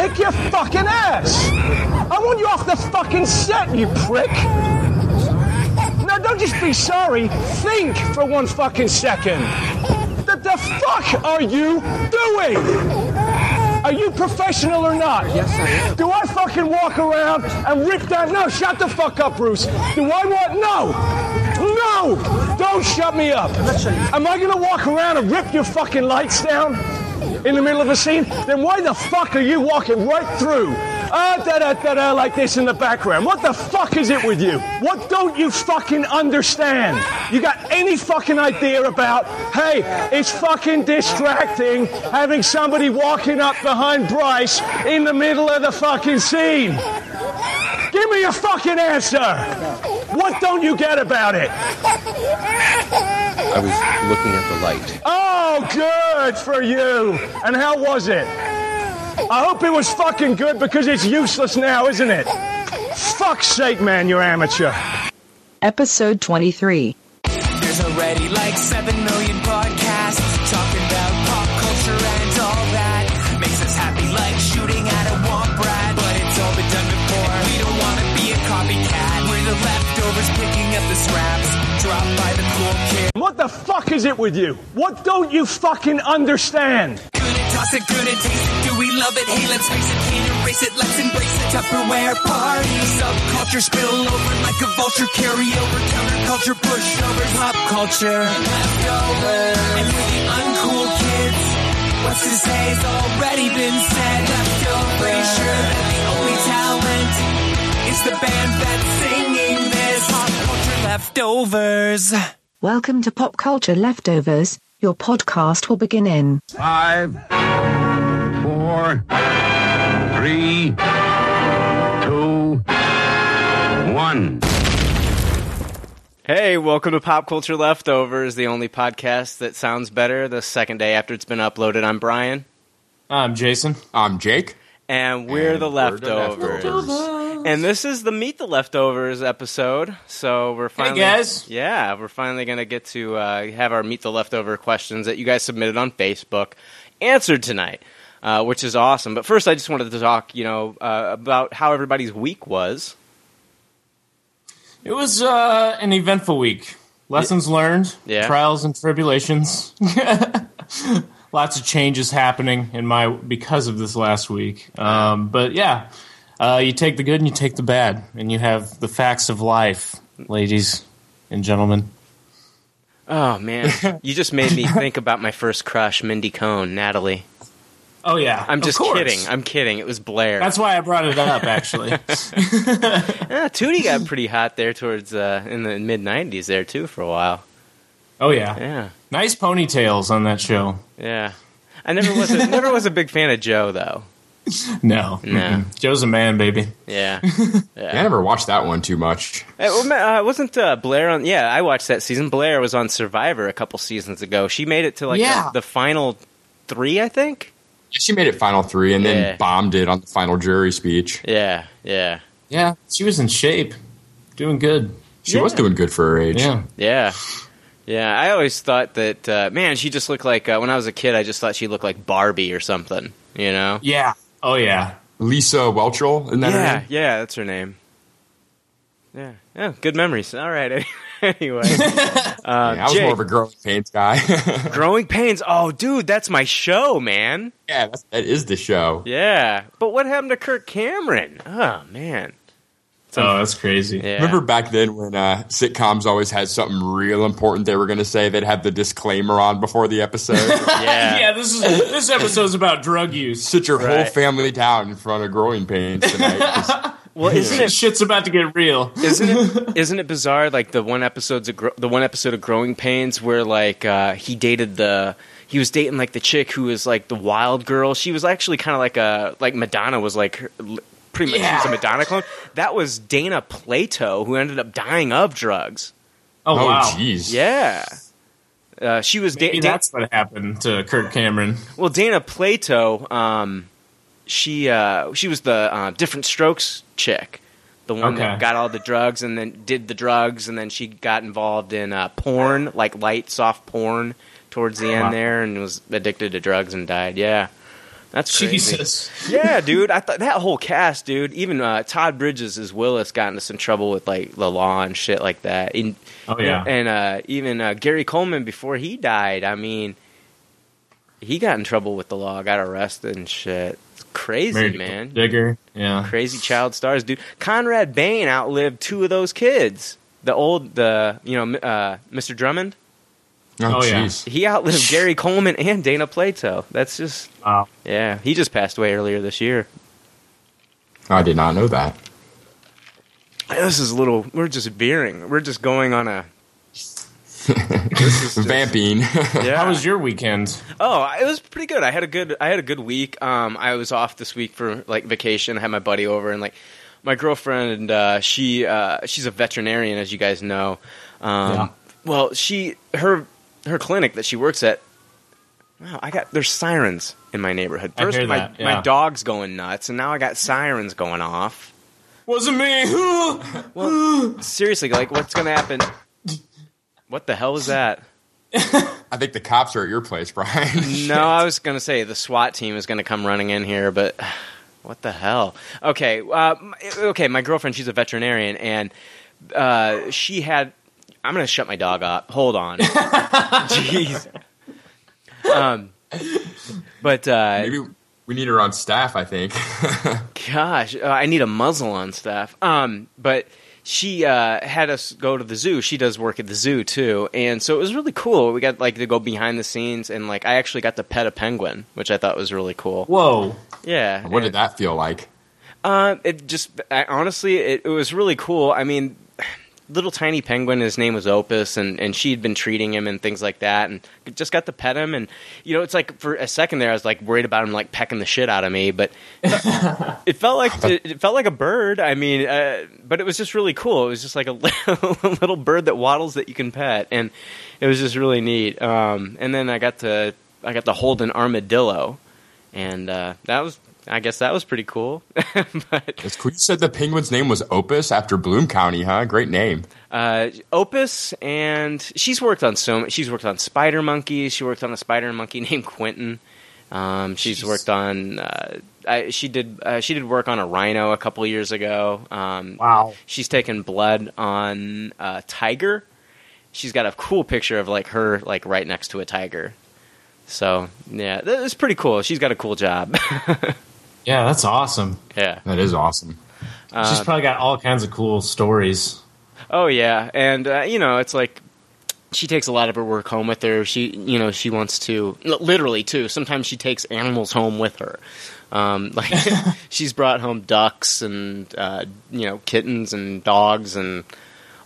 kick your fucking ass. I want you off the fucking set, you prick. Now, don't just be sorry. Think for one fucking second. What the fuck are you doing? Are you professional or not? Yes, I am. Do I fucking walk around and rip that? No, shut the fuck up, Bruce. Do I want? No. No. Don't shut me up. Am I gonna walk around and rip your fucking lights down in the middle of a scene? Then why the fuck are you walking right through? Ah, da da da da, like this in the background. What the fuck is it with you? What don't you fucking understand? You got any fucking idea about, hey, it's fucking distracting having somebody walking up behind Bryce in the middle of the fucking scene? Give me a fucking answer! What don't you get about it? I was looking at the light. Oh, good for you! And how was it? I hope it was fucking good because it's useless now, isn't it? Fuck's sake, man, you're amateur. Episode 23. There's already like 7 million What the fuck is it with you? What don't you fucking understand? Toss it, taste it. Do we love it? Hey, let's face it, can't erase it. Let's embrace it. Tupperware party. Subculture spill over like a vulture. Carry over counterculture, pop culture. Leftovers. And for the uncool kids, what's to already been said. Leftovers. Pretty sure that the only talent is the band that's singing this. Pop culture leftovers. Welcome to Pop Culture Leftovers. Your podcast will begin in Five, four, three, two, one. Hey, welcome to Pop Culture Leftovers, the only podcast that sounds better the second day after it's been uploaded. I'm Brian, I'm Jason. I'm Jake. And we're And the we're the leftovers. Leftovers. And this is the Meet the Leftovers episode. So we're finally, guys. yeah, we're finally gonna get to uh, have our Meet the Leftover questions that you guys submitted on Facebook answered tonight, uh, which is awesome. But first, I just wanted to talk, you know, uh, about how everybody's week was. It was uh, an eventful week. Lessons learned, Yeah. trials and tribulations. Lots of changes happening in my because of this last week. Um, but yeah, uh, you take the good and you take the bad, and you have the facts of life, ladies and gentlemen. Oh man, you just made me think about my first crush, Mindy Cohn, Natalie. Oh yeah, I'm just kidding. I'm kidding. It was Blair. That's why I brought it up. Actually, Yeah, Tootie got pretty hot there towards uh, in the mid '90s there too for a while. oh yeah, Yeah, nice ponytails on that show. yeah. I never was a, never was a big fan of Joe though. No, No. Mm-mm. Joe's a man, baby. Yeah, Yeah, I never watched that one too much. Hey, well, ma- uh, wasn't uh, Blair on? Yeah, I watched that season. Blair was on Survivor a couple seasons ago. She made it to like Yeah. the, the final three, I think. She made it final three and then Yeah. bombed it on the final jury speech. Yeah, yeah, Yeah, she was in shape, doing good. She was doing good for her age. Yeah. yeah, yeah. I always thought that uh, man, she just looked like uh, when I was a kid. I just thought she looked like Barbie or something. You know? Yeah. Oh yeah. Lisa Whelchel, isn't that her Yeah, name? yeah, that's her name. Yeah, yeah, good memories. All right. anyway, uh, Yeah, I was Jake, more of a growing pains guy. Growing Pains. Oh, dude, that's my show, man. yeah, that's, that is the show. Yeah, but what happened to Kirk Cameron? Oh man. Oh, that's crazy. Yeah. Remember back then when uh, sitcoms always had something real important they were going to say? They'd have the disclaimer on before the episode. Yeah. Yeah, this is this episode's about drug use. Sit your whole family down in front of growing pains tonight. 'cause Well, isn't it Shit's about to get real. isn't it isn't it bizarre? Like the one episode's of Gro- the one episode of Growing Pains where like uh, he dated the he was dating like the chick who was like the wild girl. She was actually kind of like a like Madonna was like her, pretty much she was a Madonna clone. That was Dana Plato who ended up dying of drugs. Oh, oh, wow. jeez. Yeah. Uh, she was da- Maybe da- that's what happened to Kirk Cameron. well Dana Plato. Um, she uh, she was the uh, different strokes chick, the one that got all the drugs and then did the drugs and then she got involved in uh, porn, like light soft porn, towards the end Wow. there, and was addicted to drugs and died. Yeah, That's crazy. Jesus. yeah, dude. I thought that whole cast, dude. Even uh, Todd Bridges as Willis got into some trouble with like the law and shit like that. And, Oh, yeah. and uh, even uh, Gary Coleman before he died. I mean, he got in trouble with the law, got arrested and shit. It's crazy, Married man. Digger. Yeah. Crazy child stars, dude. Conrad Bain outlived two of those kids. The old, the you know, uh, Mr. Drummond. Oh, Oh, yeah. He outlived Gary Coleman and Dana Plato. That's just, Wow. yeah. He just passed away earlier this year. I did not know that. This is a little. We're just veering. We're just going on a. this is just- Vamping. Yeah. How was your weekend? Oh, it was pretty good. I had a good. I had a good week. Um, I was off this week for like vacation. I had my buddy over, and like my girlfriend. Uh, she uh, she's a veterinarian, as you guys know. Um, Yeah. Well, she her her clinic that she works at. Wow, I got there's sirens in my neighborhood. I First, hear my that, yeah. my dog's going nuts, and now I got sirens going off. Wasn't me. Well, seriously, like what's gonna happen? What the hell is that? I think the cops are at your place, Brian. No, I was going to say the SWAT team is going to come running in here, but what the hell? Okay, uh, okay. My girlfriend, she's a veterinarian, and uh, she had. I'm going to shut my dog up. Hold on. Jeez. Um, but uh, Maybe we need her on staff. I think. gosh, uh, I need a muzzle on staff. Um, but she uh, had us go to the zoo. She does work at the zoo too, and so it was really cool. We got like to go behind the scenes, and like I actually got to pet a penguin, which I thought was really cool. Whoa. Yeah. what did that feel like? Uh, it just I, honestly, it, it was really cool. I mean, little tiny penguin. His name was Opus, and and she'd been treating him and things like that, and just got to pet him. And you know, it's like for a second there, I was like worried about him like pecking the shit out of me, but it felt like it, it felt like a bird. I mean, uh, but it was just really cool. It was just like a little, little bird that waddles that you can pet, and it was just really neat. Um, and then I got to I got to hold an armadillo, and uh, that was. I guess that was pretty cool. but It's cool. You said the penguin's name was Opus after Bloom County, huh? Great name. uh, Opus, and she's worked on so. She's worked on Spider Monkeys. She worked on a Spider Monkey named Quentin. Um, she's Jeez. worked on. Uh, I, she did. Uh, she did work on a rhino a couple years ago. Um, Wow. She's taken blood on a tiger. She's got a cool picture of like her like right next to a tiger. So yeah, that- it's pretty cool. She's got a cool job. Yeah, that's awesome. yeah. That is awesome. She's probably got all kinds of cool stories. Oh yeah, and uh, you know it's like she takes a lot of her work home with her. She you know she wants to literally too. Sometimes she takes animals home with her. Um, like she's brought home ducks and uh, you know kittens and dogs and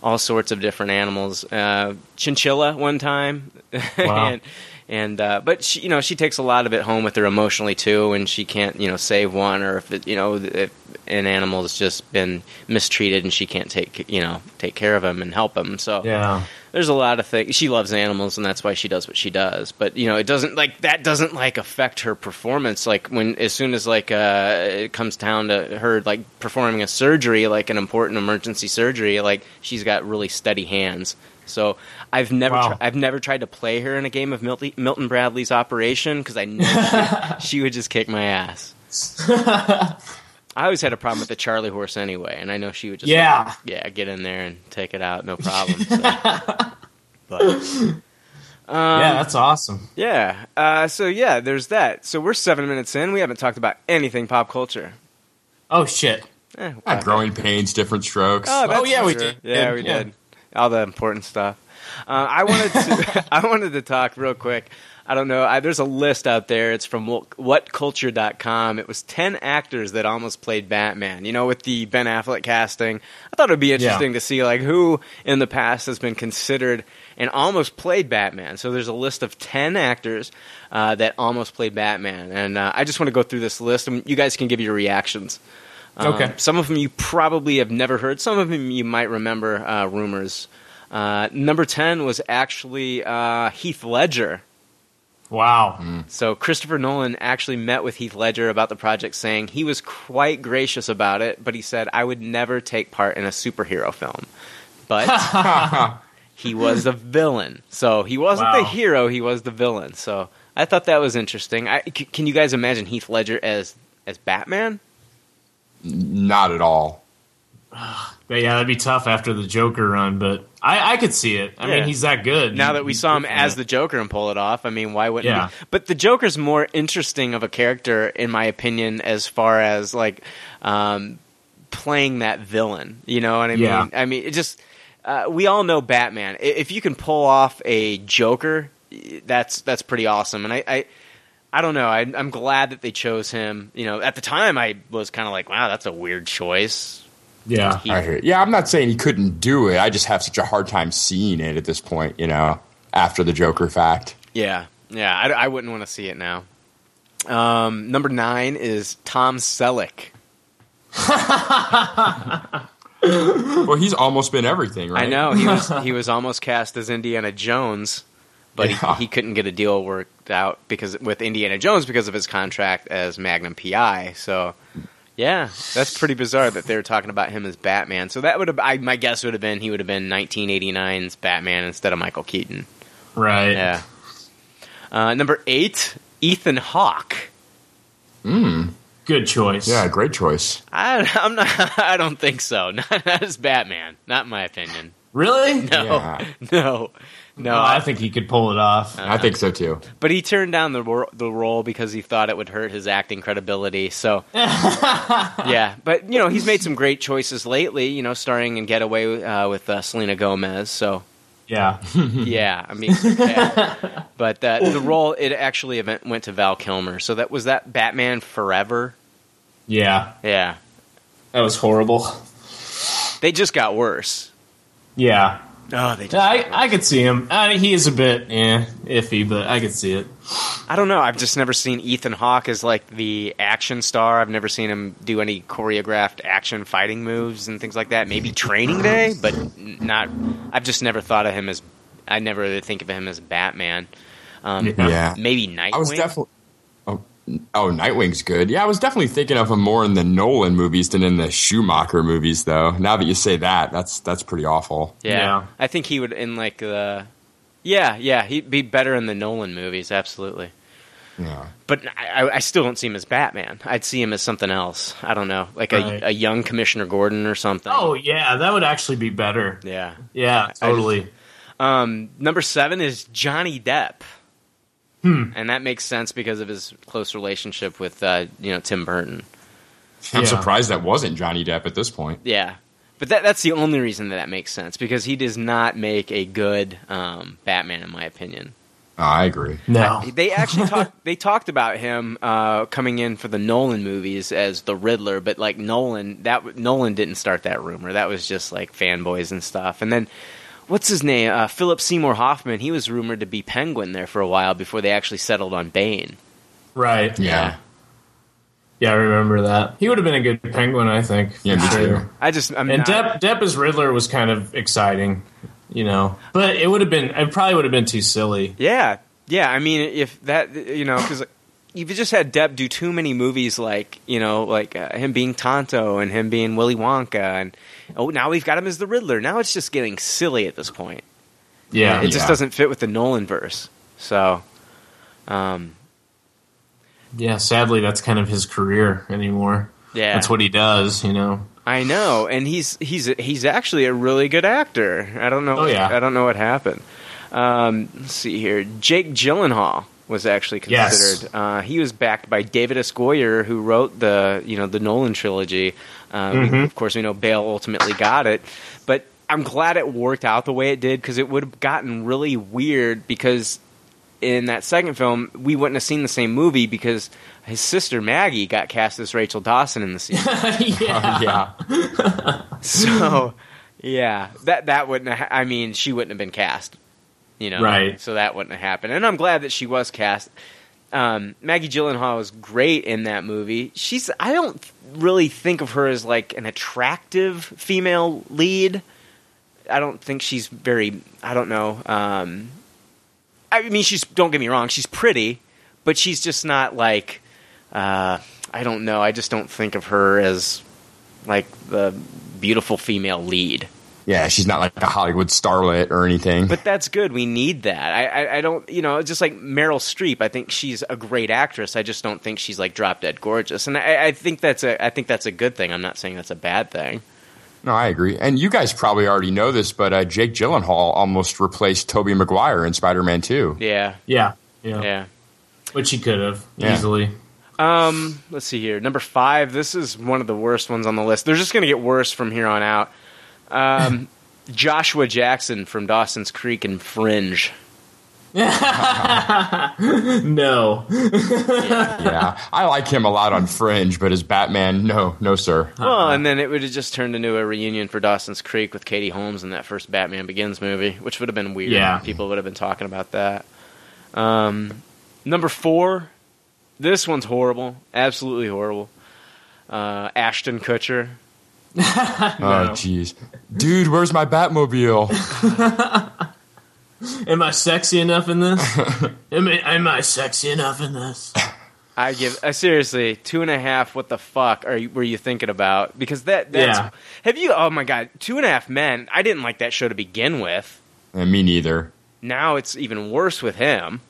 all sorts of different animals. Uh, chinchilla one time, Wow. and and uh, but she you know she takes a lot of it home with her emotionally too, and she can't you know save one or if it, you know if an animal has just been mistreated and she can't take you know take care of him and help him. So Yeah. there's a lot of things. She loves animals, and that's why she does what she does. But you know, it doesn't like that doesn't like affect her performance. Like when as soon as like uh, it comes down to her like performing a surgery, like an important emergency surgery, like she's got really steady hands. So I've never Wow. tri- I've never tried to play her in a game of Milton, Milton Bradley's Operation because I knew she, she would just kick my ass. I always had a problem with the Charlie horse anyway, and I know she would just Yeah. yeah get in there and take it out no problem. So. but Um, yeah, that's awesome. yeah, uh, so yeah, there's that. So we're seven minutes in. We haven't talked about anything pop culture. Oh shit. Eh, we'll growing pains, different strokes. Oh, Oh, yeah, we true. did. Yeah, we Yeah. did. All the important stuff. Uh, I wanted to. I wanted to talk real quick. I don't know. I, there's a list out there. It's from what- whatculture.com. It was 10 actors that almost played Batman. You know, with the Ben Affleck casting. I thought it would be interesting to see like who in the past has been considered and almost played Batman. So there's a list of 10 actors uh, that almost played Batman. And uh, I just want to go through this list and you guys can give your reactions. Um, Okay. Some of them you probably have never heard. Some of them you might remember uh, rumors. Uh, number 10 was actually uh, Heath Ledger. Wow. So Christopher Nolan actually met with Heath Ledger about the project, saying he was quite gracious about it, but he said, I would never take part in a superhero film. But he was the villain. So he wasn't the hero, he was the villain. So I thought that was interesting. I, c- can you guys imagine Heath Ledger as as Batman? Not at all. But yeah, that'd be tough after the Joker run, but I, I could see it. I Yeah. mean, he's that good. Now that we saw him as it. the Joker and pull it off, I mean, why wouldn't? Yeah. He? But the Joker's more interesting of a character, in my opinion, as far as like um, playing that villain. You know what I mean? Yeah. I mean, it just uh, we all know Batman. If you can pull off a Joker, that's that's pretty awesome. And I. I I don't know. I, I'm glad that they chose him. You know, at the time, I was kind of like, "Wow, that's a weird choice." Yeah. He- I hear. Yeah, I'm not saying he couldn't do it. I just have such a hard time seeing it at this point. You know, after the Joker fact. Yeah, yeah. I, I wouldn't want to see it now. Um, number nine is Tom Selleck. Well, he's almost been everything, right? I know he was he was almost cast as Indiana Jones, but Yeah. he, he couldn't get a deal worked out because with Indiana Jones because of his contract as Magnum PI. So, yeah, that's pretty bizarre that they were talking about him as Batman. So that would have I, my guess would have been he would have been 1989's Batman instead of Michael Keaton. Right. Yeah. Uh, number eight, Ethan Hawke. Hmm. Good choice. Yeah, great choice. I, I'm not. I don't think so. Not, not as Batman. Not in my opinion. Really? No, Yeah. no, no. No, I think he could pull it off. I think so too. but he turned down the ro- the role because he thought it would hurt his acting credibility. So, yeah. But you know, he's made some great choices lately. You know, starring in Getaway uh, with uh, Selena Gomez. So, yeah. yeah. I mean, yeah. but uh, the role it actually event went to Val Kilmer. So that was that Batman Forever. Yeah. Yeah, That was horrible. they just got worse. Yeah. Oh, they just. I, I could see him. Uh, he is a bit eh, iffy, but I could see it. I don't know. I've just never seen Ethan Hawke as like the action star. I've never seen him do any choreographed action fighting moves and things like that. Maybe Training Day, but not. I've just never thought of him as. I never think of him as Batman. Um, Yeah. Maybe Nightwing. I was definitely. Oh, Nightwing's good. Yeah, I was definitely thinking of him more in the Nolan movies than in the Schumacher movies, though. Now that you say that, that's that's pretty awful. yeah. Yeah. I think he would in like the. Yeah, yeah, he'd be better in the Nolan movies, absolutely. Yeah. But I, I still don't see him as Batman. I'd see him as something else. I don't know, like Right. a, a young Commissioner Gordon or something. Oh, yeah. That would actually be better. yeah. Yeah, totally. Um, number seven is Johnny Depp. Hmm. And that makes sense because of his close relationship with uh, you know Tim Burton. I'm Yeah. surprised that wasn't Johnny Depp at this point. Yeah, but that that's the only reason that that makes sense because he does not make a good um, Batman in my opinion. Oh, I agree. No. They actually talked. They talked about him uh, coming in for the Nolan movies as the Riddler, but like Nolan, that Nolan didn't start that rumor. That was just like fanboys and stuff. And then, what's his name? Uh, Philip Seymour Hoffman. He was rumored to be Penguin there for a while before they actually settled on Bane. Right. Yeah. Yeah, I remember that. He would have been a good penguin, I think. Yeah, me sure. too. I just I'm And not, Depp, Depp as Riddler was kind of exciting, you know. But it would have been, it probably would have been too silly. Yeah, yeah. I mean, if that you know, because you've just had Depp do too many movies, like you know, like uh, him being Tonto and him being Willy Wonka, and oh, now we've got him as the Riddler. Now it's just getting silly at this point. Yeah. it just doesn't fit with the Nolan verse. So, um, yeah, sadly, that's kind of his career anymore. yeah, That's what he does, you know. I know, and he's he's he's actually a really good actor. I don't know. Oh, yeah. I don't know what happened. Um, let's see here. Jake Gyllenhaal was actually Yes. considered. Uh, he was backed by David S. Goyer, who wrote the you know the Nolan trilogy. Uh, we- Mhm. of course, we know Bale ultimately got it, but I'm glad it worked out the way it did because it would have gotten really weird because in that second film we wouldn't have seen the same movie because his sister Maggie got cast as Rachel Dawson in the scene. yeah. yeah. So, yeah, that that wouldn't. Ha- I mean, she wouldn't have been cast, you know. Right. So that wouldn't have happened, and I'm glad that she was cast. Um, Maggie Gyllenhaal was great in that movie. She's. I don't really think of her as like an attractive female lead. I don't think she's very. I don't know. Um, I mean, she's. Don't get me wrong. She's pretty, but she's just not like. Uh, I don't know. I just don't think of her as like the beautiful female lead. Yeah, she's not like a Hollywood starlet or anything. But that's good. We need that. I, I, I don't, you know, just like Meryl Streep. I think she's a great actress. I just don't think she's like drop dead gorgeous. And I, I think that's a, I think that's a good thing. I'm not saying that's a bad thing. no, I agree. And you guys probably already know this, but uh, Jake Gyllenhaal almost replaced Tobey Maguire in Spider-Man 2. Yeah, Yeah, yeah, yeah. which he could have Yeah. easily. Um, let's see here. Number five. This is one of the worst ones on the list. They're just going to get worse from here on out. Um, Joshua Jackson from Dawson's Creek and Fringe. No, yeah, I like him a lot on Fringe, but as Batman, no, no, sir. Well, and then it would have just turned into a reunion for Dawson's Creek with Katie Holmes in that first Batman Begins movie, which would have been weird. Yeah. People would have been talking about that. Um, number four. This one's horrible. Absolutely horrible. Uh, Ashton Kutcher. Oh, jeez, dude, where's my Batmobile? am I sexy enough in this? am, I, am I sexy enough in this? I give uh, seriously two and a half. What the fuck are you, were you thinking about? Because that that's Yeah. have you? Oh my god, Two and a Half Men. I didn't like that show to begin with. Eh, me neither. Now it's even worse with him.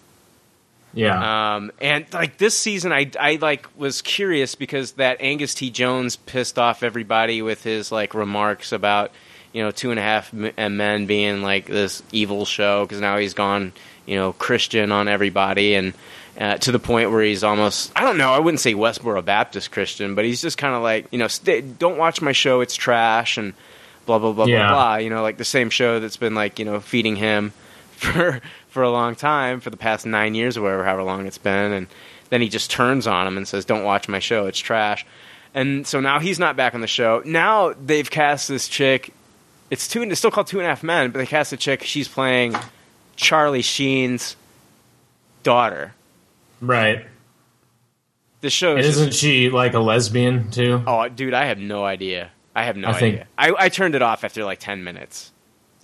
Yeah, Um, and like this season, I, I like was curious because that Angus T. Jones pissed off everybody with his like remarks about you know Two and a Half M- Men being like this evil show because now he's gone you know Christian on everybody and uh, to the point where he's almost I don't know I wouldn't say Westboro Baptist Christian but he's just kind of like you know stay, don't watch my show it's trash and blah blah blah Yeah. blah blah you know like the same show that's been like you know feeding him for for a long time for the past nine years or whatever however long it's been and then he just turns on him and says don't watch my show. It's trash. And so now he's not back on the show. Now they've cast this chick. It's two it's still called two and a half men but they cast a chick. She's playing charlie sheen's daughter. Right. the show is isn't she like a lesbian too? oh dude i have no idea. I have no I think- idea. I, I turned it off after like 10 minutes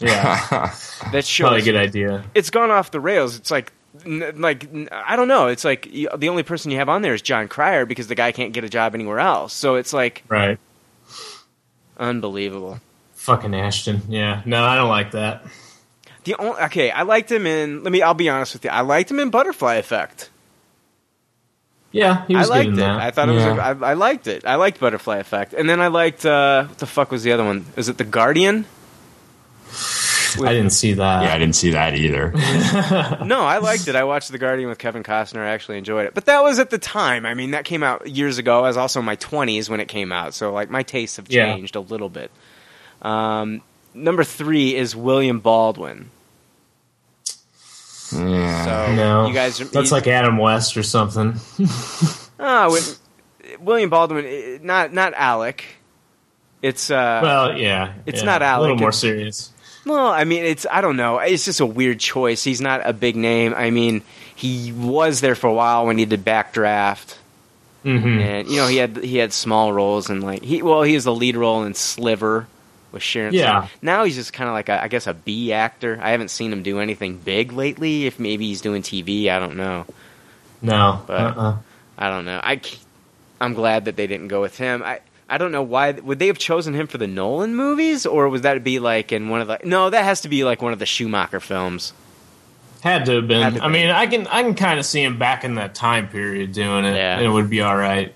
Yeah, that show probably a good idea. it's gone off the rails. It's like, n- like n- I don't know. It's like y- the only person you have on there is Jon Cryer because the guy can't get a job anywhere else. So it's like Right. unbelievable. Fucking Ashton. Yeah. No, I don't like that. The only okay, I liked him in. Let me. I'll be honest with you. I liked him in Butterfly Effect. Yeah, he I was good liked in it. that. I thought it was. Yeah. A, I, I liked it. I liked Butterfly Effect, and then I liked. Uh, what the fuck was the other one? Is it The Guardian? I didn't see that. Yeah, I didn't see that either. No, I liked it. I watched The Guardian with Kevin Costner. I actually enjoyed it. But that was at the time. I mean, that came out years ago. I was also in my 20s when it came out. So, like, my tastes have Yeah. changed a little bit. Um, number three is William Baldwin. Yeah. So, No, you guys. that's you- like Adam West or something. Ah, wi- William Baldwin, eh, not not Alec. It's uh, Well, yeah, It's yeah, not a little more it's- serious. Well, I mean, it's I don't know. It's just a weird choice. He's not a big name. I mean, he was there for a while when he did Backdraft, hmm and you know he had he had small roles and like he well he was the lead role in Sliver with Sharon. Yeah. Stone. Now he's just kind of like a, I guess a B actor. I haven't seen him do anything big lately. If maybe he's doing TV, I don't know. No, But- uh-uh. I don't know. I I am glad that they didn't go with him. I I don't know why would they have chosen him for the Nolan movies or would that be like in one of the No, that has to be like one of the Schumacher films. had to have been. To I mean, I can I can kind of see him back in that time period doing it, Yeah. and it would be all right.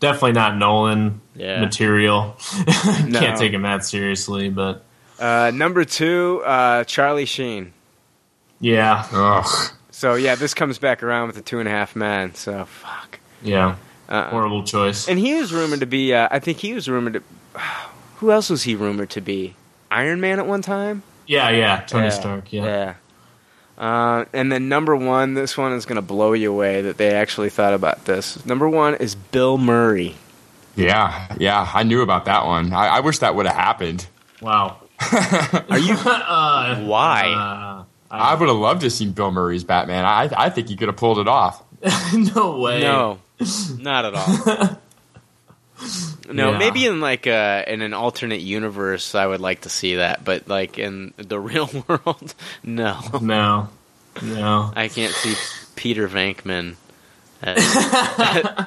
Definitely not Nolan Yeah. material. Can't take him that seriously, but Uh, number 2, uh, Charlie Sheen. yeah, Ugh. So yeah, this comes back around with the two and a half men. So fuck. yeah, Uh-uh. horrible choice. And he was rumored to be. Uh, I think he was rumored to. Who else was he rumored to be? Iron Man at one time. yeah, yeah, Tony Yeah. Stark. Yeah. Yeah. Uh, and then number one, this one is going to blow you away that they actually thought about this. Number one is Bill Murray. Yeah, yeah, I knew about that one. I, I wish that would have happened. Wow. Are you? Uh, Why? uh, I would have loved to see Bill Murray's Batman. I, I think he could have pulled it off. no way. no, not at all. No, Yeah. maybe in like uh, in an alternate universe, I would like to see that, but like in the real world, no, No. No. I can't see Peter Venkman. as-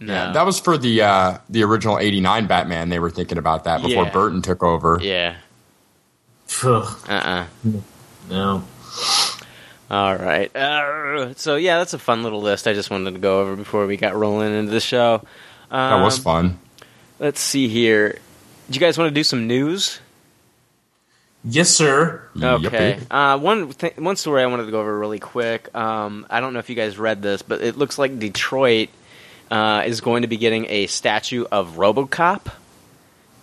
No. Yeah, that was for the uh, the original '89 Batman. They were thinking about that before Yeah. Burton took over. Yeah. Ugh, Uh. uh no. All right. Uh, so yeah, that's a fun little list. I just wanted to go over before we got rolling into the show. Um, That was fun. Let's see here. Do you guys want to do some news? Yes, sir. Okay. Uh, one th- one story I wanted to go over really quick. Um, I don't know if you guys read this, but it looks like Detroit uh, is going to be getting a statue of RoboCop.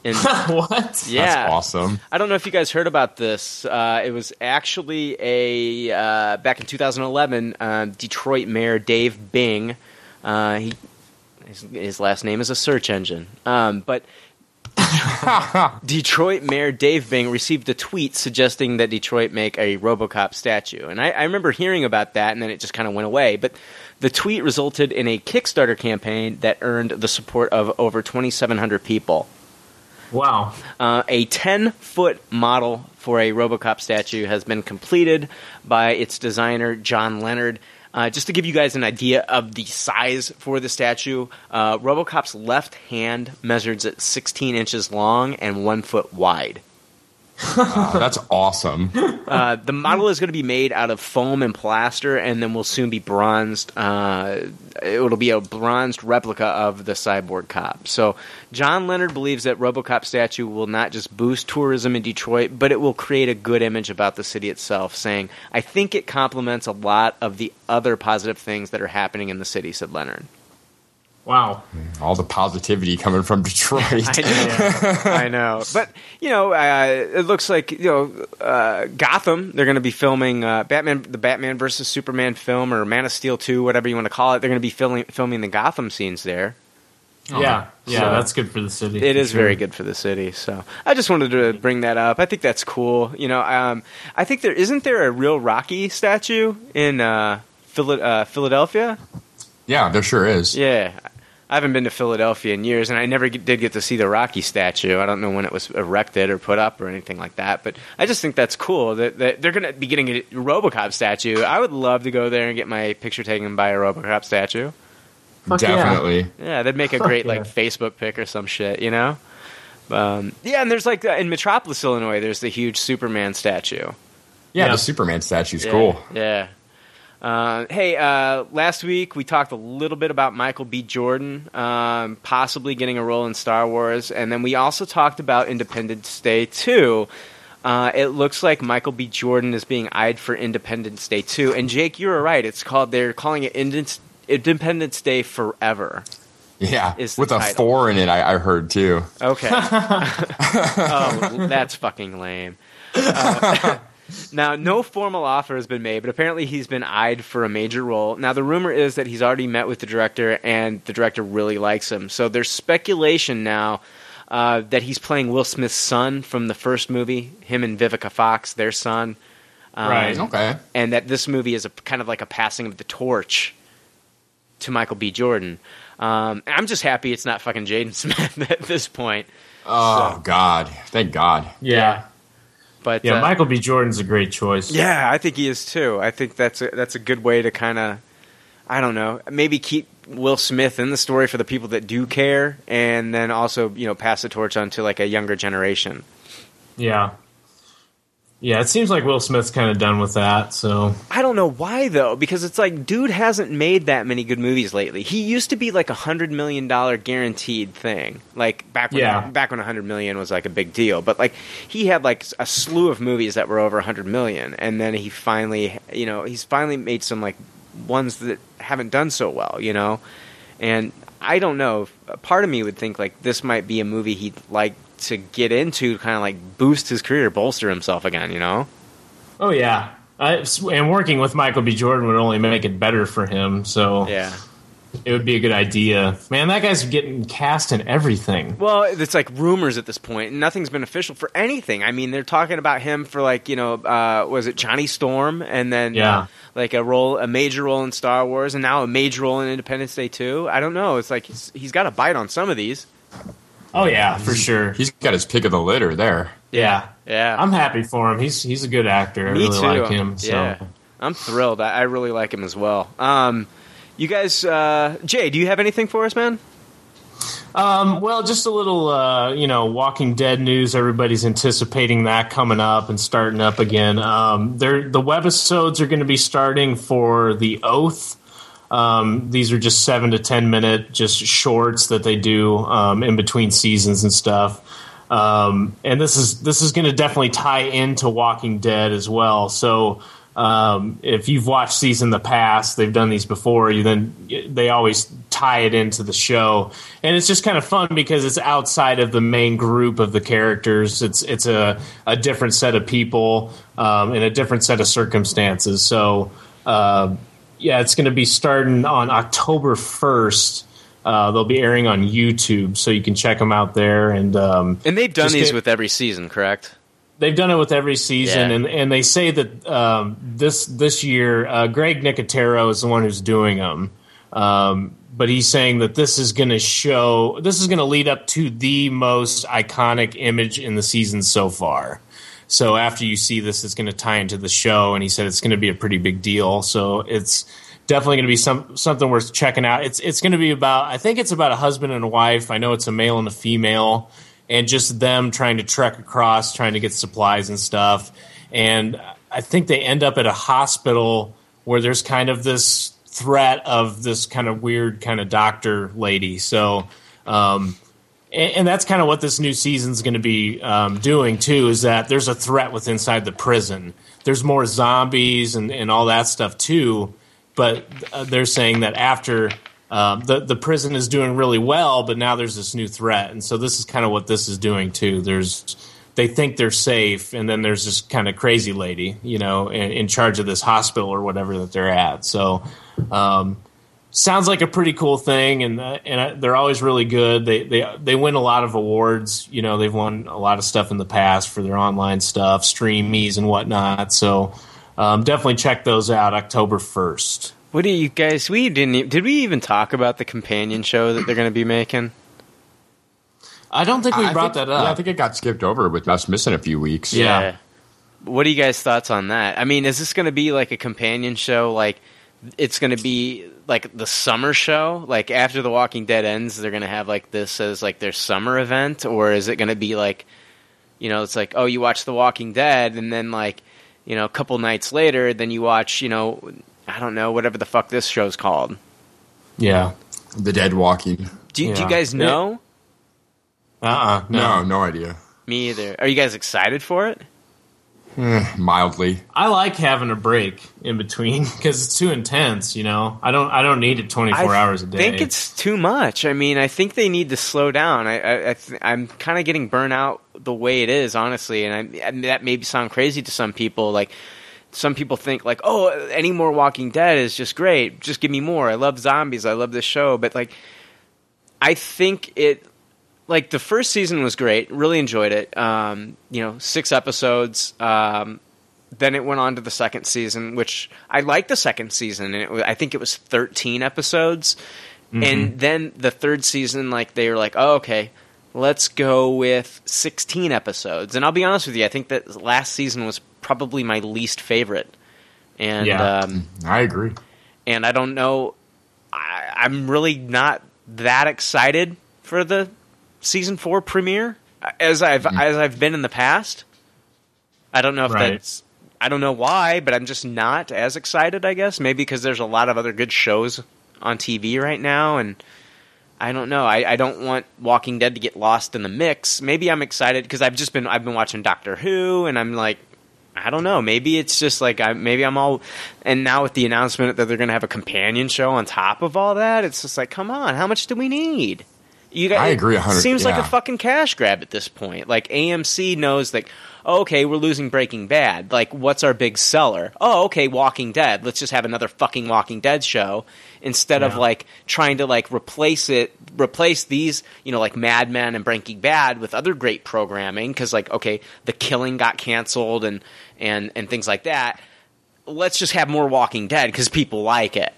And what? yeah, That's awesome. I don't know if you guys heard about this. Uh, it was actually a uh, back in 2011. Uh, Detroit Mayor Dave Bing. Uh, he his, his last name is a search engine, um, but Detroit Mayor Dave Bing received a tweet suggesting that Detroit make a RoboCop statue, and I, I remember hearing about that, and then it just kind of went away. But the tweet resulted in a Kickstarter campaign that earned the support of over 2,700 people. Wow. Uh, a 10 foot model for a Robocop statue has been completed by its designer, John Leonard. Uh, just to give you guys an idea of the size for the statue, uh, Robocop's left hand measures at 16 inches long and 1 foot wide. That's awesome. Uh, the model is going to be made out of foam and plaster, and then will soon be bronzed. Uh, it'll be a bronzed replica of the cyborg cop. So, John Leonard believes that RoboCop statue will not just boost tourism in Detroit, but it will create a good image about the city itself. Saying, "I think it complements a lot of the other positive things that are happening in the city," said Leonard. Wow. All the positivity coming from Detroit. I know, I know. But you know, uh, it looks like you know uh, Gotham. They're going to be filming uh, Batman, the Batman versus Superman film, or Man of Steel two, whatever you want to call it. They're going to be filming filming the Gotham scenes there. Yeah. Yeah, So- that's good for the city. It is sure. very good for the city. So I just wanted to bring that up. I think that's cool. You know, um, I think there isn't there a real Rocky statue in uh, Phila- uh, Philadelphia. yeah, there sure is. Yeah. I haven't been to Philadelphia in years, and I never get, did get to see the Rocky statue. I don't know when it was erected or put up or anything like that, but I just think that's cool that, that they're going to be getting a RoboCop statue. I would love to go there and get my picture taken by a RoboCop statue. Fuck. Definitely. Yeah, they'd make a Fuck great yeah. like Facebook pic or some shit, you know. Um, yeah, and there's like uh, in Metropolis, Illinois, there's the huge Superman statue. Yeah, Yeah. the Superman statue's Yeah, cool. Yeah. Uh, hey, uh, last week we talked a little bit about Michael B. Jordan um, possibly getting a role in Star Wars, and then we also talked about Independence Day 2. Uh, it looks like Michael B. Jordan is being eyed for Independence Day 2. And Jake, you were right. It's called, they're calling it Independence, Day Forever. Yeah, with a title. four in it, I, I heard too. Okay. oh, that's fucking lame. Now, no formal offer has been made, but apparently he's been eyed for a major role. Now, the rumor is that he's already met with the director, and the director really likes him. So there's speculation now uh, that he's playing Will Smith's son from the first movie, him and Vivica Fox, their son. Um, Right. Okay. and that this movie is a kind of like a passing of the torch to Michael B. Jordan. Um, I'm just happy it's not fucking Jaden Smith at this point. Oh God, thank God. Yeah. But Yeah, uh, Michael B. Jordan's a great choice. Yeah, I think he is too. I think that's a, that's a good way to kind of, I don't know, maybe keep Will Smith in the story for the people that do care, and then also you know pass the torch on to like a younger generation. Yeah. Yeah, it seems like Will Smith's kind of done with that, so. I don't know why though, because it's like dude hasn't made that many good movies lately. He used to be like a hundred million dollar guaranteed thing, like back when Yeah. back when a hundred million was like a big deal. But like he had like a slew of movies that were over a hundred million, and then he finally, you know, he's finally made some like ones that haven't done so well, you know. And I don't know. Part of me would think like this might be a movie he'd like to get into, kind of like boost his career, bolster himself again, you know. Oh, yeah. I, and working with Michael B. Jordan would only make it better for him, so Yeah. it would be a good idea. Man, that guy's getting cast in everything. Well, it's like rumors at this point, nothing's been official for anything. I mean, they're talking about him for like you know, uh, was it Johnny Storm, and then Yeah. uh, like a role, a major role in Star Wars, and now a major role in Independence Day too. I don't know. It's like he's, he's got a bite on some of these. Oh, yeah, for sure. He's got his pick of the litter there. Yeah. Yeah, I'm happy for him. He's he's a good actor. I me really too. like him. So. Yeah, I'm thrilled. I, I really like him as well. Um, You guys, uh, Jay, do you have anything for us, man? Um, well, just a little, uh, you know, Walking Dead news. Everybody's anticipating that coming up and starting up again. Um, they're, the webisodes are going to be starting for The Oath. Um, these are just seven to ten minute, just shorts that they do um, in between seasons and stuff. Um, and this is this is going to definitely tie into Walking Dead as well. So um, if you've watched these in the past, they've done these before. You then they always tie it into the show, and it's just kind of fun because it's outside of the main group of the characters. It's it's a a different set of people um, and a different set of circumstances. So uh, yeah, it's going to be starting on October first. Uh, they'll be airing on YouTube, so you can check them out there. And um, And they've done these get- with every season, correct? They've done it with every season, Yeah. and, and they say that um, this this year, uh, Greg Nicotero is the one who's doing them. Um, but he's saying that this is going to show, this is going to lead up to the most iconic image in the season so far. So after you see this, it's going to tie into the show, and he said it's going to be a pretty big deal. So it's definitely going to be some something worth checking out. It's it's going to be about, I think it's about a husband and a wife. I know it's a male and a female, and just them trying to trek across, trying to get supplies and stuff. And I think they end up at a hospital where there's kind of this threat of this kind of weird kind of doctor lady. So. Um, and, that's kind of what this new season's going to be um, doing too. Is that there's a threat with inside the prison. There's more zombies and, and all that stuff too. But uh, they're saying that after um, the the prison is doing really well, but now there's this new threat, and so this is kind of what this is doing too. There's they think they're safe, and then there's this kind of crazy lady, you know, in, in charge of this hospital or whatever that they're at. So. Um, sounds like a pretty cool thing, and uh, and uh, they're always really good. They they they win a lot of awards. You know, they've won a lot of stuff in the past for their online stuff, streamies and whatnot. So um, definitely check those out. October first. What do you guys? We didn't. e- Did we even talk about the companion show that they're going to be making? I don't think we I brought think- that up. Yeah, I think it got skipped over with us missing a few weeks. Yeah. What are you guys' thoughts on that? I mean, is this going to be like a companion show? Like, it's going to be like the summer show? Like after The Walking Dead ends, they're going to have like this as like their summer event, or is it going to be like, you know, it's like oh, you watch The Walking Dead, and then like, you know, a couple nights later, then you watch, you know, I don't know, whatever the fuck this show's called. yeah. The Dead Walking. Do, do Yeah. you guys know? Uh. uh No, no idea. Me either. Are you guys excited for it? Eh, mildly. I like having a break in between because it's too intense. You know, I don't I don't need it twenty four I hours a day. I think it's too much. I mean, I think they need to slow down. I, I, I th- I'm kind of getting burnt out the way it is, honestly, and I, I that may sound crazy to some people. Like some people think, like, oh, any more Walking Dead is just great. Just give me more. I love zombies. I love this show, but like, I think it. Like the first season was great, really enjoyed it. Um, you know, six episodes. Um, then it went on to the second season, which I liked the second season, and it was, I think it was 13 episodes. And then the third season, like they were like, "Oh, okay, let's go with 16 episodes." And I'll be honest with you, I think that last season was probably my least favorite. And Yeah. um, I agree. and I don't know. I, I'm really not that excited for the season four premiere as I've hmm. as I've been in the past. I don't know if Right. that's. I don't know why, but I'm just not as excited. I guess maybe because there's a lot of other good shows on TV right now, and I don't know. I, I don't want Walking Dead to get lost in the mix. Maybe I'm excited because I've just been I've been watching Doctor Who, and I'm like, I don't know. Maybe it's just like I maybe I'm all. And now with the announcement that they're going to have a companion show on top of all that, it's just like, come on, how much do we need? You guys, I agree a It hundred- seems like a fucking cash grab at this point. Like AMC knows like, oh, okay, we're losing Breaking Bad. Like, what's our big seller? Oh, okay, Walking Dead. Let's just have another fucking Walking Dead show instead of like trying to like replace it, replace these, you know, like Mad Men and Breaking Bad with other great programming. Because like, okay, The Killing got canceled and and and things like that. Let's just have more Walking Dead because people like it.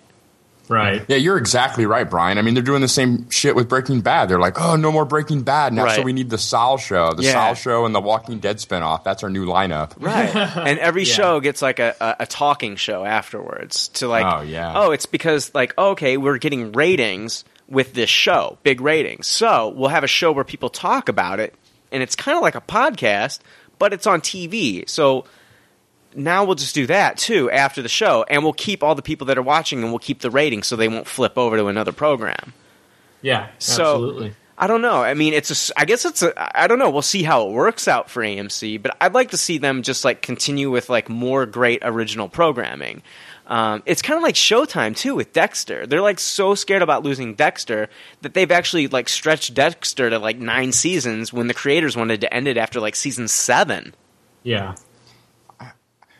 Right. Yeah, you're exactly right, Brian. I mean, they're doing the same shit with Breaking Bad. They're like, oh, no more Breaking Bad now, so we need the Saul show, the Yeah. Saul show, and the Walking Dead spinoff. That's our new lineup. Right. and every Yeah. show gets like a, a, a talking show afterwards to like, Oh, yeah. oh, it's because like, oh, okay, we're getting ratings with this show, big ratings. So we'll have a show where people talk about it, and it's kind of like a podcast, but it's on TV. So now we'll just do that too after the show, and we'll keep all the people that are watching, and we'll keep the ratings so they won't flip over to another program. Yeah. So absolutely. I don't know. I mean, it's a. I guess it's a. I don't know. We'll see how it works out for AMC, but I'd like to see them just like continue with like more great original programming. Um, it's kind of like Showtime too with Dexter. They're like so scared about losing Dexter that they've actually like stretched Dexter to like nine seasons when the creators wanted to end it after like season seven. Yeah.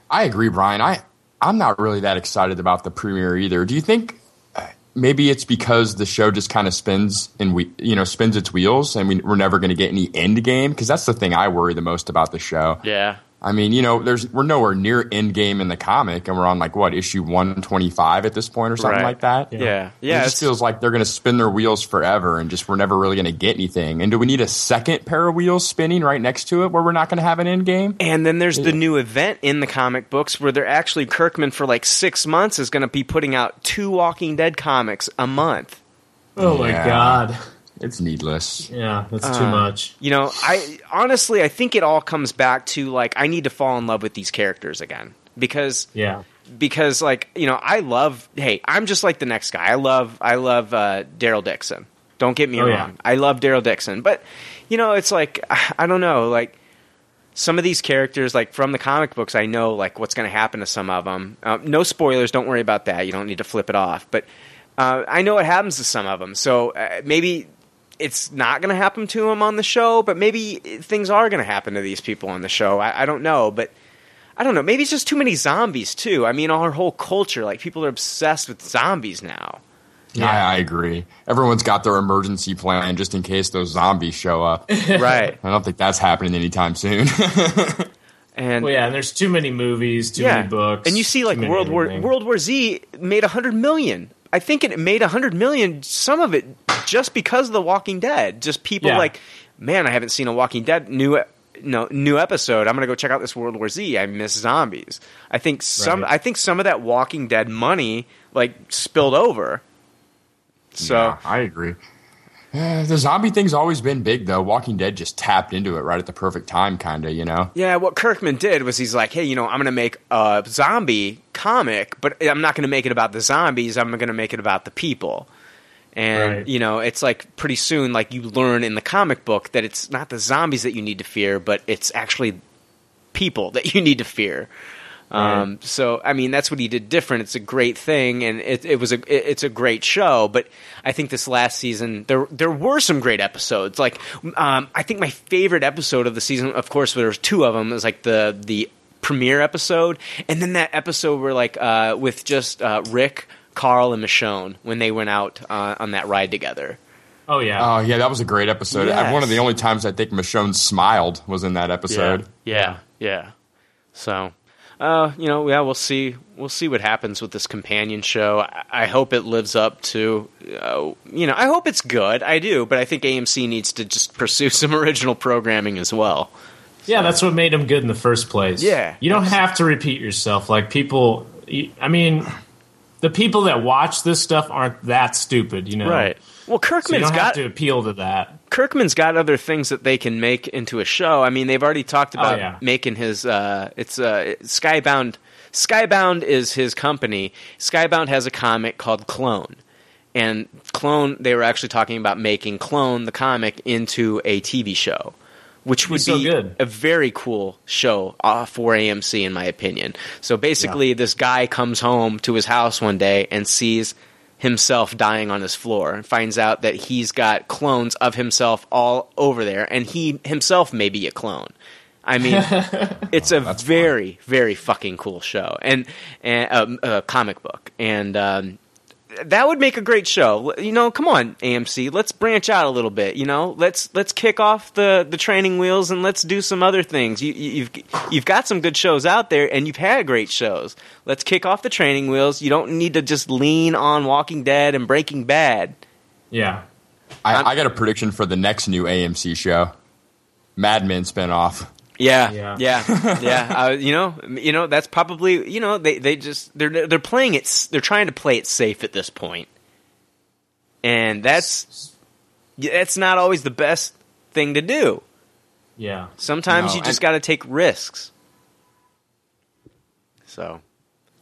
I agree, Brian. I I'm not really that excited about the premiere either. Do you think uh, maybe it's because the show just kind of spins and we you know spins its wheels and we, we're never going to get any end game? Because that's the thing I worry the most about the show. Yeah. I mean, you know, there's we're nowhere near end game in the comic, and we're on like what issue 125 at this point or something Right. like that. Yeah. it Yeah. just feels like they're going to spin their wheels forever, and just we're never really going to get anything. And do we need a second pair of wheels spinning right next to it where we're not going to have an end game? And then there's the new event in the comic books where they're actually Kirkman for like six months is going to be putting out two Walking Dead comics a month. Oh my god. It's needless. Yeah, that's too Uh, much. You know, I honestly I think it all comes back to like I need to fall in love with these characters again because Yeah. because like you know I love hey I'm just like the next guy I love I love uh, Daryl Dixon. Don't get me Oh, wrong, yeah. I love Daryl Dixon, but you know it's like I don't know like some of these characters like from the comic books I know like what's going to happen to some of them. Uh, no spoilers, don't worry about that. You don't need to flip it off, but uh, I know what happens to some of them. So uh, maybe it's not going to happen to him on the show, but maybe things are going to happen to these people on the show. I, I don't know, but I don't know. Maybe it's just too many zombies too. I mean, our whole culture, like people are obsessed with zombies now. Yeah, I agree. Everyone's got their emergency plan just in case those zombies show up. right. I don't think that's happening anytime soon. And Well, yeah, and there's too many movies, too yeah, many books, and you see like World War everything. World War Z made a hundred million. I think it made a hundred million. Some of it just because of The Walking Dead. Just people Yeah. like, man, I haven't seen a Walking Dead new. No new episode. I'm gonna go check out this World War Z. I miss zombies. I think some. Right. I think some of that Walking Dead money like spilled over. So Yeah, I agree. The zombie thing's always been big, though. Walking Dead just tapped into it right at the perfect time, kind of, you know? Yeah, what Kirkman did was he's like, hey, you know, I'm going to make a zombie comic, but I'm not going to make it about the zombies. I'm going to make it about the people. And, Right. you know, it's like pretty soon, like you learn in the comic book that it's not the zombies that you need to fear, but it's actually people that you need to fear. Um, so, I mean, that's what he did different. It's a great thing, and it, it was a it- it's a great show. But I think this last season there there were some great episodes. Like, um, I think my favorite episode of the season, of course, there was two of them. Is like the the premiere episode, and then that episode where like uh, with just uh, Rick, Carl, and Michonne when they went out uh, on that ride together. Oh yeah, Oh, yeah, that was a great episode. Yes. One of the only times I think Michonne smiled was in that episode. Yeah, yeah. So, uh, you know, yeah, we'll see. We'll see what happens with this companion show. I, I hope it lives up to, uh, you know, I hope it's good. I do, but I think AMC needs to just pursue some original programming as well. yeah. That's what made them good in the first place. Yeah. you don't have to repeat yourself. Like people, I mean, the people that watch this stuff aren't that stupid, you know? Well, So Kirkman's don't got to appeal to that. Kirkman's got other things that they can make into a show. I mean, they've already talked about Oh, yeah. making his. Uh, it's uh, Skybound. Skybound is his company. Skybound has a comic called Clone, and Clone. They were actually talking about making Clone the comic into a TV show, which would so be good. a very cool show uh, for AMC, in my opinion. So basically, this guy comes home to his house one day and sees himself dying on his floor and finds out that he's got clones of himself all over there, and he himself may be a clone. I mean, it's a very, very fucking cool show and, and um, a comic book, and um, that would make a great show. You know, come on, AMC, let's branch out a little bit. You know, let's let's kick off the the training wheels and let's do some other things. You, you- you've you've got some good shows out there, and you've had great shows. Let's kick off the training wheels. You don't need to just lean on Walking Dead and Breaking Bad. Yeah. I, I got a prediction for the next new AMC show, Mad Men spinoff. Yeah, Yeah. yeah, yeah. Uh, you know, you know that's probably you know they they just they're they're playing it. They're trying to play it safe at this point, and that's that's not always the best thing to do. Yeah. Sometimes No, you just got to take risks. So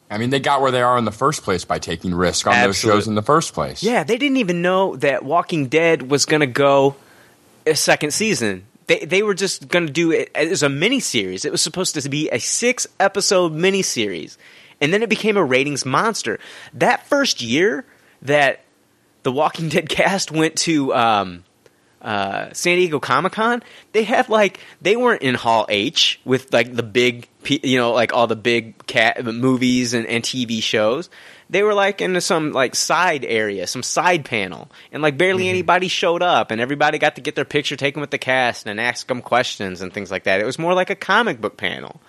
I mean, they got where they are in the first place by taking risk on those shows in the first place. yeah, they didn't even know that Walking Dead was going to go a second season. They they were just going to do it as a mini series. It was supposed to be a six episode mini series, and then it became a ratings monster. That first year that the Walking Dead cast went to um, uh, San Diego Comic Con, they had like they weren't in Hall H with like the big, you know, like all the big cat movies and, and TV shows. They were like in some like side area, some side panel, and like barely mm-hmm. anybody showed up, and everybody got to get their picture taken with the cast and ask them questions and things like that. It was more like a comic book panel.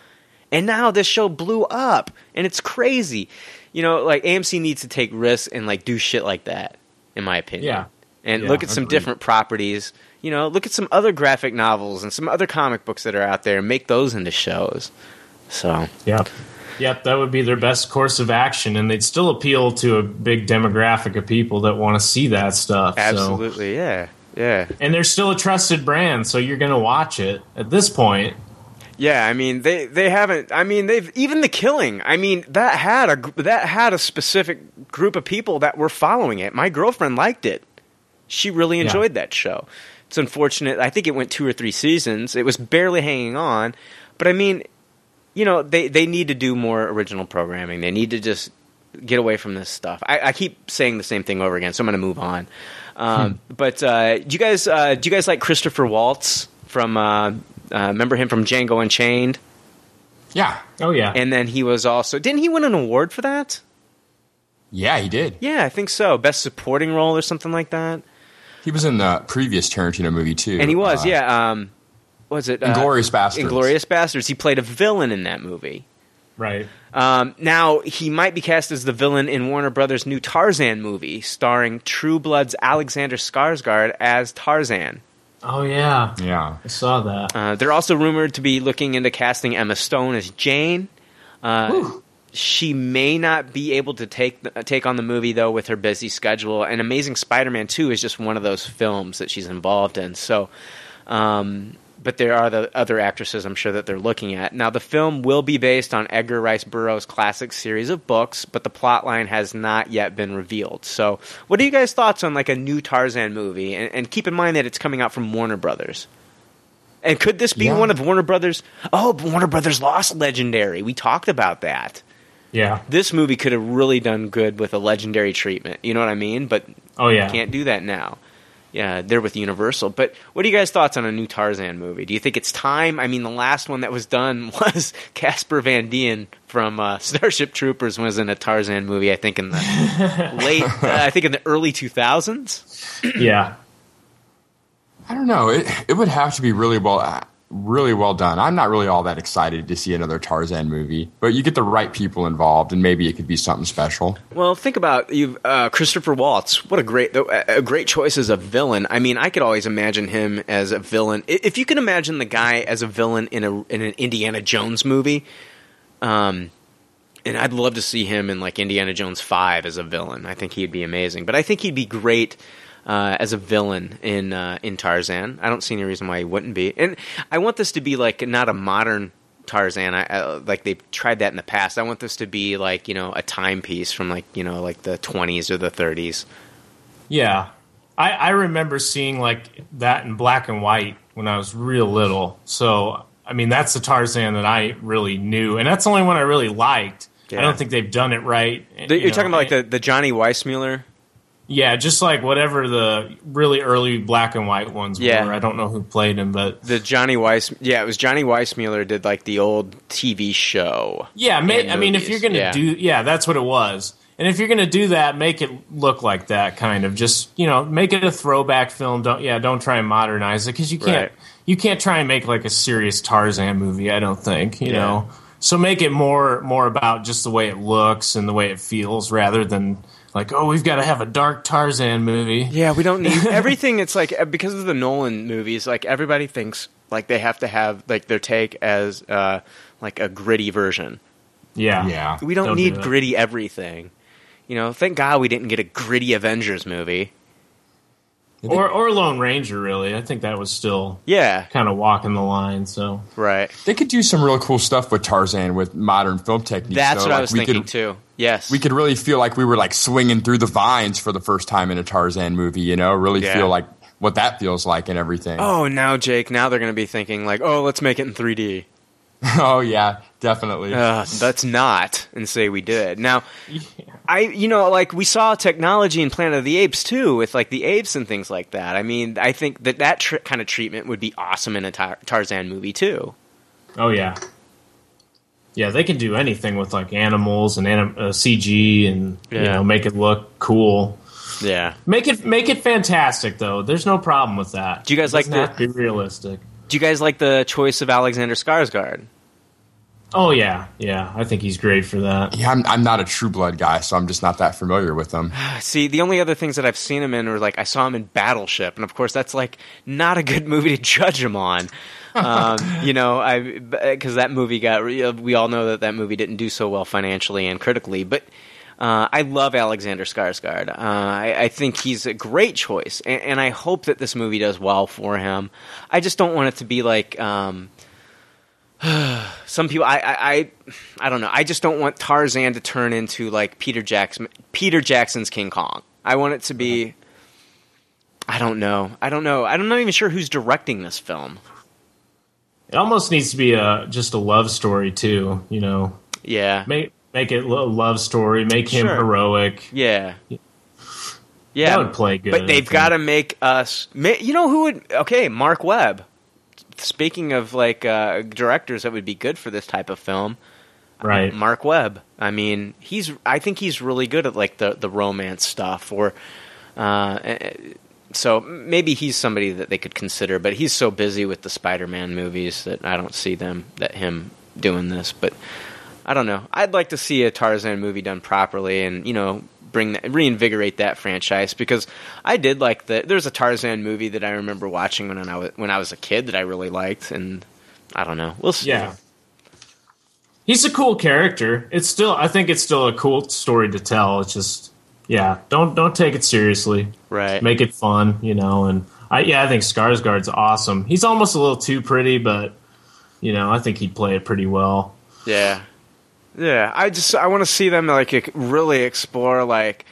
And now this show blew up, and it's crazy. You know, like AMC needs to take risks and like do shit like that, in my opinion. Yeah. And Yeah, look at some agreed. different properties. You know, look at some other graphic novels and some other comic books that are out there and make those into shows. So Yep. Yep, that would be their best course of action, and they'd still appeal to a big demographic of people that want to see that stuff. so- absolutely, yeah, yeah, And they're still a trusted brand, so you're going to watch it at this point. yeah. I mean, they they haven't. I mean, they've even the killing. I mean, that had a that had a specific group of people that were following it. My girlfriend liked it. She really Yeah. enjoyed that show. It's unfortunate. I think it went two or three seasons. It was barely hanging on, but I mean, you know, they they need to do more original programming. They need to just get away from this stuff. I, I keep saying the same thing over again, so I'm going to move on. Um, But uh, do you guys uh, do you guys like Christopher Waltz from? Uh, uh, remember him from Django Unchained? Yeah. Oh, yeah. And then he was also didn't he win an award for that? Yeah, he did. Yeah, I think so. Best supporting role or something like that. He was in the previous Tarantino movie too. And he was, Uh, yeah. Um, was it uh, Bastards. Inglourious Basterds. He played a villain in that movie. right. Um, now he might be cast as the villain in Warner Brothers' new Tarzan movie, starring True Blood's Alexander Skarsgård as Tarzan. Oh, yeah. Yeah. I saw that. Uh, they're also rumored to be looking into casting Emma Stone as Jane. Uh, she may not be able to take the, take on the movie though with her busy schedule. And Amazing Spider-Man Two is just one of those films that she's involved in. So, um, but there are the other actresses I'm sure that they're looking at. Now, the film will be based on Edgar Rice Burroughs' classic series of books, but the plot line has not yet been revealed. So, what are you guys' thoughts on like a new Tarzan movie? And, and keep in mind that it's coming out from Warner Brothers. And could this be Yeah. one of Warner Brothers? Oh, Warner Brothers lost Legendary. We talked about that. Yeah. This movie could have really done good with a Legendary treatment. You know what I mean? But Oh, yeah. can't do that now. Yeah, they're with Universal. But what are you guys' thoughts on a new Tarzan movie? Do you think it's time? I mean, the last one that was done was Casper Van Dien from uh, Starship Troopers was in a Tarzan movie. I think in the late, uh, I think in the early two thousands. Yeah. I don't know. It it would have to be really well uh, really well done. I'm not really all that excited to see another Tarzan movie, but you get the right people involved, and maybe it could be something special. Well, think about you, uh, Christopher Waltz. What a great, a great choice as a villain. I mean, I could always imagine him as a villain. If you can imagine the guy as a villain in a in an Indiana Jones movie, um, and I'd love to see him in like Indiana Jones Five as a villain. I think he'd be amazing. But I think he'd be great. Uh, as a villain in uh, in Tarzan, I don't see any reason why he wouldn't be. And I want this to be like not a modern Tarzan. I, I like they've tried that in the past. I want this to be like you know a timepiece from like you know like the 20s or the 30s. Yeah. I, I remember seeing like that in black and white when I was real little. So, I mean, that's the Tarzan that I really knew. And that's the only one I really liked. Yeah. I don't think they've done it right. The- you You're know. talking about like the, the Johnny Weissmuller. Yeah, just like whatever the really early black and white ones Yeah. were. I don't know who played him, but The Johnny Weiss, yeah, it was Johnny Weissmuller did like the old TV show. yeah, may, I mean, if you're gonna yeah. do, yeah, that's what it was. And if you're going to do that, make it look like that kind of. Just you know, make it a throwback film. Don't yeah, don't try and modernize it because you can't Right. you can't try and make like a serious Tarzan movie. I don't think you Yeah. know. So make it more more about just the way it looks and the way it feels, rather than like oh we've got to have a dark Tarzan movie. Yeah, we don't need everything. It's like uh, because of the Nolan movies, like everybody thinks like they have to have like their take as uh, like a gritty version. Yeah, Yeah. We don't, Don't need that. gritty everything. You know, thank God we didn't get a gritty Avengers movie. Or or Lone Ranger. Really, I think that was still Yeah, kind of walking the line. So right. They could do some real cool stuff with Tarzan with modern film techniques. That's though. what I was we thinking could, too. Yes, We could really feel like we were like swinging through the vines for the first time in a Tarzan movie. You know, really Yeah. feel like what that feels like and everything. Oh, now Jake, now they're going to be thinking like, oh, let's make it in 3D. Oh, yeah, definitely. Uh, that's not, and say we did. Now, I, you know, like we saw technology in Planet of the Apes too, with like the apes and things like that. I mean, I think that that tr- kind of treatment would be awesome in a Tar- Tarzan movie too. Oh yeah, yeah. They can do anything with like animals and anim- uh, CG and you know make it look cool. Yeah. Make it make it fantastic though. There's no problem with that. Do you guys It like doesn't have the- to be realistic? Do you guys like the choice of Alexander Skarsgård? Oh yeah, yeah. I think he's great for that. yeah, I'm, I'm not a True Blood guy, so I'm just not that familiar with them. See, the only other things that I've seen him in were like I saw him in Battleship, and of course that's like not a good movie to judge him on. Um, you know, I because that movie got we all know that that movie didn't do so well financially and critically, but. Uh, I love Alexander Skarsgård. Uh, I, I think he's a great choice, and, and I hope that this movie does well for him. I just don't want it to be like um, some people. I, I, I, I don't know. I just don't want Tarzan to turn into like Peter Jackson, Peter Jackson's King Kong. I want it to be. I don't know. I don't know. I'm not even sure who's directing this film. It almost needs to be a just a love story too. You know, Yeah, make make it a love story. Make him Sure. heroic. yeah, yeah. That would play good. But they've got to make us. You know who would? Okay, Marc Webb. Speaking of like uh, directors that would be good for this type of film, right. Marc Webb. I mean, he's. I think he's really good at like the the romance stuff, or uh, so maybe he's somebody that they could consider. But he's so busy with the Spider-Man movies that I don't see them that him doing this. But I don't know. I'd like to see a Tarzan movie done properly, and you know. Bring that, reinvigorate that franchise because I did like the. There's a Tarzan movie that I remember watching when I was when I was a kid that I really liked, and I don't know. We'll see. Yeah. He's a cool character. It's still I think it's still a cool story to tell. It's just yeah, don't don't take it seriously. right. Make it fun, you know, and I yeah, I think Skarsgård's awesome. He's almost a little too pretty, but you know, I think he'd play it pretty well. Yeah, yeah. I just I want to see them like really explore like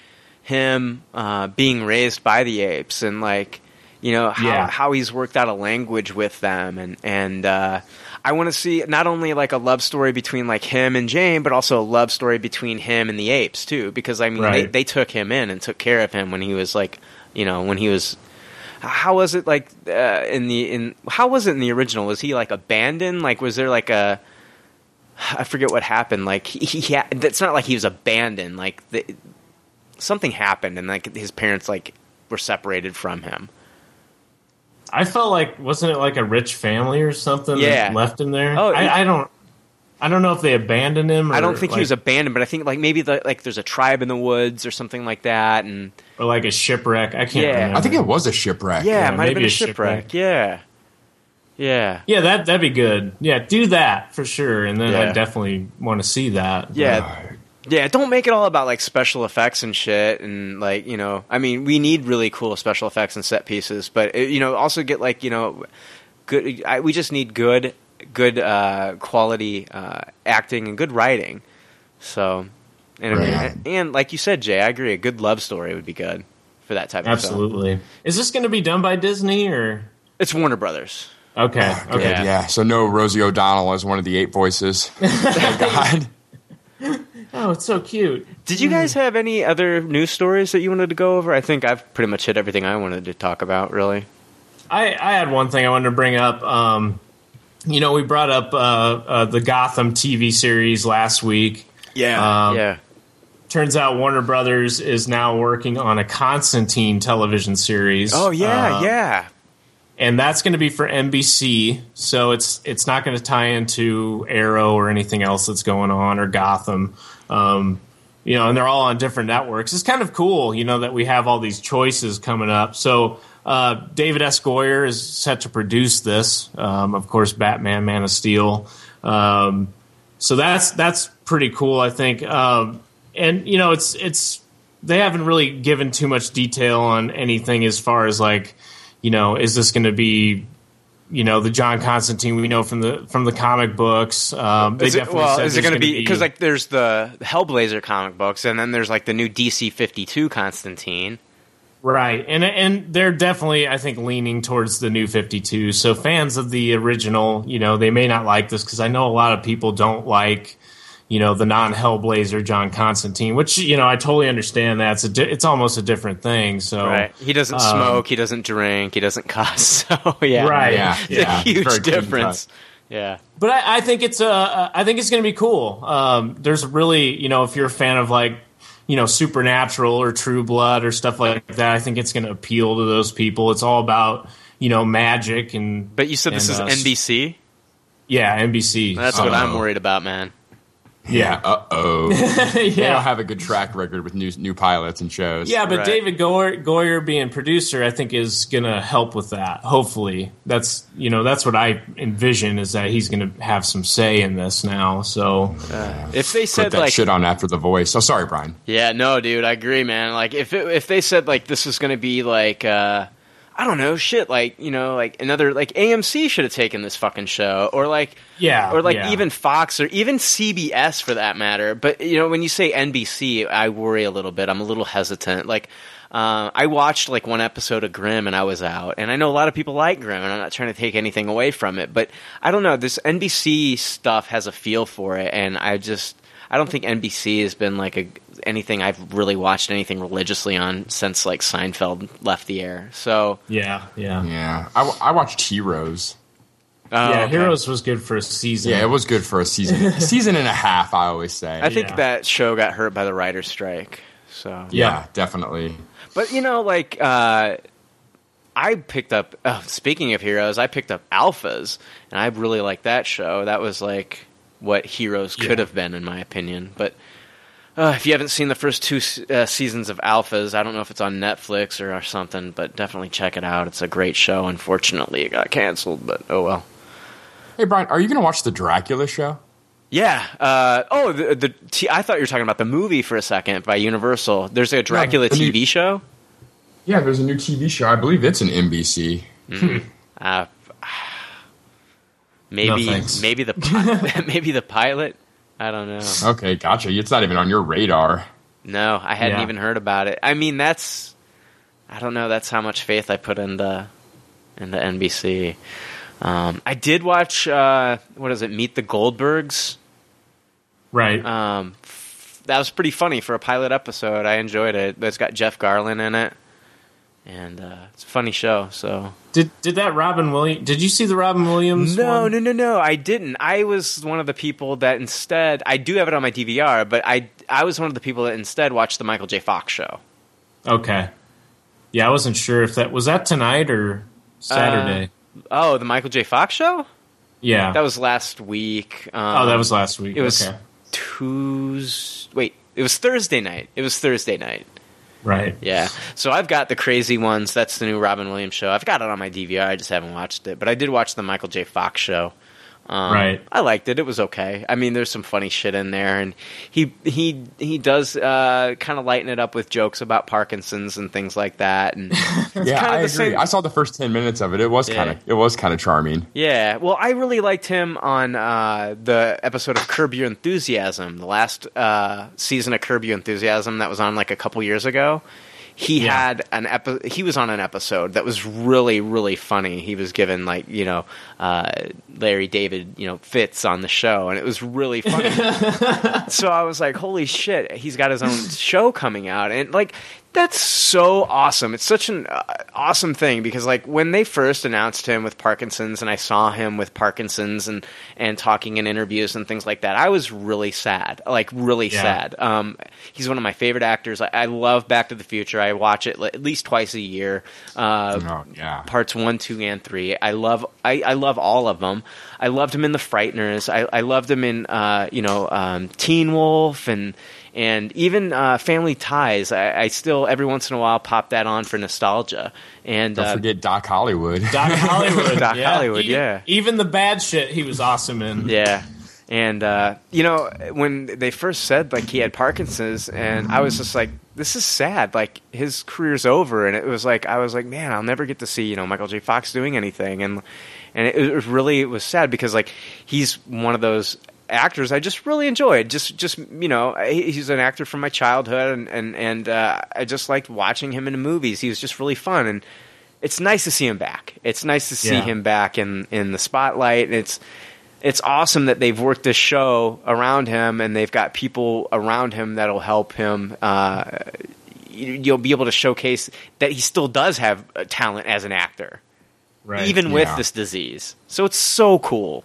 him uh, being raised by the apes and like you know how Yeah. how he's worked out a language with them and and uh, I want to see not only like a love story between like him and Jane, but also a love story between him and the apes too. Because I mean, they, they took him in and took care of him when he was like you know when he was. How was it like uh, in the in? How was it in the original? Was he like abandoned? Like was there like a I forget what happened. Like he, he ha- it's not like he was abandoned. Like the, something happened, and like his parents like were separated from him. I felt like wasn't it like a rich family or something Yeah. that left him there? Oh. I, I don't I don't know if they abandoned him or I don't think like, he was abandoned, but I think like maybe the, like there's a tribe in the woods or something like that, and or like a shipwreck. I can't Yeah. remember. I think it was a shipwreck. yeah, Yeah, it might have maybe been a a shipwreck. shipwreck. Yeah, yeah, Yeah, that that'd be good. Yeah, do that for sure, and then Yeah. I definitely want to see that. yeah. Yeah, don't make it all about like special effects and shit, and like you know, I mean, we need really cool special effects and set pieces, but uh, you know, also get like you know, good. I, we just need good, good uh, quality uh, acting and good writing. So, and, Right. and and like you said, Jay, I agree. A good love story would be good for that type of absolutely. Is this going to be done by Disney or? It's Warner Brothers. Okay, Good, okay. yeah. So no Rosie O'Donnell as one of the eight voices. Thank God. Oh, it's so cute. Did you guys have any other news stories that you wanted to go over? I think I've pretty much hit everything I wanted to talk about. Really. I, I had one thing I wanted to bring up. Um, you know, we brought up uh, uh, the Gotham TV series last week. Yeah. Um, yeah. turns out Warner Brothers is now working on a Constantine television series. Oh yeah, Um, yeah. And that's going to be for NBC. So it's it's not going to tie into Arrow or anything else that's going on or Gotham. Um, you know, and they're all on different networks. It's kind of cool, you know, that we have all these choices coming up. So uh, David S. Goyer is set to produce this. Um, of course, Batman, Man of Steel. Um, so that's that's pretty cool, I think. Um, and you know, it's it's they haven't really given too much detail on anything as far as like, you know, is this going to be, you know, the John Constantine we know from the from the comic books? Um, they Is it, definitely well, is it going to be because like there's the Hellblazer comic books, and then there's like the new DC 52 Constantine. Right, and and they're definitely, I think, leaning towards the new Fifty Two. So fans of the original, you know, they may not like this because I know a lot of people don't like, you know, the non Hellblazer John Constantine, which you know I totally understand. that it's a di- it's almost a different thing. So Right. He doesn't um, smoke. He doesn't drink. He doesn't cuss. So yeah, Right. Yeah, It's yeah. a huge Very difference. Yeah. but I, I think it's uh, I think it's going to be cool. Um, there's really, you know, if you're a fan of like, you know, Supernatural or True Blood or stuff like that, I think it's going to appeal to those people. It's all about you know magic and. But you said this is uh, NBC. Yeah, NBC. That's what I'm worried about, man. Yeah. Uh oh. They don't have a good track record with new new pilots and shows. Yeah, but Right. David Goyer, Goyer being producer, I think is going to help with that. Hopefully, that's you know that's what I envision is that he's going to have some say in this now. So If they Put said that like, shit on after the voice. Oh, sorry, Brian. yeah, no, dude, I agree, man. Like if it, if they said like this was going to be like, uh, I don't know, shit, like you know, like another like AMC should have taken this fucking show, or like yeah, or like yeah. even Fox or even CBS for that matter. But you know, when you say NBC, I worry a little bit. I'm a little hesitant. Like, uh, I watched like one episode of Grimm and I was out, and I know a lot of people like Grimm, and I'm not trying to take anything away from it, but I don't know. This NBC stuff has a feel for it, and I just I don't think NBC has been like a anything I've really watched anything religiously on since like Seinfeld left the air. So yeah, yeah, yeah. Yeah, I, I watched Heroes. oh, okay. Heroes was good for a season. Yeah, it was good for a season, season and a half. I always say. I think Yeah. that show got hurt by the writer's strike. So yeah, Yeah. definitely. But you know, like uh, I picked up. Oh, speaking of heroes, I picked up Alphas, and I really liked that show. That was like what Heroes could have been, in my opinion. But uh, if you haven't seen the first two uh, seasons of Alphas, I don't know if it's on Netflix or, or something, but definitely check it out. It's a great show. Unfortunately, it got canceled, but oh well. Hey, Brian, are you going to watch the Dracula show? Yeah. Uh, oh, the, the t- I thought you were talking about the movie for a second by Universal. There's a Dracula new- TV show. Yeah, there's a new TV show. I believe it's an NBC. Uh, maybe No, maybe the pi- maybe the pilot. I don't know. Okay, gotcha. It's not even on your radar. No, I hadn't Yeah. even heard about it. I mean, that's I don't know. That's how much faith I put in the in the NBC. Um, I did watch uh, what is it? Meet the Goldbergs. right. Um, f- that was pretty funny for a pilot episode. I enjoyed it. It's got Jeff Garlin in it, and uh, it's a funny show. So did did that Robin Williams? Did you see the Robin Williams? No, one? no, no, no. I didn't. I was one of the people that instead I do have it on my DVR, but I I was one of the people that instead watched the Michael J. Fox show. Okay. Yeah, I wasn't sure if that was that tonight or Saturday. Oh, the Michael J. Fox show? yeah. That was last week. Um, oh, that was last week. It was okay. Tuesday. Wait, it was Thursday night. It was Thursday night. Right. Yeah. So I've got the crazy ones. That's the new Robin Williams show. I've got it on my DVR. I just haven't watched it, but I did watch the Michael J. Fox show. Um, Right. I liked it. It was okay. I mean, there's some funny shit in there, and he he he does uh, kind of lighten it up with jokes about Parkinson's and things like that. And yeah, I agree. same- I saw the first ten minutes of it. It was Yeah. kind of it was kind of charming. yeah, well, I really liked him on uh, the episode of Curb Your Enthusiasm, the last uh, season of Curb Your Enthusiasm that was on like a couple years ago. He Yeah. had an epi- He was on an episode that was really, really funny. He was given like you know uh, Larry David you know fits on the show, and it was really funny. so I was like, "Holy shit!" He's got his own show coming out, and like That's so awesome. It's such an uh, awesome thing because like when they first announced him with Parkinson's and I saw him with Parkinson's and and talking in interviews and things like that, I was really sad. Like really Yeah. sad. Um he's one of my favorite actors. I, I love Back to the Future. I watch it at least twice a year. Uh Oh, yeah. parts one, two, and three. I love I, I love all of them. I loved him in The Frighteners. I, I loved him in uh, you know um, Teen Wolf and and even uh, Family Ties. I, I still every once in a while pop that on for nostalgia. And Don't uh, forget Doc Hollywood. Doc Hollywood. Doc yeah. Hollywood, Even- yeah. Even the bad shit he was awesome in. Yeah. And uh, you know, when they first said like he had Parkinson's, and I was just like, "This is sad. Like his career's over." And it was like I was like, "Man, I'll never get to see you know Michael J. Fox doing anything." And and it, was really it was sad because like he's one of those actors I just really enjoyed. Just just you know, he's an actor from my childhood, and and and uh, I just liked watching him in the movies. He was just really fun and it's nice to see him back. It's nice to see Yeah. him back in in the spotlight. And it's it's awesome that they've worked this show around him and they've got people around him that'll help him. Uh, you- you'll be able to showcase that he still does have uh, talent as an actor, Right. even with Yeah. this disease. So it's so cool.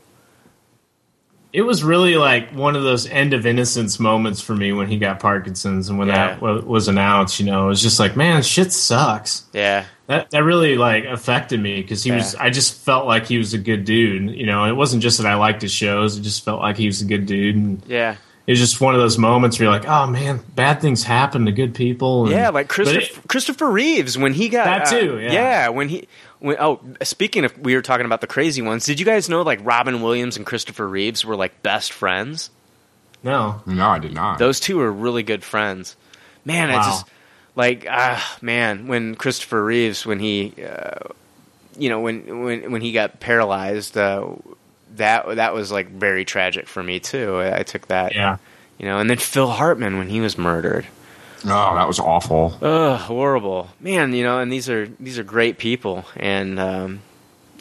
It was really like one of those end of innocence moments for me when he got Parkinson's and when Yeah. that wa- was announced. You know, it was just like, man, shit sucks. Yeah, That that really like affected me because he was. I just felt like he was a good dude. You know, it wasn't just that I liked his shows. It just felt like he was a good dude. And yeah. it was just one of those moments where you're like, oh man, bad things happen to good people. And- Yeah, like Christopher, it- Christopher Reeves when he got That uh, too, yeah. when he when oh speaking of we were talking about the crazy ones. Did you guys know like Robin Williams and Christopher Reeves were like best friends? no, no, I did not. Those two were really good friends. Man, I just like ah man when Christopher Reeves when he uh, you know when when when he got paralyzed uh, that that was like very tragic for me too. I, I took that yeah. you know, and then Phil Hartman when he was murdered. Oh, that was awful. Ugh, horrible, man. You know, and these are these are great people, and um,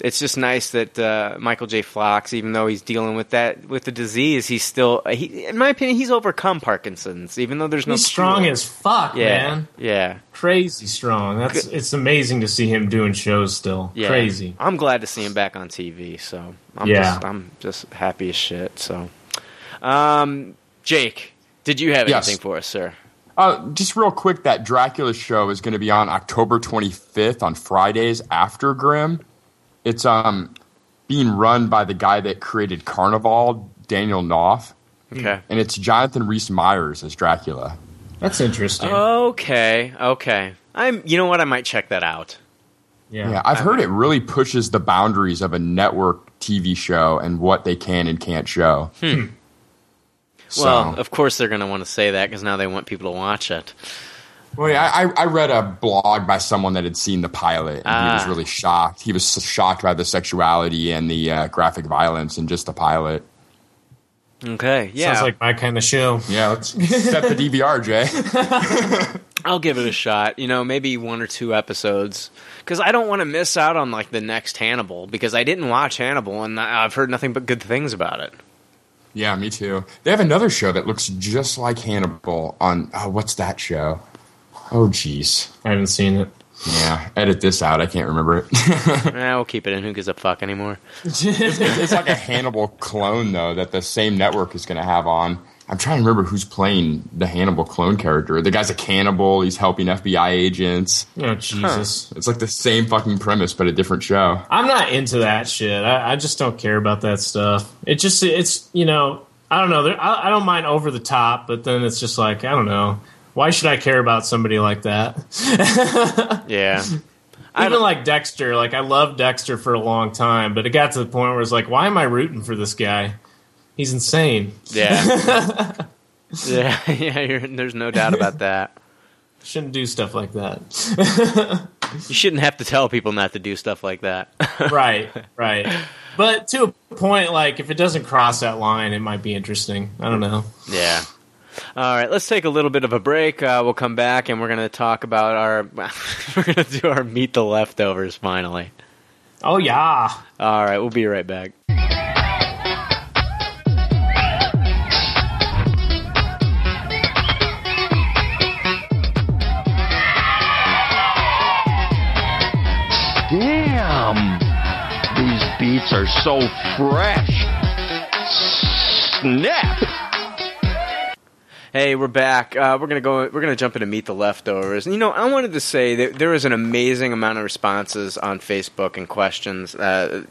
it's just nice that uh, Michael J. Fox, even though he's dealing with that with the disease, he's still, he, in my opinion, he's overcome Parkinson's, even though there's no He's strong cure. as fuck, yeah, man. yeah, Crazy strong. That's it's amazing to see him doing shows still. yeah. Crazy. I'm glad to see him back on TV. So I'm Yeah. just, I'm just happy as shit. So, um, Jake, did you have Yes. anything for us, sir? Uh, just real quick, that Dracula show is going to be on October 25th on Fridays after Grimm. It's um being run by the guy that created Carnivale, Daniel Knauf, Okay. and it's Jonathan Rhys Meyers as Dracula. That's interesting. Okay. Okay. I'm. You know what? I might check that out. yeah. Yeah, I've heard it really pushes the boundaries of a network TV show and what they can and can't show. So, Well, of course they're going to want to say that because now they want people to watch it. well, yeah, I, I read a blog by someone that had seen the pilot, and he was Ah. really shocked. He was shocked by the sexuality and the uh, graphic violence in just the pilot. Okay. Yeah. Sounds like my kind of show. Yeah, let's set the DVR, Jay. I'll give it a shot. You know, maybe one or two episodes because I don't want to miss out on like the next Hannibal because I didn't watch Hannibal and I've heard nothing but good things about it. Yeah, me too. They have another show that looks just like Hannibal on. Oh, what's that show? Oh, jeez. I haven't seen it. Yeah, edit this out. I can't remember it. eh, we'll keep it in. Who gives a fuck anymore? it's like a Hannibal clone, though, that the same network is going to have on. I'm trying to remember who's playing the Hannibal clone character. The guy's a cannibal. He's helping FBI agents. Oh Jesus! It's like the same fucking premise, but a different show. I'm not into that shit. I, I just don't care about that stuff. It just it's you know I don't know. I, I don't mind over the top, but then it's just like I don't know. Why should I care about somebody like that? Yeah. I Even don't- like Dexter, like I loved Dexter for a long time, but it got to the point where it's like, why am I rooting for this guy? He's insane. Yeah. yeah. Yeah. You're, there's no doubt about that. Shouldn't do stuff like that. You shouldn't have to tell people not to do stuff like that. right, right. But to a point, like if it doesn't cross that line, it might be interesting. I don't know. Yeah. All right, let's take a little bit of a break. Uh, we'll come back and we're going to talk about our. we're going to do our meet the leftovers finally. Oh yeah. All right, we'll be right back. Are so fresh. Snap! Hey, we're back. Uh, we're gonna go. We're gonna jump into meet the leftovers. And, you know, I wanted to say that there was an amazing amount of responses on Facebook and questions. Uh,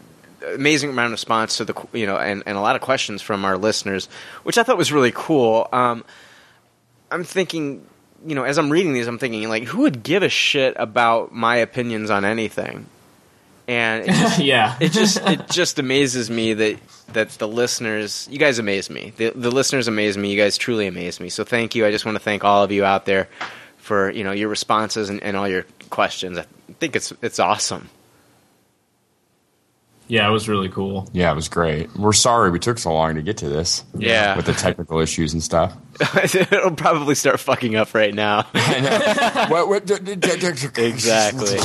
amazing amount of response to the you know and, and a lot of questions from our listeners, which I thought was really cool. Um, I'm thinking, you know, as I'm reading these, I'm thinking like, who would give a shit about my opinions on anything? And it just, yeah. it just it just amazes me that that the listeners, you guys amaze me. The the listeners amaze me. You guys truly amaze me. So thank you. I just want to thank all of you out there for you know your responses and, and all your questions. I think it's it's awesome. Yeah, it was really cool. Yeah, it was great. We're sorry we took so long to get to this. Yeah. With the technical issues and stuff. It'll probably start fucking up right now. what, what, exactly.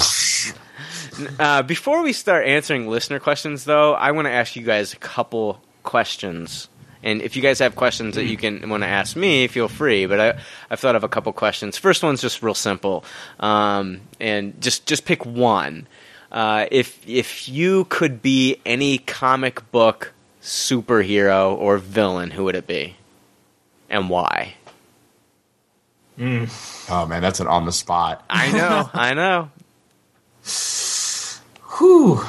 Uh, before we start answering listener questions, though, I want to ask you guys a couple questions. And if you guys have questions that you can want to ask me, feel free. But I, I've thought of a couple questions. First one's just real simple, um, and just just pick one. Uh, if if you could be any comic book superhero or villain, who would it be, and why? Oh man, that's an on the spot. I know, I know. Whew.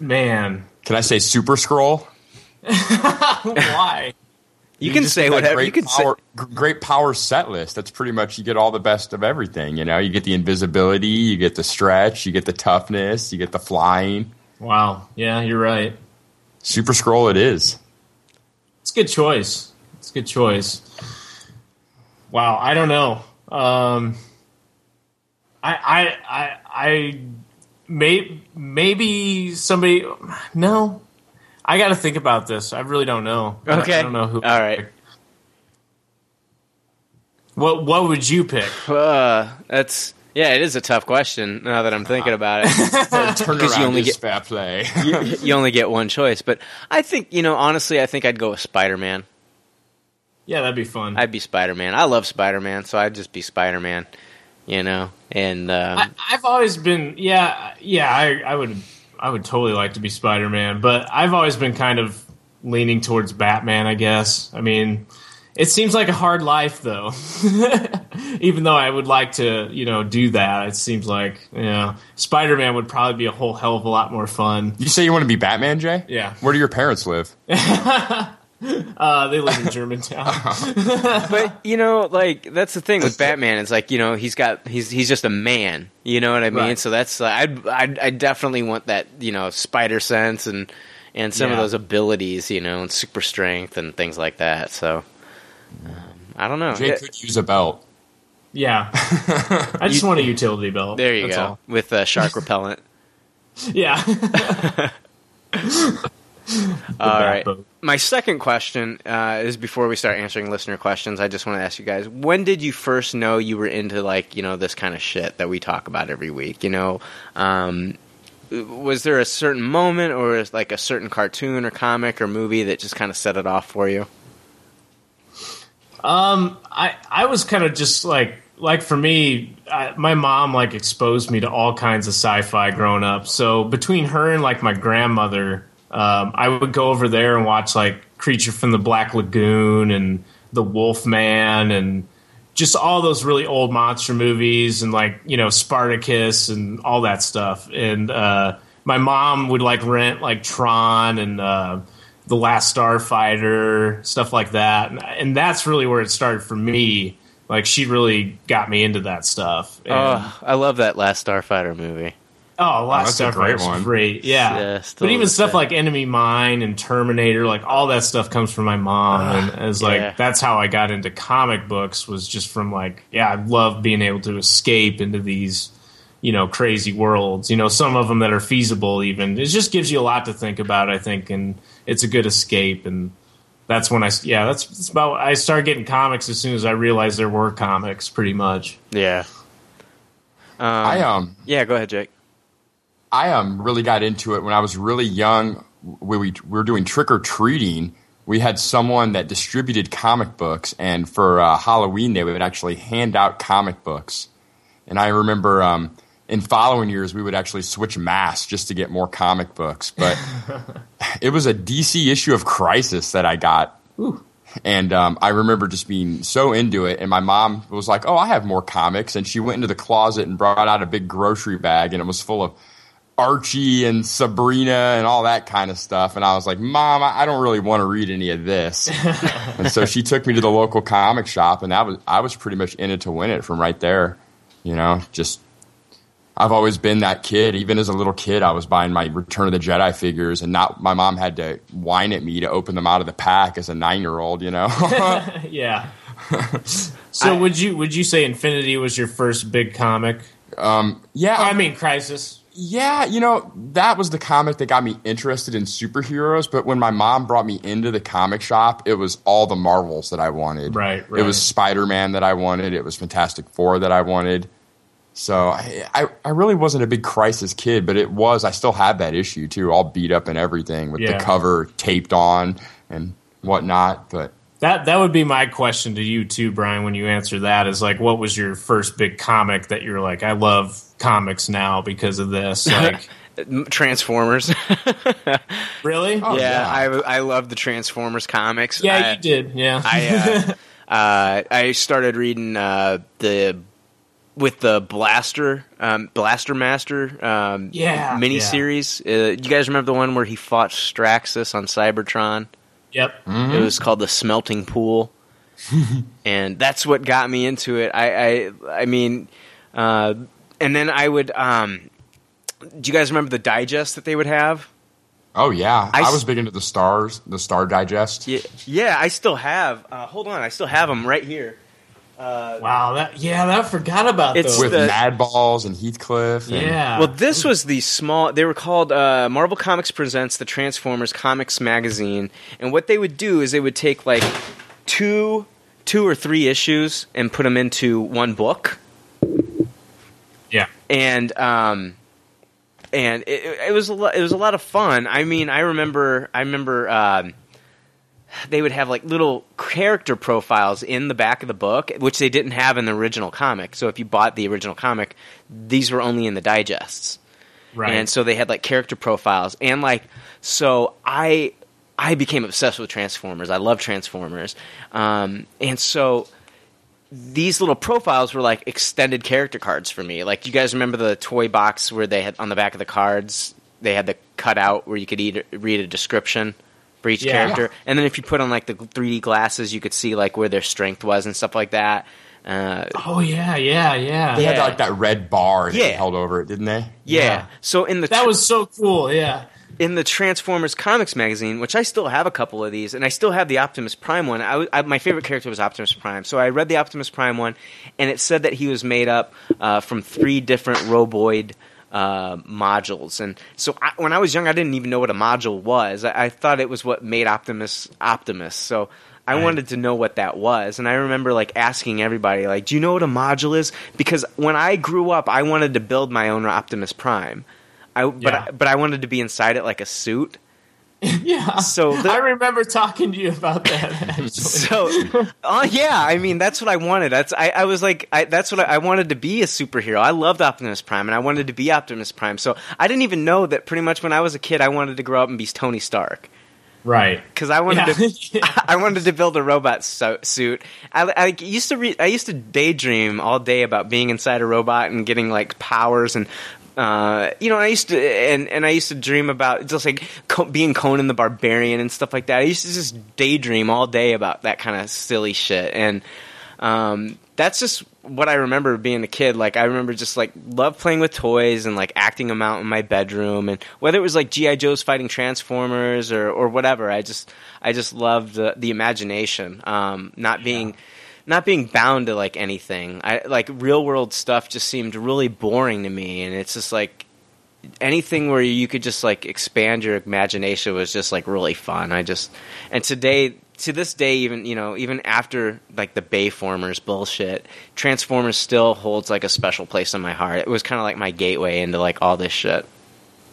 Man. Can I say Super Skrull? Why? You, can say whatever. You can say. power, gr- great power set list. That's pretty much you get all the best of everything. You know, you get the invisibility, you get the stretch, you get the toughness, you get the flying. Wow. Yeah, you're right. Super Skrull, it is. It's a good choice. It's a good choice. Wow, I don't know. Um, I, I, I, I, may, maybe somebody. No, I got to think about this. I really don't know. Okay. I don't know who. All right. What What would you pick? Uh, that's yeah. It is a tough question now that I'm thinking about it. Because you only get- fair play. you, you only get one choice, but I think you know. Honestly, I think I'd go with Spider Man. Yeah, that'd be fun. I'd be Spider Man. I love Spider Man, so I'd just be Spider Man. You know, and um, I, I've always been, yeah, yeah. I, I would, I would totally like to be Spider Man, but I've always been kind of leaning towards Batman. I guess. I mean, it seems like a hard life, though. Even though I would like to, you know, do that, it seems like, you know, Spider Man would probably be a whole hell of a lot more fun. You say you want to be Batman, Jay? Yeah. Where do your parents live? Uh, they live in Germantown. but you know, like that's the thing with Batman. It's like you know he's got he's he's just a man. You know what I mean? Right. So that's uh, I'd, I'd I definitely want that you know spider sense and and some of those abilities. You know, and super strength and things like that. So um, I don't know. Jay Yeah, could use a belt. yeah, I just want a utility belt. there you That's go all. with uh, shark repellent. Yeah. All right. Batboat. My second question uh, is before we start answering listener questions. I just want to ask you guys: When did you first know you were into like you know this kind of shit that we talk about every week? You know, um, was there a certain moment or like a certain cartoon or comic or movie that just kind of set it off for you? Um, I I was kind of just like like for me, I, my mom like exposed me to all kinds of sci-fi growing up. So between her and like my grandmother, um, I would go over there and watch like Creature from the Black Lagoon and The Wolf Man and just all those really old monster movies and like you know Spartacus and all that stuff. And uh, my mom would like rent like Tron and uh, the Last Starfighter stuff like that, and, and that's really where it started for me. Like she really got me into that stuff. And, Oh, I love that last Starfighter movie. Oh, Last that's a great Starfighter's one. great. Yeah. Yeah, but even stuff same. like Enemy Mine and Terminator, like all that stuff comes from my mom, and as like yeah. that's how I got into comic books was just from like yeah, I love being able to escape into these you know crazy worlds. You know, some of them that are feasible. Even it just gives you a lot to think about. I think, and it's a good escape and. That's when I yeah that's, that's about I started getting comics as soon as I realized there were comics pretty much Yeah. Um, I um yeah, go ahead, Jake. I um really got into it when I was really young. We, we, we were doing trick or treating. We had someone that distributed comic books, and for uh, Halloween they would actually hand out comic books. And I remember um, in following years we would actually switch masks just to get more comic books. But it was a DC issue of Crisis that I got. And um, I remember just being so into it. And my mom was like, Oh, I have more comics. And she went into the closet and brought out a big grocery bag, and it was full of Archie and Sabrina and all that kind of stuff. And I was like, Mom, I I don't really want to read any of this. and so she took me to the local comic shop, and that was I was pretty much in it to win it from right there. You know, just I've always been that kid. Even as a little kid, I was buying my Return of the Jedi figures, and not my mom had to whine at me to open them out of the pack as a nine year old. You know, yeah. so would you would you say Infinity was your first big comic? Um, yeah. I mean, Crisis. Yeah, you know, that was the comic that got me interested in superheroes. But when my mom brought me into the comic shop, it was all the Marvels that I wanted. Right, It was Spider Man that I wanted. It was Fantastic Four that I wanted. So I, I, I really wasn't a big Crisis kid, but it was. I still have that issue too, all beat up and everything with Yeah. the cover taped on and whatnot. But That that would be my question to you too, Brian. When you answer that, is like, what was your first big comic that you're like, I love comics now because of this? Like, Transformers. really? Oh, yeah, yeah. I I love the Transformers comics. yeah, I, you did. Yeah, I uh, uh, I started reading uh, the with the Blaster um, Blaster Master um, Yeah, miniseries. Uh, you guys remember the one where he fought Straxus on Cybertron? yep. It was called the Smelting Pool, and that's what got me into it. I I, I mean, uh, and then I would. Um, do you guys remember the digest that they would have? oh yeah, I was big into the stars, the Star Digest. Yeah, yeah, I still have. Uh, hold on, I still have them right here. Wow. That yeah, that I forgot about It's those. With the- Mad Balls and Heathcliff. and- yeah. Well, this was the small. They were called uh, Marvel Comics Presents the Transformers Comics Magazine, and what they would do is they would take like two, two or three issues and put them into one book, yeah. And um, and it, it was a lo- it was a lot of fun. I mean, I remember I remember. Um, they would have like little character profiles in the back of the book, which they didn't have in the original comic. So if you bought the original comic, these were only in the digests. Right. and so they had like character profiles and like so i i became obsessed with transformers i love transformers um, and so these little profiles were like extended character cards for me like you guys remember the toy box where they had on the back of the cards they had the cutout where you could eat, read a description for each Yeah. character and then if you put on like the 3d glasses you could see like where their strength was and stuff like that uh, oh yeah, yeah, yeah. They had like that red bar that Yeah. held over it, didn't they? yeah. Yeah. so in the That was so cool. Yeah. In the Transformers comics magazine, which I still have a couple of these, and I still have the Optimus Prime one. I, I- my favorite character was Optimus Prime, so I read the Optimus Prime one, and it said that he was made up uh, from three different Roboid uh, modules. And so I, when I was young, I didn't even know what a module was. I, I thought it was what made Optimus Optimus. So. I Right. wanted to know what that was, and I remember like asking everybody, like, "Do you know what a module is?" Because when I grew up, I wanted to build my own Optimus Prime. I, but Yeah. I, but I wanted to be inside it like a suit. Yeah. So the- I remember talking to you about that. Actually. So, uh, yeah, I mean that's what I wanted. That's I, I was like, I, that's what I, I wanted to be a superhero. I loved Optimus Prime, and I wanted to be Optimus Prime. So I didn't even know that. Pretty much when I was a kid, I wanted to grow up and be Tony Stark right. because I wanted Yeah. to. I wanted to build a robot so, suit. I, I used to read. I used to daydream all day about being inside a robot and getting like powers and. Uh, you know, I used to, and, and I used to dream about just like Co- being Conan the Barbarian and stuff like that. I used to just daydream all day about that kind of silly shit, and um, that's just what I remember being a kid. Like I remember just like love playing with toys and like acting them out in my bedroom, and whether it was like GI Joe's fighting Transformers or or whatever, I just I just loved the, the imagination, um, not being. Not being bound to like anything, I like real world stuff. Just seemed really boring to me, and it's just like anything where you could just like expand your imagination was just like really fun. I just and today to this day even you know even after like the Bayformers bullshit, Transformers still holds like a special place in my heart. It was kind of like my gateway into like all this shit.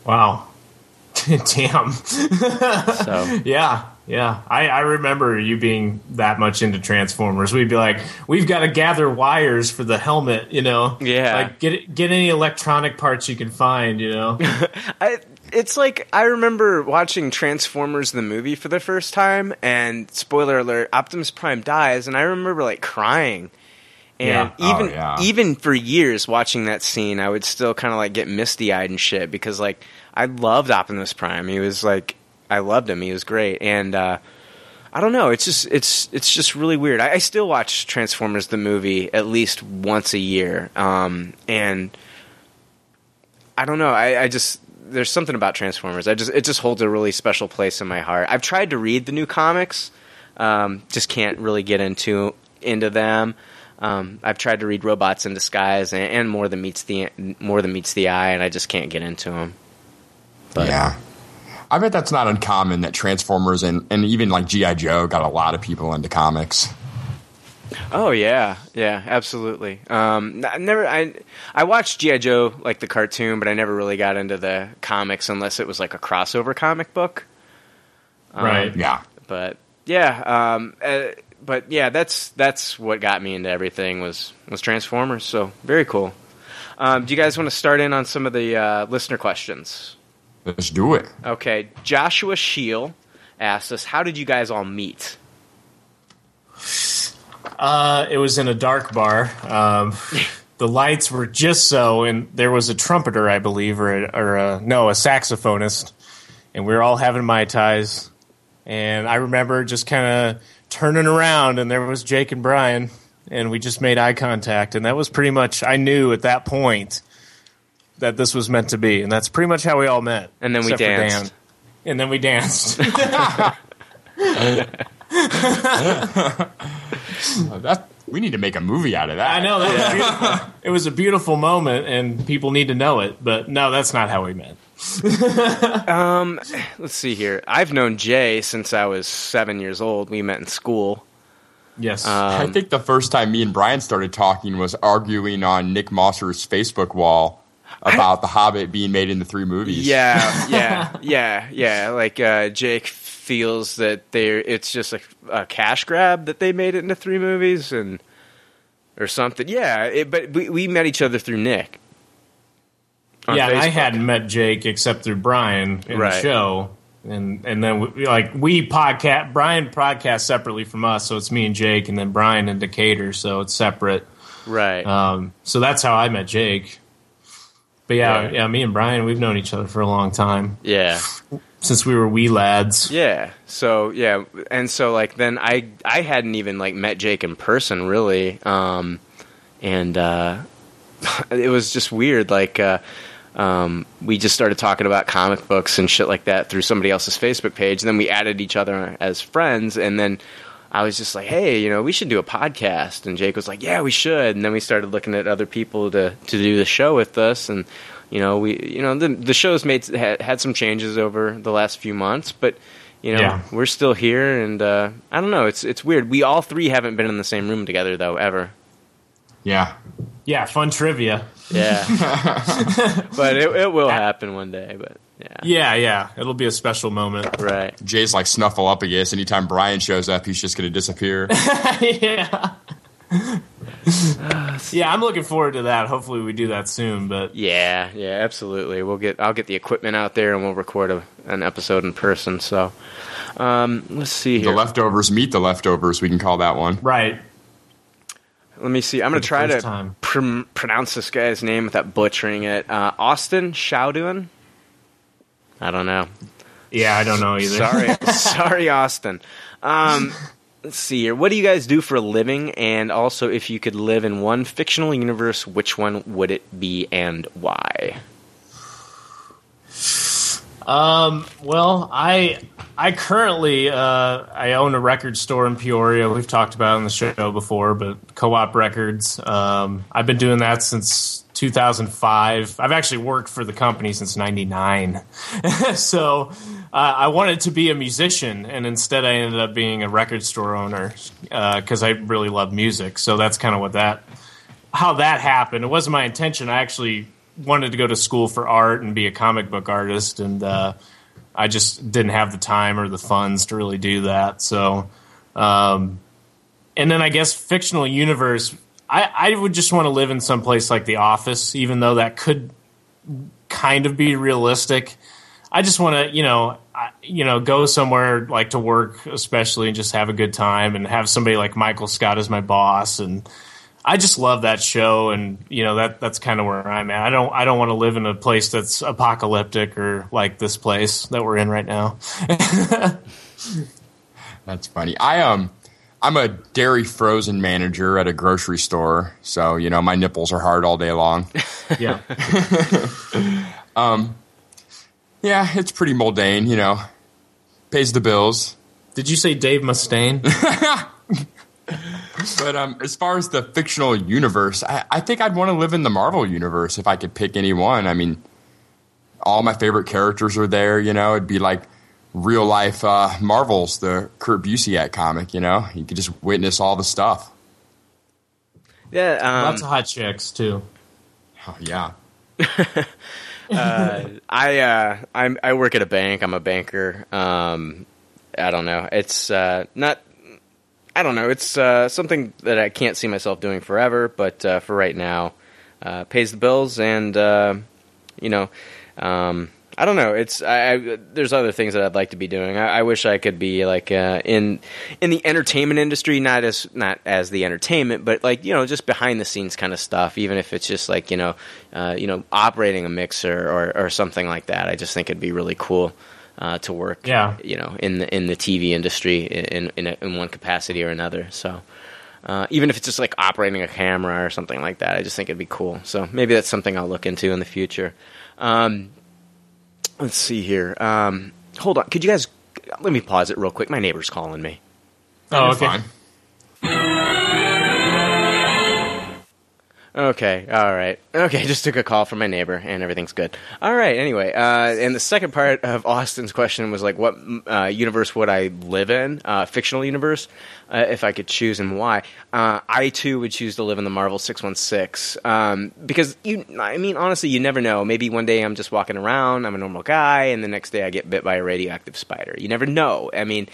Wow. Damn. So Yeah. Yeah. I, I remember you being that much into Transformers. We'd be like, we've got to gather wires for the helmet, you know? Yeah. Like, get get any electronic parts you can find, you know? I, it's like I remember watching Transformers the movie for the first time, and spoiler alert: Optimus Prime dies, and I remember like crying. And Yeah. Oh, even yeah. even for years watching that scene, I would still kind of like get misty eyed and shit because like I loved Optimus Prime. He was like I loved him. He was great, and uh, I don't know. It's just it's it's just really weird. I, I still watch Transformers the movie at least once a year, um, and I don't know. I, I just there's something about Transformers. I just it just holds a really special place in my heart. I've tried to read the new comics, um, just can't really get into into them. Um, I've tried to read Robots in Disguise and, and more than meets the more than meets the eye, and I just can't get into them. But yeah. I bet that's not uncommon that Transformers and, and even like G.I. Joe got a lot of people into comics. Oh yeah, yeah, absolutely. Um, I never, I I watched GI Joe like the cartoon, but I never really got into the comics unless it was like a crossover comic book. Um, right. Yeah. But yeah, um, uh, but yeah, that's that's what got me into everything was was Transformers. So very cool. Um, do you guys want to start in on some of the uh, listener questions? Let's do it. Okay, Joshua Scheel asked us, "How did you guys all meet?" Uh, it was in a dark bar. Um, the lights were just so, and there was a trumpeter, I believe, or, a, or a, no, a saxophonist, and we were all having mai tais. And I remember just kind of turning around, and there was Jake and Brian, and we just made eye contact, and that was pretty much. I knew at that point that this was meant to be, and that's pretty much how we all met. And then we danced. Dan. And then we danced. Uh, that we need to make a movie out of that. I know that was it was a beautiful moment, and people need to know it. But no, that's not how we met. Let's see here. I've known Jay since I was seven years old. We met in school. Yes, I think the first time me and Brian started talking was arguing on Nick Mosser's Facebook wall about The Hobbit being made into three movies. Yeah, yeah, yeah, yeah. Like uh, Jake feels that they it's just a, a cash grab that they made it into three movies and or something. Yeah, it, but we, we met each other through Nick. yeah. and I hadn't met Jake except through Brian in Right. the show, and and then we, like we podcast. Brian podcast separately from us, so it's me and Jake, and then Brian and Decatur, so it's separate. right. Um, so that's how I met Jake. But yeah, Yeah. yeah, me and Brian, we've known each other for a long time yeah. since we were wee lads. Yeah. So yeah, and so like then I I hadn't even like met Jake in person really, um, and uh, it was just weird. Like uh, um, we just started talking about comic books and shit like that through somebody else's Facebook page, and then we added each other as friends, and then. I was just like, hey, you know, we should do a podcast. And Jake was like, yeah, we should. And then we started looking at other people to, to do the show with us. And, you know, we, you know, the, the show's made, had, had some changes over the last few months, but, you know, Yeah. we're still here. And, uh, I don't know. It's, it's weird. We all three haven't been in the same room together though, ever. Yeah. Yeah, fun trivia. Yeah. but it, it will happen one day, but yeah. Yeah, yeah, it'll be a special moment. Right. Jay's like Snuffleupagus. Anytime Brian shows up, he's just going to disappear. yeah. yeah, I'm looking forward to that. Hopefully, we do that soon. But Yeah, yeah, absolutely. We'll get I'll get the equipment out there and we'll record a, an episode in person. So, um, let's see here. the leftovers meet the leftovers. We can call that one. right, Let me see. I'm going to try to pr- pronounce this guy's name without butchering it. Uh, Austin Showdoin? I don't know. yeah, I don't know either. Sorry, sorry, Austin. Um, let's see here. What do you guys do for a living? And also, if you could live in one fictional universe, which one would it be and why? Um, well, I I currently uh, I own a record store in Peoria. We've talked about on the show before, but Co-op Records. Um, I've been doing that since 2005. I've actually worked for the company since '99. so uh, I wanted to be a musician, and instead I ended up being a record store owner because I really love music. So that's kind of what that how that happened. It wasn't my intention. I actually wanted to go to school for art and be a comic book artist, and uh, I just didn't have the time or the funds to really do that. So, um, and then I guess fictional universe. I, I would just want to live in some place like The Office, even though that could kind of be realistic. I just want to, you know, I, you know, go somewhere like to work, especially, and just have a good time, and have somebody like Michael Scott as my boss, and I just love that show, and you know that that's kind of where I'm at. I don't I don't want to live in a place that's apocalyptic or like this place that we're in right now. That's funny. I um I'm a dairy frozen manager at a grocery store, so you know my nipples are hard all day long. yeah, um. yeah, it's pretty mundane, you know. Pays the bills. Did you say Dave Mustaine? But um, as far as the fictional universe, I, I think I'd want to live in the Marvel universe if I could pick any one. I mean, all my favorite characters are there. You know, it'd be like real life uh, Marvels, the Kurt Busiek comic. You know, you could just witness all the stuff. Yeah, um, Lots of hot chicks too. Oh, yeah, I uh, I'm, I work at a bank. I'm a banker. Um, I don't know. It's uh, not. I don't know. It's uh, something that I can't see myself doing forever, but uh, for right now, uh, pays the bills, and uh, you know, um, I don't know. It's I, I, there's other things that I'd like to be doing. I, I wish I could be like uh, in in the entertainment industry, not as not as the entertainment, but like you know, just behind the scenes kind of stuff. Even if it's just like you know, uh, you know, operating a mixer or or something like that. I just think it'd be really cool uh, to work. Yeah. you know, in the in the TV industry in in, a, in one capacity or another. So. Uh, even if it's just like operating a camera or something like that, I just think it'd be cool. So maybe that's something I'll look into in the future. Um, let's see here. Um, hold on. Could you guys let me pause it real quick? My neighbor's calling me. Oh, okay. fine. Okay, all right. Okay, just took a call from my neighbor, and everything's good. All right. Anyway, uh, and the second part of Austin's question was like, what uh, universe would I live in? Uh, fictional universe, uh, if I could choose, and why? Uh, I too would choose to live in the Marvel Six One Six, because you. I mean, honestly, you never know. Maybe one day I'm just walking around, I'm a normal guy, and the next day I get bit by a radioactive spider. You never know. I mean,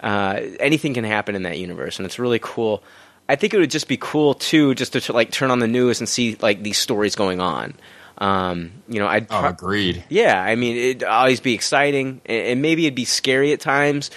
uh, anything can happen in that universe, and it's really cool. I think it would just be cool too, just to like turn on the news and see like these stories going on. Um, you know, I'd Oh, agreed. yeah, I mean, it'd always be exciting, and and maybe it'd be scary at times.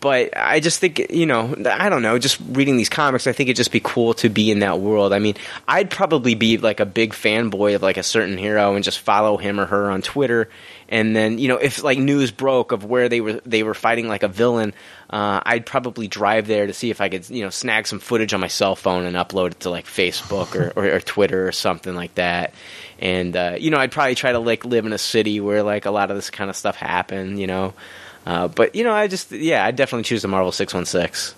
But I just think, you know, I don't know. Just reading these comics, I think it'd just be cool to be in that world. I mean, I'd probably be like a big fanboy of like a certain hero and just follow him or her on Twitter. And then, you know, if like news broke of where they were they were fighting like a villain, uh, I'd probably drive there to see if I could, you know, snag some footage on my cell phone and upload it to like Facebook or, or, or Twitter or something like that. And uh, you know, I'd probably try to like live in a city where like a lot of this kind of stuff happened. You know, uh, but you know, I just yeah, I'd definitely choose the Marvel Six One Six.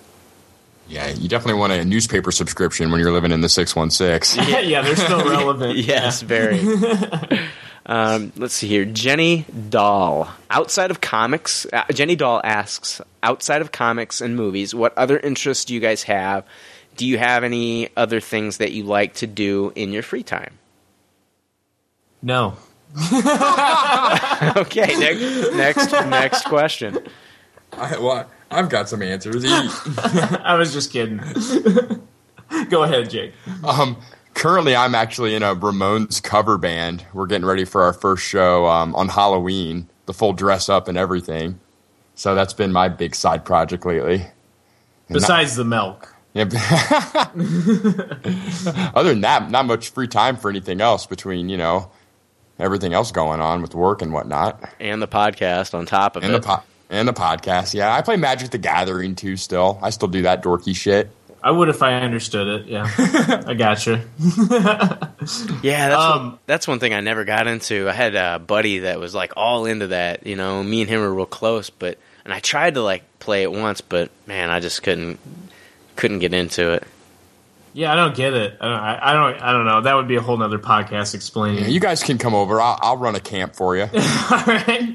Yeah, you definitely want a newspaper subscription when you're living in the six one six. yeah, they're still relevant. Yes, very. um, let's see here. Jenny Doll. Outside of comics, uh, Jenny Doll asks, outside of comics and movies, what other interests do you guys have? Do you have any other things that you like to do in your free time? No. Okay, next, next, next question. I, well, I've got some answers. I was just kidding. Go ahead, Jake. Um, currently, I'm actually in a Ramones cover band. We're getting ready for our first show um, on Halloween, the full dress up and everything. So that's been my big side project lately. Besides the milk. Yep. Other than that, not much free time for anything else between you know everything else going on with work and whatnot, And the podcast on top of and the it. po- and the podcast. Yeah, I play Magic the Gathering too. Still, I still do that dorky shit. I would if I understood it. Yeah, I gotcha. Yeah, that's Um, one, that's one thing I never got into. I had a buddy that was like all into that. You know, me and him were real close, but and I tried to like play it once, but man, I just couldn't couldn't get into it. Yeah, I don't get it. I don't. I, I don't. I don't know. That would be a whole nother podcast explaining. Yeah, you guys can come over. I'll, I'll run a camp for you. All right.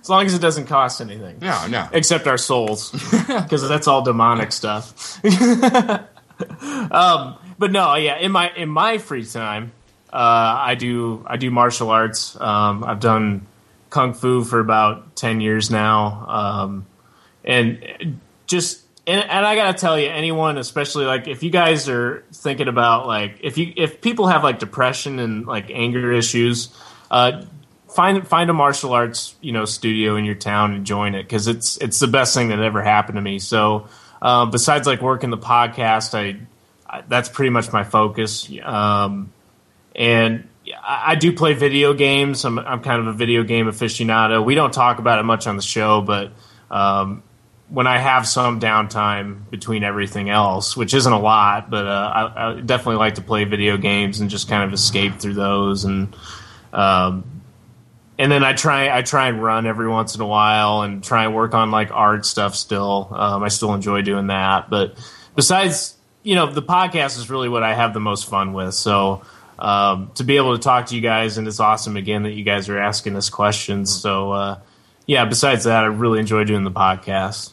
as long as it doesn't cost anything. No, no. except our souls, because that's all demonic stuff. um, but no, yeah, in my in my free time, uh, I do I do martial arts. Um, I've done kung fu for about ten years now, um, and just and, and I gotta tell you, anyone, especially like if you guys are thinking about like if you if people have like depression and like anger issues, uh, find find a martial arts you know studio in your town and join it because it's it's the best thing that ever happened to me. So uh, besides like working the podcast, I, I that's pretty much my focus. Um, and I, do play video games. I'm I'm kind of a video game aficionado. We don't talk about it much on the show, but um, when I have some downtime between everything else, which isn't a lot, but uh, I, I, definitely like to play video games and just kind of escape through those. And um, and then I try I try and run every once in a while and try and work on like art stuff. Still, um, I still enjoy doing that. But besides, you know, the podcast is really what I have the most fun with. So. Um, to be able to talk to you guys, and it's awesome again that you guys are asking us questions. So, uh, yeah, besides that, I really enjoy doing the podcast.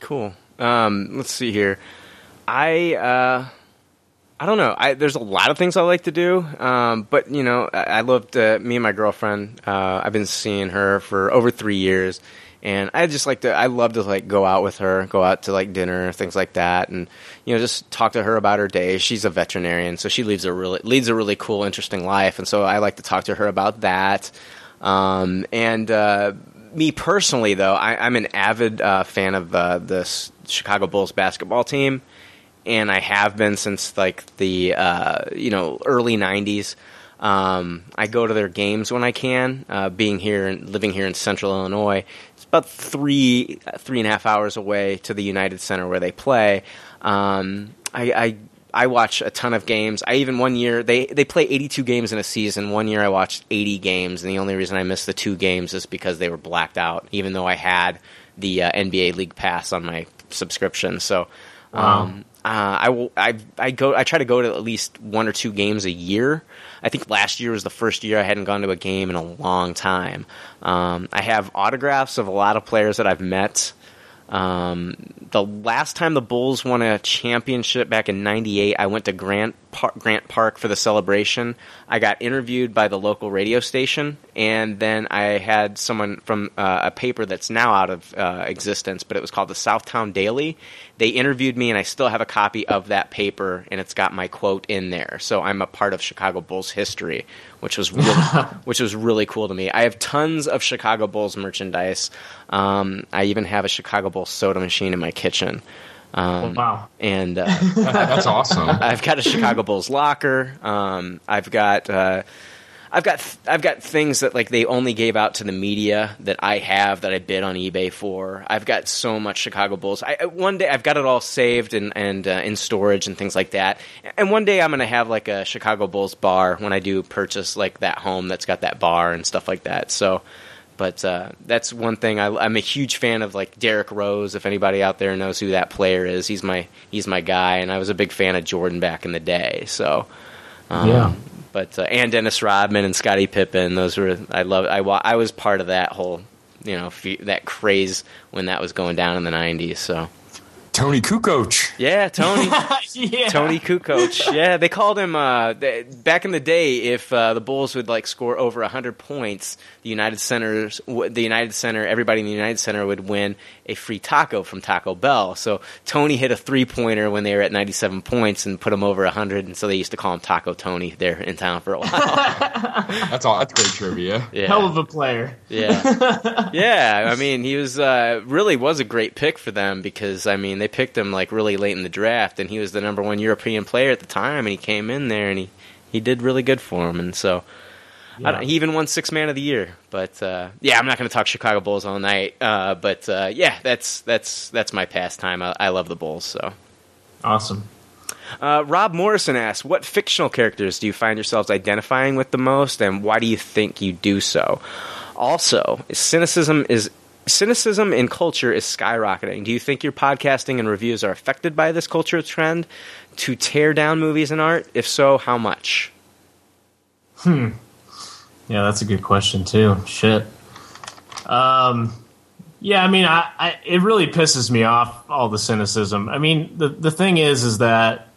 Cool. Um, let's see here. I uh, I don't know. I, there's a lot of things I like to do, um, but you know, I, I loved me and my girlfriend. Uh, I've been seeing her for over three years, and I just like to. I love to like go out with her, go out to like dinner, things like that, and you know, just talk to her about her day. She's a veterinarian, so she leads a really leads a really cool, interesting life, and so I like to talk to her about that. Um, and uh, me personally, though, I, am an avid uh, fan of uh, the Chicago Bulls basketball team, and I have been since like the uh, you know early '90s. Um, I go to their games when I can. Uh, being here and living here in Central Illinois, it's about three three and a half hours away to the United Center where they play. Um, I, I I watch a ton of games. I even one year they they play 82 games in a season. One year I watched 80 games, and the only reason I missed the two games is because they were blacked out, even though I had the uh, NBA League Pass on my subscription. So. Wow. Uh, I, I I go I try to go to at least one or two games a year. I think last year was the first year I hadn't gone to a game in a long time. Um, I have autographs of a lot of players that I've met. Um, the last time the Bulls won a championship back in '98, I went to Grant Par- Grant Park for the celebration. I got interviewed by the local radio station, and then I had someone from uh, a paper that's now out of uh, existence, but it was called the Southtown Daily. They interviewed me, and I still have a copy of that paper, and it's got my quote in there. So I'm a part of Chicago Bulls history, which was really, which was really cool to me. I have tons of Chicago Bulls merchandise. Um, I even have a Chicago Bulls soda machine in my kitchen. Um, wow. And uh, That's awesome. I've got a Chicago Bulls locker. Um, I've got uh, I've got I've got things that like they only gave out to the media that I have that I bid on eBay for. I've got so much Chicago Bulls. I, one day I've got it all saved and and uh, in storage and things like that. And one day I'm gonna have like a Chicago Bulls bar when I do purchase like that home that's got that bar and stuff like that. So. But uh, that's one thing. I, I'm a huge fan of like Derrick Rose. If anybody out there knows who that player is, he's my he's my guy. And I was a big fan of Jordan back in the day. So um, Yeah. But uh, and Dennis Rodman and Scottie Pippen. Those were I love. I I was part of that whole you know that craze when that was going down in the '90s. So Toni Kukoc. yeah, Tony. yeah. Toni Kukoc. Yeah, they called him uh, they, back in the day. If uh, the Bulls would like score over hundred points, the United Centers, w- the United Center, everybody in the United Center would win a free taco from Taco Bell. So Tony hit a three pointer when they were at ninety seven points and put him over hundred, and so they used to call him Taco Tony there in town for a while. That's all. That's great trivia. Yeah. Hell of a player. Yeah, yeah. I mean, he was uh, really was a great pick for them because I mean they picked him like really late in the draft, and he was the number one European player at the time, and he came in there and he he did really good for him, and so. I don't, he even won six man of the year, but uh, yeah, I'm not going to talk Chicago Bulls all night. Uh, but uh, yeah, that's that's that's my pastime. I, I love the Bulls. So, Awesome. uh, Rob Morrison asks, "What fictional characters do you find yourselves identifying with the most, and why do you think you do so?" Also, cynicism is cynicism in culture is skyrocketing. Do you think your podcasting and reviews are affected by this culture trend to tear down movies and art? If so, how much? Hmm. Yeah, that's a good question too. Shit. Um, yeah, I mean, I, I it really pisses me off all the cynicism. I mean, the the thing is, is that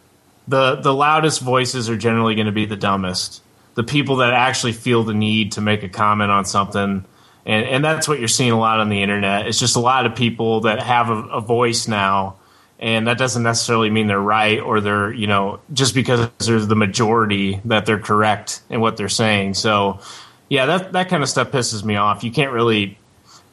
the the loudest voices are generally going to be the dumbest. The people that actually feel the need to make a comment on something and and that's what you're seeing a lot on the internet. It's just a lot of people that have a, a voice now, and that doesn't necessarily mean they're right or they're you know just because they're the majority that they're correct in what they're saying. So yeah, that that kind of stuff pisses me off. You can't really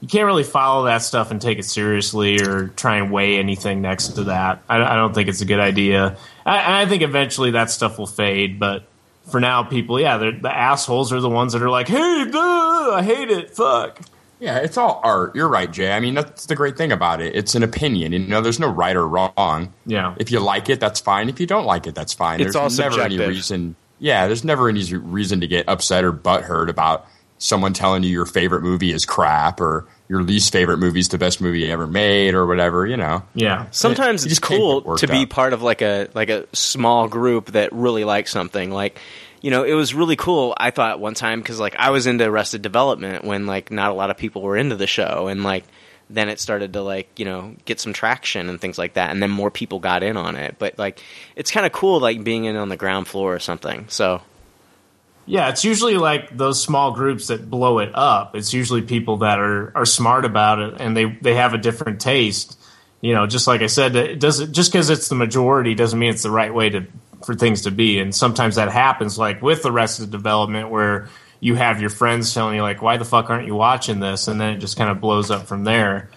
you can't really follow that stuff and take it seriously or try and weigh anything next to that. I, I don't think it's a good idea. I, I think eventually that stuff will fade, but for now, people, yeah, they're, the assholes are the ones that are like, "Hey, duh, I hate it, fuck." Yeah, it's all art. You're right, Jay. I mean, that's the great thing about it. It's an opinion. You know, there's no right or wrong. Yeah. If you like it, that's fine. If you don't like it, that's fine. It's there's all never any reason. Yeah, there's never any reason to get upset or butthurt about someone telling you your favorite movie is crap or your least favorite movie is the best movie ever made or whatever. You know. Yeah. Sometimes You it's cool get to be up. part of like a like a small group that really likes something. Like, you know, it was really cool. I thought one time because like I was into Arrested Development when like not a lot of people were into the show, and like then it started to like you know get some traction and things like that, and then more people got in on it. But like, it's kind of cool like being in on the ground floor or something. So Yeah, it's usually like those small groups that blow it up. It's usually people that are, are smart about it and they, they have a different taste. You know, just like I said, it doesn't just because it's the majority doesn't mean it's the right way to for things to be. And sometimes that happens, like with Arrested Development, where you have your friends telling you like, "Why the fuck aren't you watching this?" And then it just kind of blows up from there.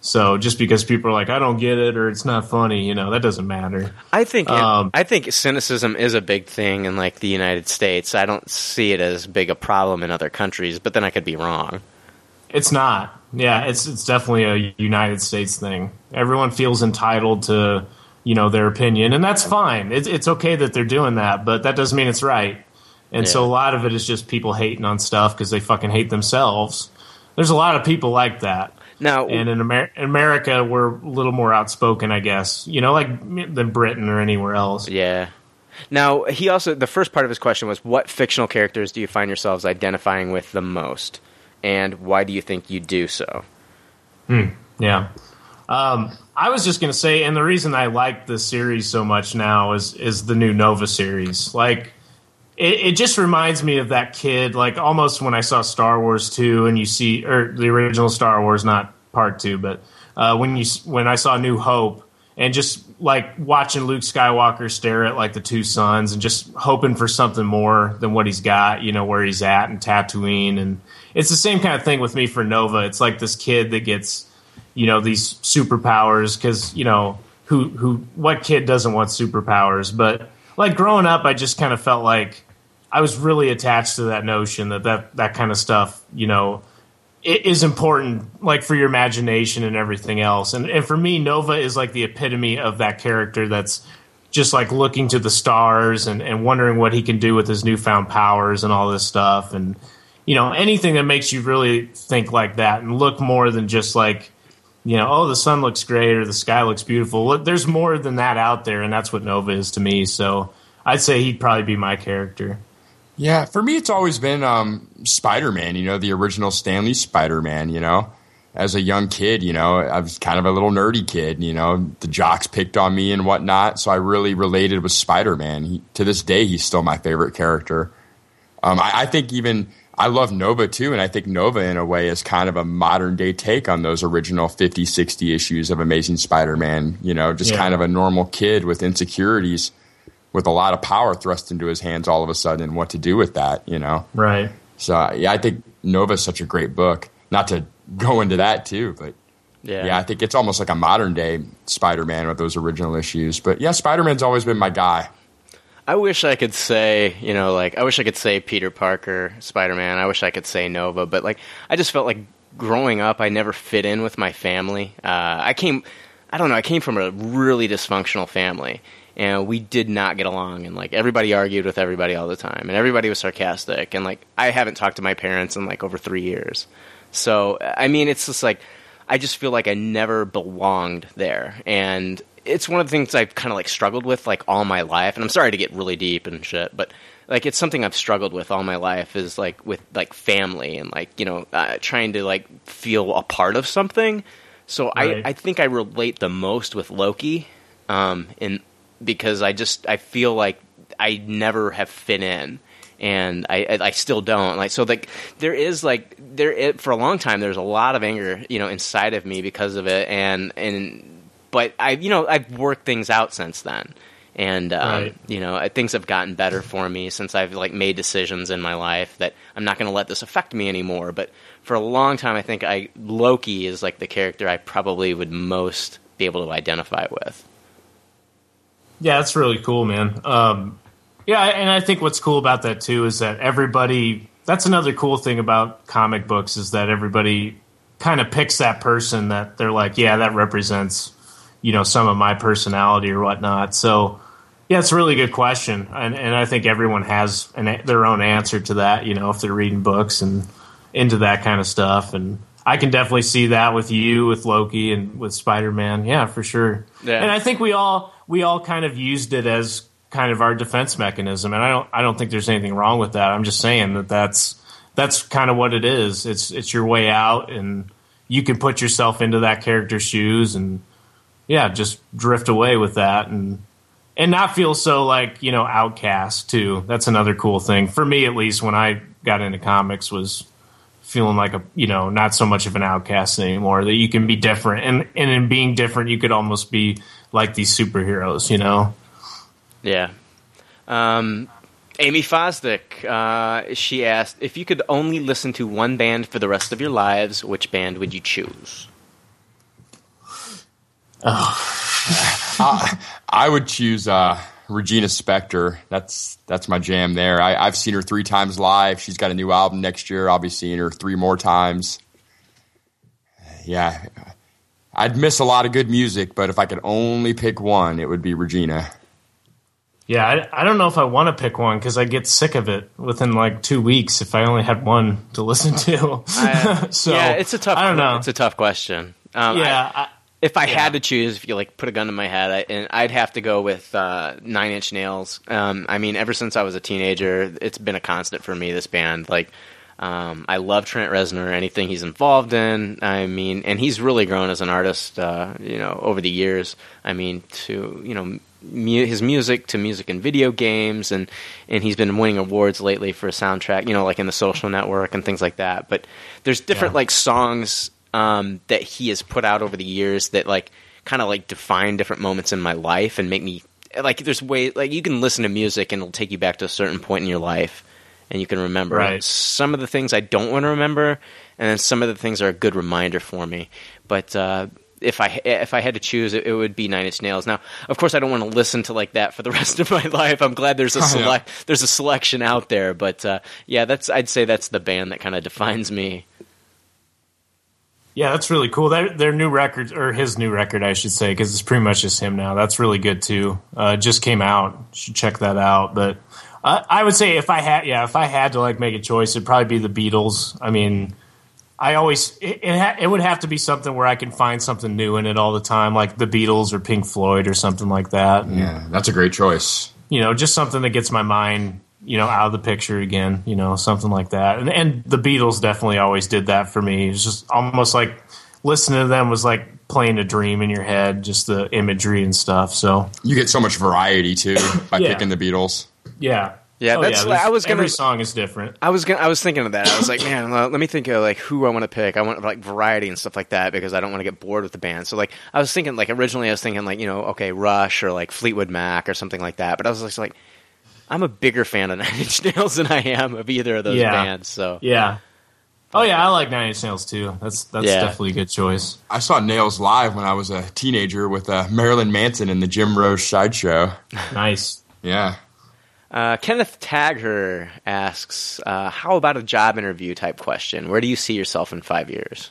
So just because people are like, "I don't get it" or "It's not funny," you know, that doesn't matter. I think Um, I think cynicism is a big thing in like the United States. I don't see it as big a problem in other countries, but then I could be wrong. It's not. Yeah, it's it's definitely a United States thing. Everyone feels entitled to, you know, their opinion, and that's fine. It's it's okay that they're doing that, but that doesn't mean it's right. And so a lot of it is just people hating on stuff because they fucking hate themselves. There's a lot of people like that. Now, And in, Amer- America, we're a little more outspoken, I guess. You know, like than Britain or anywhere else. Yeah. Now, he also, the first part of his question was what fictional characters do you find yourselves identifying with the most? And why do you think you do so? Yeah. Um, I was just going to say, and the reason I like this series so much now is is the new Nova series. Like, it, it just reminds me of that kid, like almost when I saw Star Wars two, and you see, or the original Star Wars, not part two, but uh, when you when I saw New Hope, and just like watching Luke Skywalker stare at like the two suns, and just hoping for something more than what he's got, you know, where he's at and Tatooine, and it's the same kind of thing with me for Nova. It's like this kid that gets you know these superpowers because you know who who what kid doesn't want superpowers but like growing up i just kind of felt like i was really attached to that notion that that, that kind of stuff you know it is important like for your imagination and everything else and, and for me nova is like the epitome of that character that's just like looking to the stars and, and wondering what he can do with his newfound powers and all this stuff and you know anything that makes you really think like that and look more than just like you know, oh, the sun looks great or the sky looks beautiful. There's more than that out there, and that's what Nova is to me. So I'd say he'd probably be my character. Yeah, for me, it's always been um, Spider Man, you know, the original Stan Lee Spider Man, you know. As a young kid, you know, I was kind of a little nerdy kid, you know, the jocks picked on me and whatnot. So I really related with Spider Man. To this day, he's still my favorite character. Um, I, I think even I love Nova too, and I think Nova in a way is kind of a modern day take on those original 50, 60 issues of Amazing Spider Man. You know, just Yeah. kind of a normal kid with insecurities, with a lot of power thrust into his hands all of a sudden, and what to do with that. You know, Right. so yeah, I think Nova is such a great book. Not to go into that too, but Yeah. yeah, I think it's almost like a modern day Spider Man with those original issues. But yeah, Spider Man's always been my guy. I wish I could say, you know, like I wish I could say Peter Parker, Spider Man. I wish I could say Nova, but like I just felt like growing up, I never fit in with my family. Uh, I came, I don't know, I came from a really dysfunctional family, and we did not get along, and like everybody argued with everybody all the time, and everybody was sarcastic, and like I haven't talked to my parents in like over three years. So I mean, it's just like I just feel like I never belonged there, and it's one of the things I've kind of like struggled with like all my life. And I'm sorry to get really deep and shit, but like it's something I've struggled with all my life is like with like family and like you know uh, trying to like feel a part of something. So Right. I I think I relate the most with Loki, um, in because I just I feel like I never have fit in, and I, I still don't. Like so like there is like there it, for a long time there's a lot of anger you know inside of me because of it and and but I you know I've worked things out since then. And um, Right. you know things have gotten better for me since I've like made decisions in my life that I'm not going to let this affect me anymore. But for a long time I think I Loki is like the character I probably would most be able to identify with Yeah, that's really cool, man. Um, yeah, and I think what's cool about that too is that everybody. That's another cool thing about comic books is that everybody kind of picks that person that they're like, yeah, that represents, you know, some of my personality or whatnot. So, yeah, it's a really good question, and and I think everyone has an, their own answer to that. You know, if they're reading books and into that kind of stuff, and I can definitely see that with you, with Loki, and with Spider Man. Yeah, for sure. Yeah. And I think we all we all kind of used it as kind of our defense mechanism, and I don't I don't think there's anything wrong with that. I'm just saying that that's that's kind of what it is. It's it's your way out, and you can put yourself into that character's shoes, and yeah, just drift away with that, and and not feel so like you know outcast too. That's another cool thing for me, at least when I got into comics was feeling like a you know not so much of an outcast anymore that you can be different and and in being different you could almost be like these superheroes you know Yeah. Um, Amy Fosdick, uh, she asked if you could only listen to one band for the rest of your lives, which band would you choose? Oh, I would choose uh, Regina Spektor. That's that's my jam there. I, I've seen her three times live. She's got a new album next year. I'll be seeing her three more times. Yeah, I'd miss a lot of good music, but if I could only pick one, it would be Regina. yeah i, I don't know if i want to pick one because i get sick of it within like two weeks if i only had one to listen to so yeah, it's a tough. i don't know It's a tough question. Um, yeah I- I, if I had to choose, if you like put a gun to my head, I, and I'd have to go with uh, Nine Inch Nails. Um, I mean, ever since I was a teenager, it's been a constant for me. This band, like, um, I love Trent Reznor. Anything he's involved in, I mean, and he's really grown as an artist. Uh, you know, over the years. I mean, to you know. Mu- his music to music and video games and and he's been winning awards lately for a soundtrack you know like in the social network and things like that but there's different Yeah. like songs um, that he has put out over the years that like kind of like define different moments in my life and make me like there's way like you can listen to music and it'll take you back to a certain point in your life and you can remember Right. some of the things I don't want to remember and then some of the things are a good reminder for me but uh, if I if I had to choose it, it would be Nine Inch Nails. Now, of course, I don't want to listen to like that for the rest of my life. I'm glad there's a Yeah. select there's a selection out there, but uh, yeah, that's I'd say that's the band that kind of defines me. Yeah, that's really cool. Their their new record or his new record, I should say, because it's pretty much just him now. That's really good too. Uh, just came out. Should check that out. But uh, I would say if I had, yeah, if I had to like make a choice, it'd probably be the Beatles. I mean, I always it it, ha- it would have to be something where I can find something new in it all the time, like the Beatles or Pink Floyd or something like that. And, Yeah, that's a great choice. You know, just something that gets my mind, you know, out of the picture again. You know, something like that. And, and the Beatles definitely always did that for me. It's just almost like listening to them was like playing a dream in your head, just the imagery and stuff. So You get so much variety too by Yeah. picking the Beatles. Yeah, Yeah, Oh, that's- there's- I was gonna- Every song is different. I was gonna, I was thinking of that. I was like, man, let me think of like who I want to pick. I want like variety and stuff like that because I don't want to get bored with the band. So like, I was thinking like originally I was thinking like you know okay Rush or like Fleetwood Mac or something like that. But I was just like, I'm a bigger fan of Nine Inch Nails than I am of either of those Yeah. bands. So Yeah. Oh yeah, I like Nine Inch Nails too. That's that's Yeah. definitely a good choice. I saw Nails live when I was a teenager with uh, Marilyn Manson in the Jim Rose sideshow. Nice. Yeah. Uh, Kenneth Tagher asks, uh, how about a job interview type question? Where do you see yourself in five years?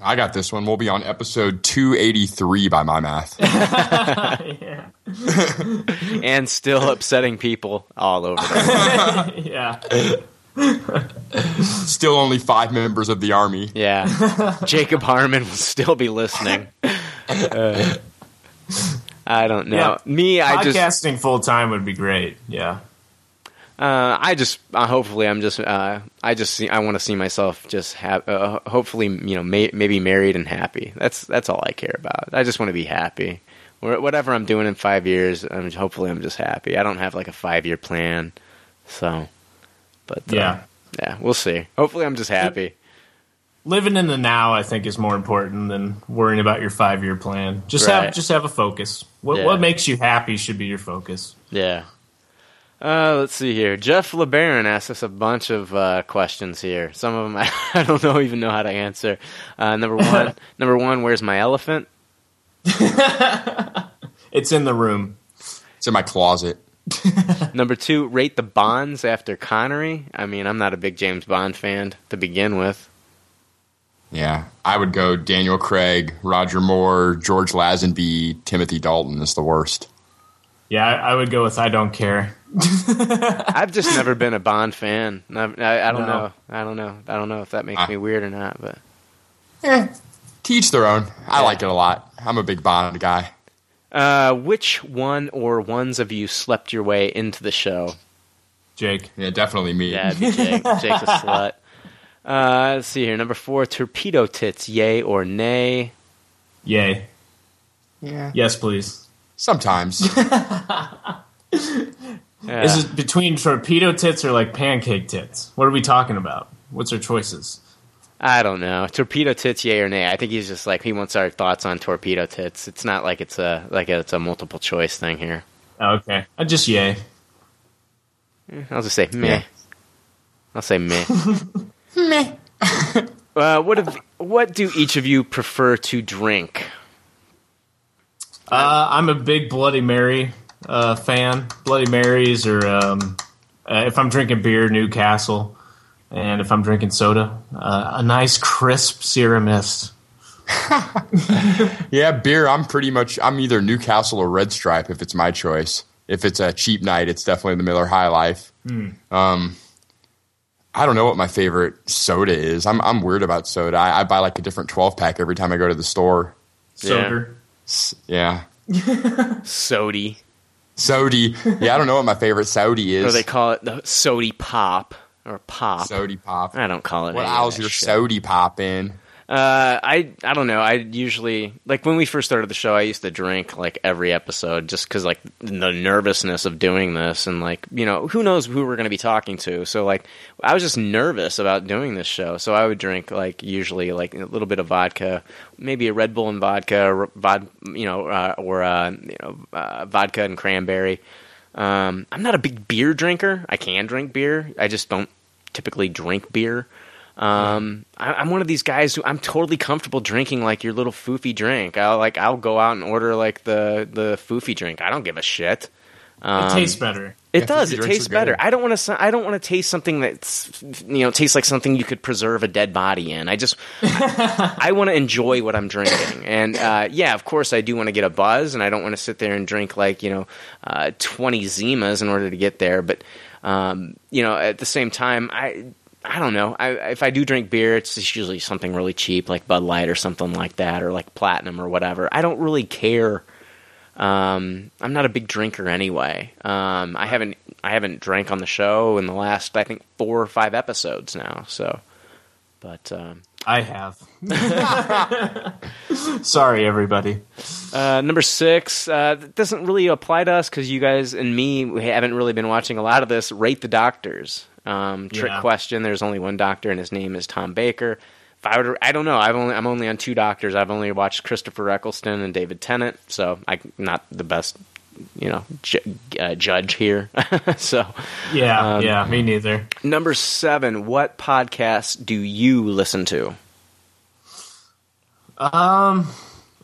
I got this one. We'll be on episode 283 by my math. and still upsetting people all over. Yeah. Still only five members of the army. Yeah, Jacob Harmon will still be listening. Uh, I don't know. Yeah. Me, I just, Podcasting full time would be great. Yeah. uh, I just, uh, hopefully, I'm just, uh, I just see, I want to see myself just have, uh, hopefully, you know, may, maybe married and happy. That's that's all I care about. I just want to be happy. Whatever I'm doing in five years, I'm, hopefully, I'm just happy. I don't have like a five year plan, so But uh, Yeah. yeah, we'll see. Hopefully, I'm just happy. Living in the now, I think, is more important than worrying about your five year plan. Just Right. have just have a focus. What Yeah. what makes you happy should be your focus. Yeah. Uh, let's see here. Jeff LeBaron asked us a bunch of uh, questions here. Some of them I, I don't know even know how to answer. Uh, number one, number one, where's my elephant? It's in the room. It's in my closet. Number two, rate the Bonds after Connery. I mean, I'm not a big James Bond fan to begin with. Yeah, I would go Daniel Craig, Roger Moore, George Lazenby, Timothy Dalton is the worst. Yeah, I, I would go with I don't care. I've just never been a Bond fan. I, I, I don't No. know. I don't know. I don't know if that makes Ah. me weird or not. But Eh, teach their own. I like it a lot. I'm a big Bond guy. uh, which one or ones of you slept your way into the show? Jake. Yeah, definitely me. Yeah, it'd be Jake. Jake's a slut. Uh, let's see here. Number four, torpedo tits, yay or nay? Yay. Yeah. Yes, please. Sometimes. Yeah. Is it between torpedo tits or like pancake tits? What are we talking about? What's our choices? I don't know. Torpedo tits, yay or nay? I think he's just like he wants our thoughts on torpedo tits. It's not like it's a like it's a multiple choice thing here. Oh, okay. I just yay. I'll just say meh. Yeah. I'll say meh. meh. uh, what have, what do each of you prefer to drink? Uh, I'm a big Bloody Mary uh, fan. Bloody Marys, or um, uh, if I'm drinking beer, Newcastle, and if I'm drinking soda, uh, a nice crisp Sierra Mist. yeah, beer. I'm pretty much. I'm either Newcastle or Red Stripe if it's my choice. If it's a cheap night, it's definitely the Miller High Life. Um, I don't know what my favorite soda is. I'm I'm weird about soda. I, I buy like a different 12 pack every time I go to the store. Soda. S- Yeah, Sody, sody. Yeah, I don't know what my favorite sody or is. they call it the sody pop or pop. Sody pop. I don't call it. What any of aisle's that your shit. sody pop in? Uh, I I don't know. I usually like when we first started the show. I used to drink like every episode just because like the nervousness of doing this and like you know who knows who we're going to be talking to. So like I was just nervous about doing this show. So I would drink like usually like a little bit of vodka, maybe a Red Bull and vodka, or vod, you know, uh, or uh, you know, uh, vodka and cranberry. Um, I'm not a big beer drinker. I can drink beer. I just don't typically drink beer. Um, I, I'm one of these guys who I'm totally comfortable drinking like your little foofy drink. I'll like I'll go out and order like the the foofy drink. I don't give a shit. Um, It tastes better. It Yeah, does. It tastes better. good. I don't want to. I don't want to taste something that's you know tastes like something you could preserve a dead body in. I just I, I want to enjoy what I'm drinking, and uh, yeah, of course I do want to get a buzz, and I don't want to sit there and drink like you know uh, 20 Zimas in order to get there. But um, you know, at the same time, I. I don't know. I, if I do drink beer, it's usually something really cheap, like Bud Light or something like that, or like Platinum or whatever. I don't really care um, I'm not a big drinker anyway. Um, I haven't I haven't drank on the show in the last I think four or five episodes now. So, but um, I have. Sorry, everybody. uh, number six uh, doesn't really apply to us because you guys and me we haven't really been watching a lot of this. Rate the doctors. Um, trick Yeah. question. There's only one doctor, and his name is Tom Baker. If I would, I don't know. I've only I'm only on two doctors. I've only watched Christopher Eccleston and David Tennant, so I'm not the best, you know, ju- uh, judge here. so Yeah, Um, yeah, me neither. Number seven, what podcast do you listen to? Um,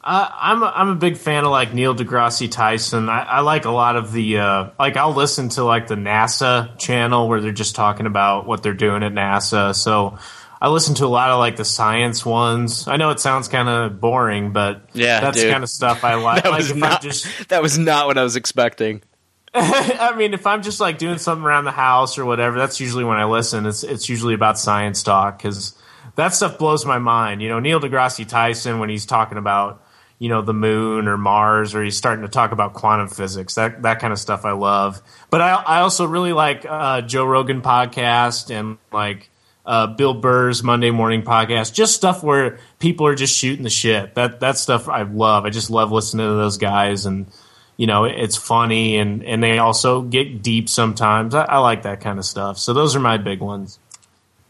I'm a, I'm a big fan of like Neil deGrasse Tyson. I, I like a lot of the uh, like I'll listen to like the NASA channel where they're just talking about what they're doing at NASA. So I listen to a lot of like the science ones. I know it sounds kind of boring, but Yeah, that's kind of stuff I like. That was not just that was not what I was expecting. I mean, if I'm just like doing something around the house or whatever, that's usually when I listen. It's it's usually about science talk because that stuff blows my mind. You know, Neil deGrasse Tyson when he's talking about you know the moon or Mars or he's starting to talk about quantum physics. That that kind of stuff I love. But I I also really like uh, Joe Rogan podcast and like. Uh, Bill Burr's Monday morning podcast, just stuff where people are just shooting the shit. That that stuff I love. I just love listening to those guys, and you know it's funny and and they also get deep sometimes. I, I like that kind of stuff. So those are my big ones.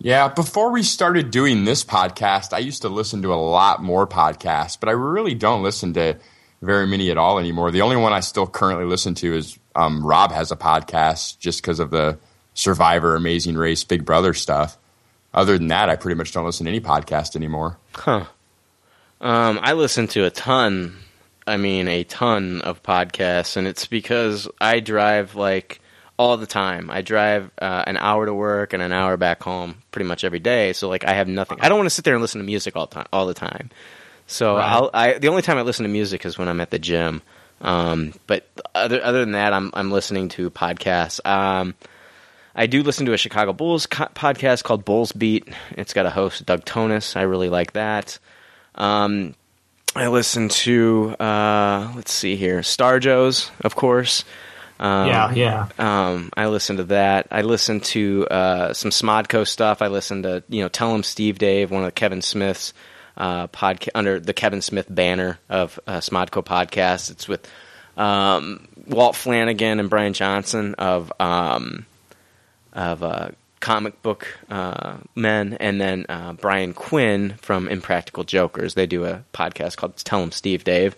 Yeah, before we started doing this podcast, I used to listen to a lot more podcasts, but I really don't listen to very many at all anymore. The only one I still currently listen to is um, Rob has a podcast just because of the Survivor, Amazing Race, Big Brother stuff. Other than that, I pretty much don't listen to any podcast anymore. Huh. Um, I listen to a ton. I mean, a ton of podcasts, and it's because I drive like all the time. I drive uh, an hour to work and an hour back home pretty much every day. So like, I have nothing. I don't want to sit there and listen to music all time, all the time. So I the only time I listen to music is when I'm at the gym. Um, but other other than that, I'm I'm listening to podcasts. Um, I do listen to a Chicago Bulls co- podcast called Bulls Beat. It's got a host Doug Thonus. I really like that. Um, I listen to uh, let's see here, Star Joe's, of course. Um, yeah, yeah. um, I listen to that. I listen to uh, some Smodco stuff. I listen to you know Tell 'em Steve Dave, one of the Kevin Smith's uh, podcast under the Kevin Smith banner of uh, Smodco podcasts. It's with um, Walt Flanagan and Brian Johnson of um, of uh, comic book uh, men, and then uh, Brian Quinn from Impractical Jokers. They do a podcast called "Tell 'em Steve Dave.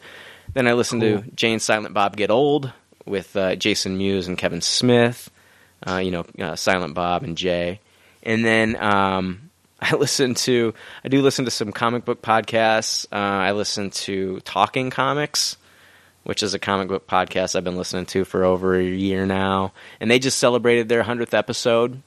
Then I listen to Jay and Silent Bob Get Old with uh, Jason Mewes and Kevin Smith. Uh, you know, uh, Silent Bob and Jay. And then um, I listen to, I do listen to some comic book podcasts. Uh, I listen to Talking Comics, which is a comic book podcast I've been listening to for over a year now. And they just celebrated their 100th episode.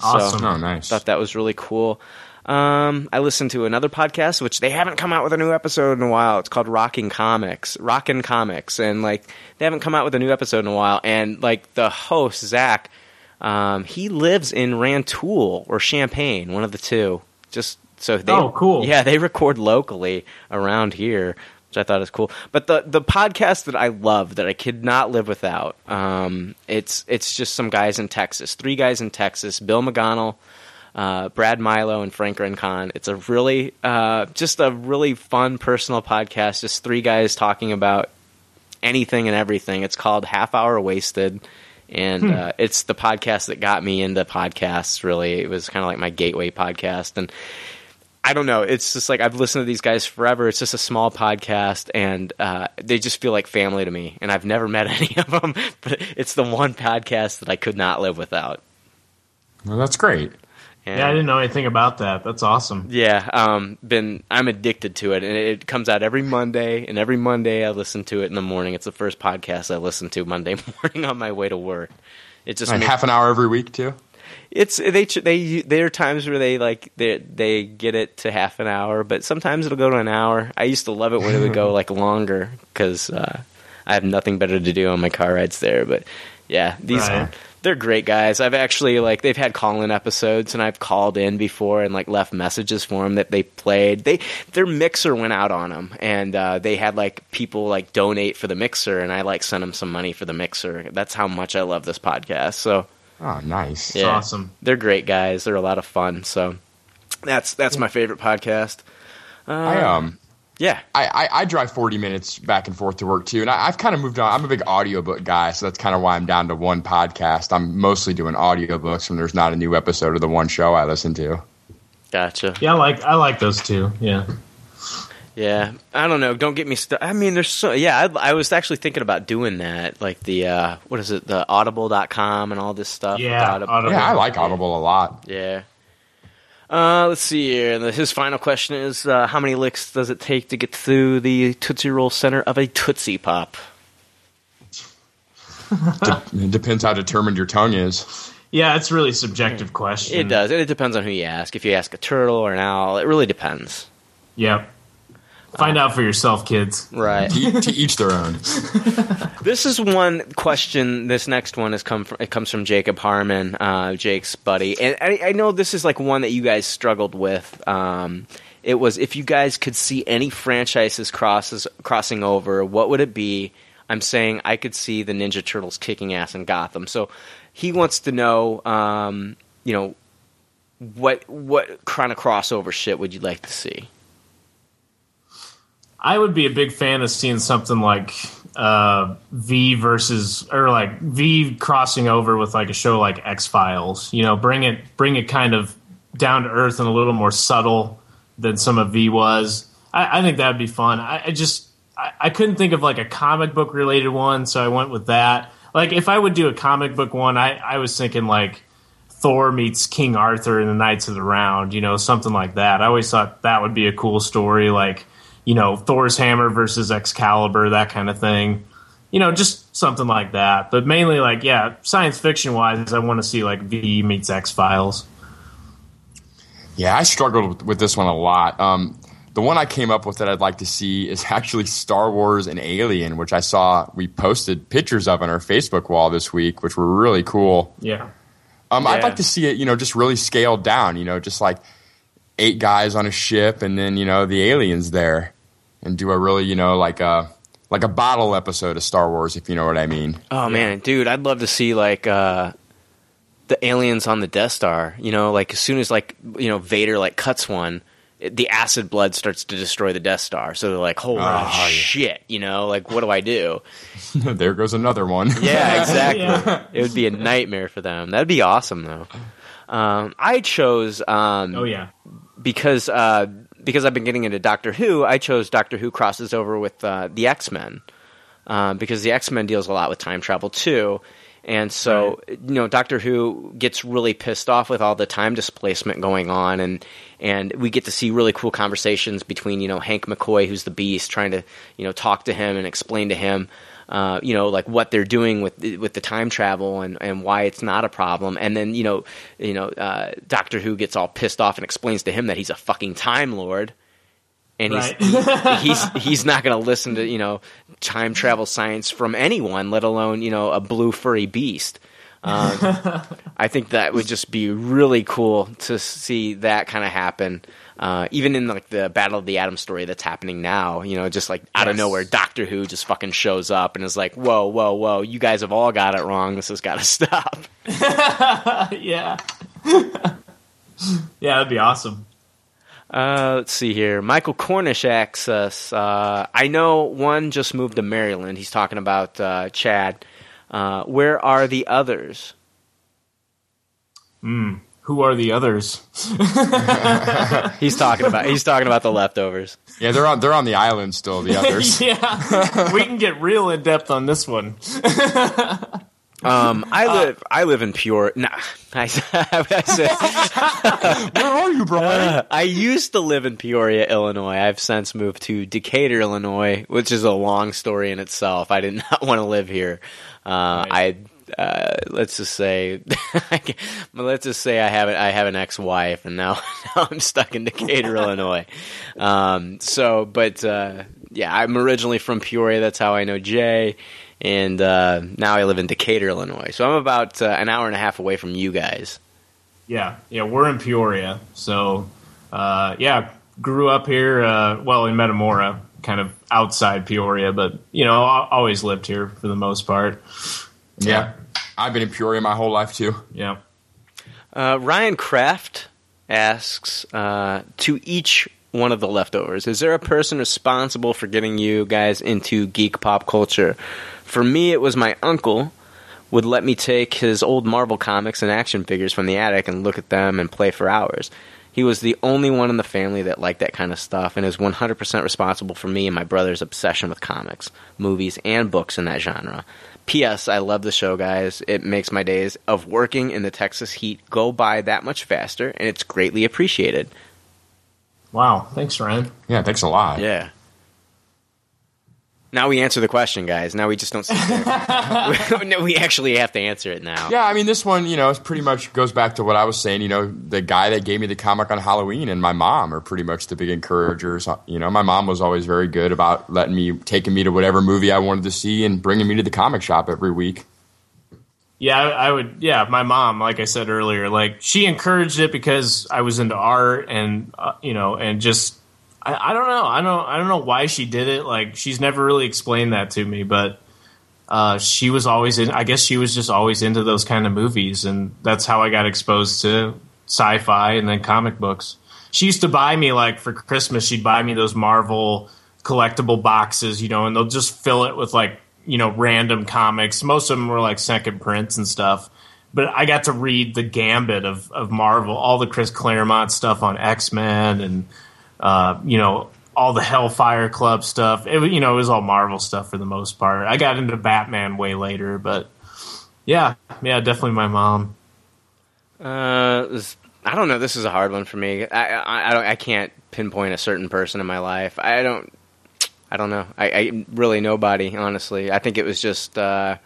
Awesome. So, Oh, nice. thought that was really cool. Um, I listened to another podcast, which they haven't come out with a new episode in a while. It's called Rocking Comics, Rockin' Comics, and like they haven't come out with a new episode in a while. And like the host Zach, um, he lives in Rantoul or Champaign, one of the two. Just so they, Oh, cool. Yeah, they record locally around here, which I thought is cool. But the the podcast that I love that I could not live without, um, it's it's just some guys in Texas, three guys in Texas, Bill McGonnell, uh, Brad Milo, and Frank Rincon. It's a really uh, just a really fun personal podcast. Just three guys talking about anything and everything. It's called Half Hour Wasted. And uh, it's the podcast that got me into podcasts. Really, it was kind of like my gateway podcast, and I don't know. It's just like I've listened to these guys forever. It's just a small podcast, and uh, they just feel like family to me. And I've never met any of them, but it's the one podcast that I could not live without. Well, that's great. And, Yeah, I didn't know anything about that. That's awesome. yeah, um, been I'm addicted to it, and it comes out every Monday. And every Monday I listen to it in the morning. It's the first podcast I listen to Monday morning on my way to work. It just And makes- half an hour every week too. it's they they there are times where they like they they get it to half an hour, but sometimes it'll go to an hour. I used to love it when it would go like longer because uh, I have nothing better to do on my car rides there. But yeah, these Right. They're great guys. I've actually like they've had call in episodes, and I've called in before and like left messages for them that they played. They their mixer went out on them, and uh, they had like people like donate for the mixer, and I like sent them some money for the mixer. That's how much I love this podcast. So. Oh, nice. It's awesome. They're great guys. They're a lot of fun. So that's that's my favorite podcast. I um. Yeah. I, I, I drive 40 minutes back and forth to work too. And I, I've kind of moved on. I'm a big audiobook guy, so that's kind of why I'm down to one podcast. I'm mostly doing audiobooks when there's not a new episode of the one show I listen to. Gotcha. Yeah, I like I like those too. Yeah. Yeah. I don't know. Don't get me started. I mean, there's so yeah. I, I was actually thinking about doing that, like the uh, what is it, the Audible.com and all this stuff. Yeah, Audible. Audible. Yeah, I like Audible a lot. Yeah. Uh, let's see here. The- His final question is: uh, How many licks does it take to get through the Tootsie Roll center of a Tootsie Pop? It depends how determined your tongue is. Yeah, it's a really subjective question. It does, and it depends on who you ask. If you ask a turtle or an owl, it really depends. Yep. Find out for yourself, kids. Right. to, to each their own. This is one question. This next one has come from. It comes from Jacob Harmon, uh, Jake's buddy, and I, I know this is like one that you guys struggled with. Um, it was if you guys could see any franchises crosses crossing over, what would it be? I'm saying I could see the Ninja Turtles kicking ass in Gotham. So he wants to know, um, you know, what what kind of crossover shit would you like to see? I would be a big fan of seeing something like uh, V versus or like V crossing over with like a show like X Files. You know, bring it bring it kind of down to earth and a little more subtle than some of V was. I, I think that would be fun. I, I just I, I couldn't think of like a comic book related one, so I went with that. Like if I would do a comic book one, I, I was thinking like Thor meets King Arthur in the Knights of the Round, you know, something like that. I always thought that would be a cool story, like, you know, Thor's hammer versus Excalibur, that kind of thing. You know, just something like that. But mainly like, yeah, science fiction wise, I want to see like V meets X Files. Yeah, I struggled with, with this one a lot. Um, the one I came up with that I'd like to see is actually Star Wars and Alien, which I saw we posted pictures of on our Facebook wall this week, which were really cool. Yeah. Um, I'd like to see it, you know, just really scaled down, you know, just like eight guys on a ship and then, you know, the aliens there and do a really, you know, like a like a bottle episode of Star Wars, if you know what I mean. Oh man, dude, I'd love to see like uh the aliens on the Death Star. You know, like as soon as like you know Vader like cuts one, it, the acid blood starts to destroy the Death Star. So they're like, "Holy Oh, yeah. shit!" You know, like what do I do? there goes another one. Yeah, exactly. It would be a nightmare for them. That'd be awesome though. Um, I chose um, Oh yeah. because uh, because I've been getting into Doctor Who, I chose Doctor Who crosses over with uh, the X Men uh, because the X Men deals a lot with time travel too, and so you know Doctor Who gets really pissed off with all the time displacement going on, and and we get to see really cool conversations between you know Hank McCoy, who's the Beast, trying to you know talk to him and explain to him. Uh, you know, like what they're doing with with the time travel and, and why it's not a problem, and then you know, you know, uh, Doctor Who gets all pissed off and explains to him that he's a fucking time lord, and he's Right. he's he's not going to listen to you know time travel science from anyone, let alone you know a blue furry beast. Um, I think that would just be really cool to see that kind of happen. Uh, even in like the Battle of the Atom story that's happening now, you know, just like out of nowhere, Doctor Who just fucking shows up and is like, "Whoa, whoa, whoa! You guys have all got it wrong. This has got to stop." yeah. yeah, that'd be awesome. Uh, let's see here. Michael Cornish asks us. Uh, I know one just moved to Maryland. He's talking about uh, Chad. Uh, where are the others? Who are the others? He's talking about. He's talking about the leftovers. Yeah, they're on they're on the island still, the others. yeah, we can get real in depth on this one. Um, I live. I live in Pure. Nah, I, I said. Where are you, Brian? I used to live in Peoria, Illinois. I've since moved to Decatur, Illinois, which is a long story in itself. I did not want to live here. Uh, I uh, let's just say, let's just say I have I have an ex-wife, and now, now I'm stuck in Decatur, Illinois. Um, so, but uh, yeah, I'm originally from Peoria. That's how I know Jay. And uh, now I live in Decatur, Illinois. So I'm about uh, an hour and a half away from you guys. Yeah, yeah, we're in Peoria, so uh, yeah, grew up here. Uh, well, in Metamora, kind of outside Peoria, but you know, I always lived here for the most part. Yeah. I've been in Peoria my whole life too. Yeah. Uh, Ryan Kraft asks uh, to each one of the leftovers: Is there a person responsible for getting you guys into geek pop culture? For me, it was my uncle. Would let me take his old Marvel comics and action figures from the attic and look at them and play for hours. He was the only one in the family that liked that kind of stuff and is 100% responsible for me and my brother's obsession with comics, movies, and books in that genre. P.S. I love the show, guys. It makes my days of working in the Texas heat go by that much faster, and it's greatly appreciated. Wow. Thanks, Ryan. Yeah, thanks a lot. Yeah. Now we answer the question, guys. Now we just don't. No, we actually have to answer it now. Yeah, I mean, this one, you know, it pretty much goes back to what I was saying. You know, the guy that gave me the comic on Halloween and my mom are pretty much the big encouragers. You know, my mom was always very good about letting me, taking me to whatever movie I wanted to see and bringing me to the comic shop every week. Yeah, I, I would. Yeah, my mom, like I said earlier, like she encouraged it because I was into art and uh, you know, and just I, I don't know, I don't, I don't know why she did it. Like she's never really explained that to me, but uh, she was always in. I guess she was just always into those kind of movies, and that's how I got exposed to sci-fi and then comic books. She used to buy me like for Christmas. She'd buy me those Marvel collectible boxes, you know, and they'll just fill it with like you know random comics. Most of them were like second prints and stuff. But I got to read the gambit of, of Marvel, all the Chris Claremont stuff on X Men, and uh, you know all the Hellfire Club stuff. It, you know, it was all Marvel stuff for the most part. I got into Batman way later, but yeah, yeah, definitely my mom. Uh, I don't know. This is a hard one for me. I, I, I don't. I can't pinpoint a certain person in my life. I don't. I don't know. I, I really nobody. Honestly, I think it was just uh,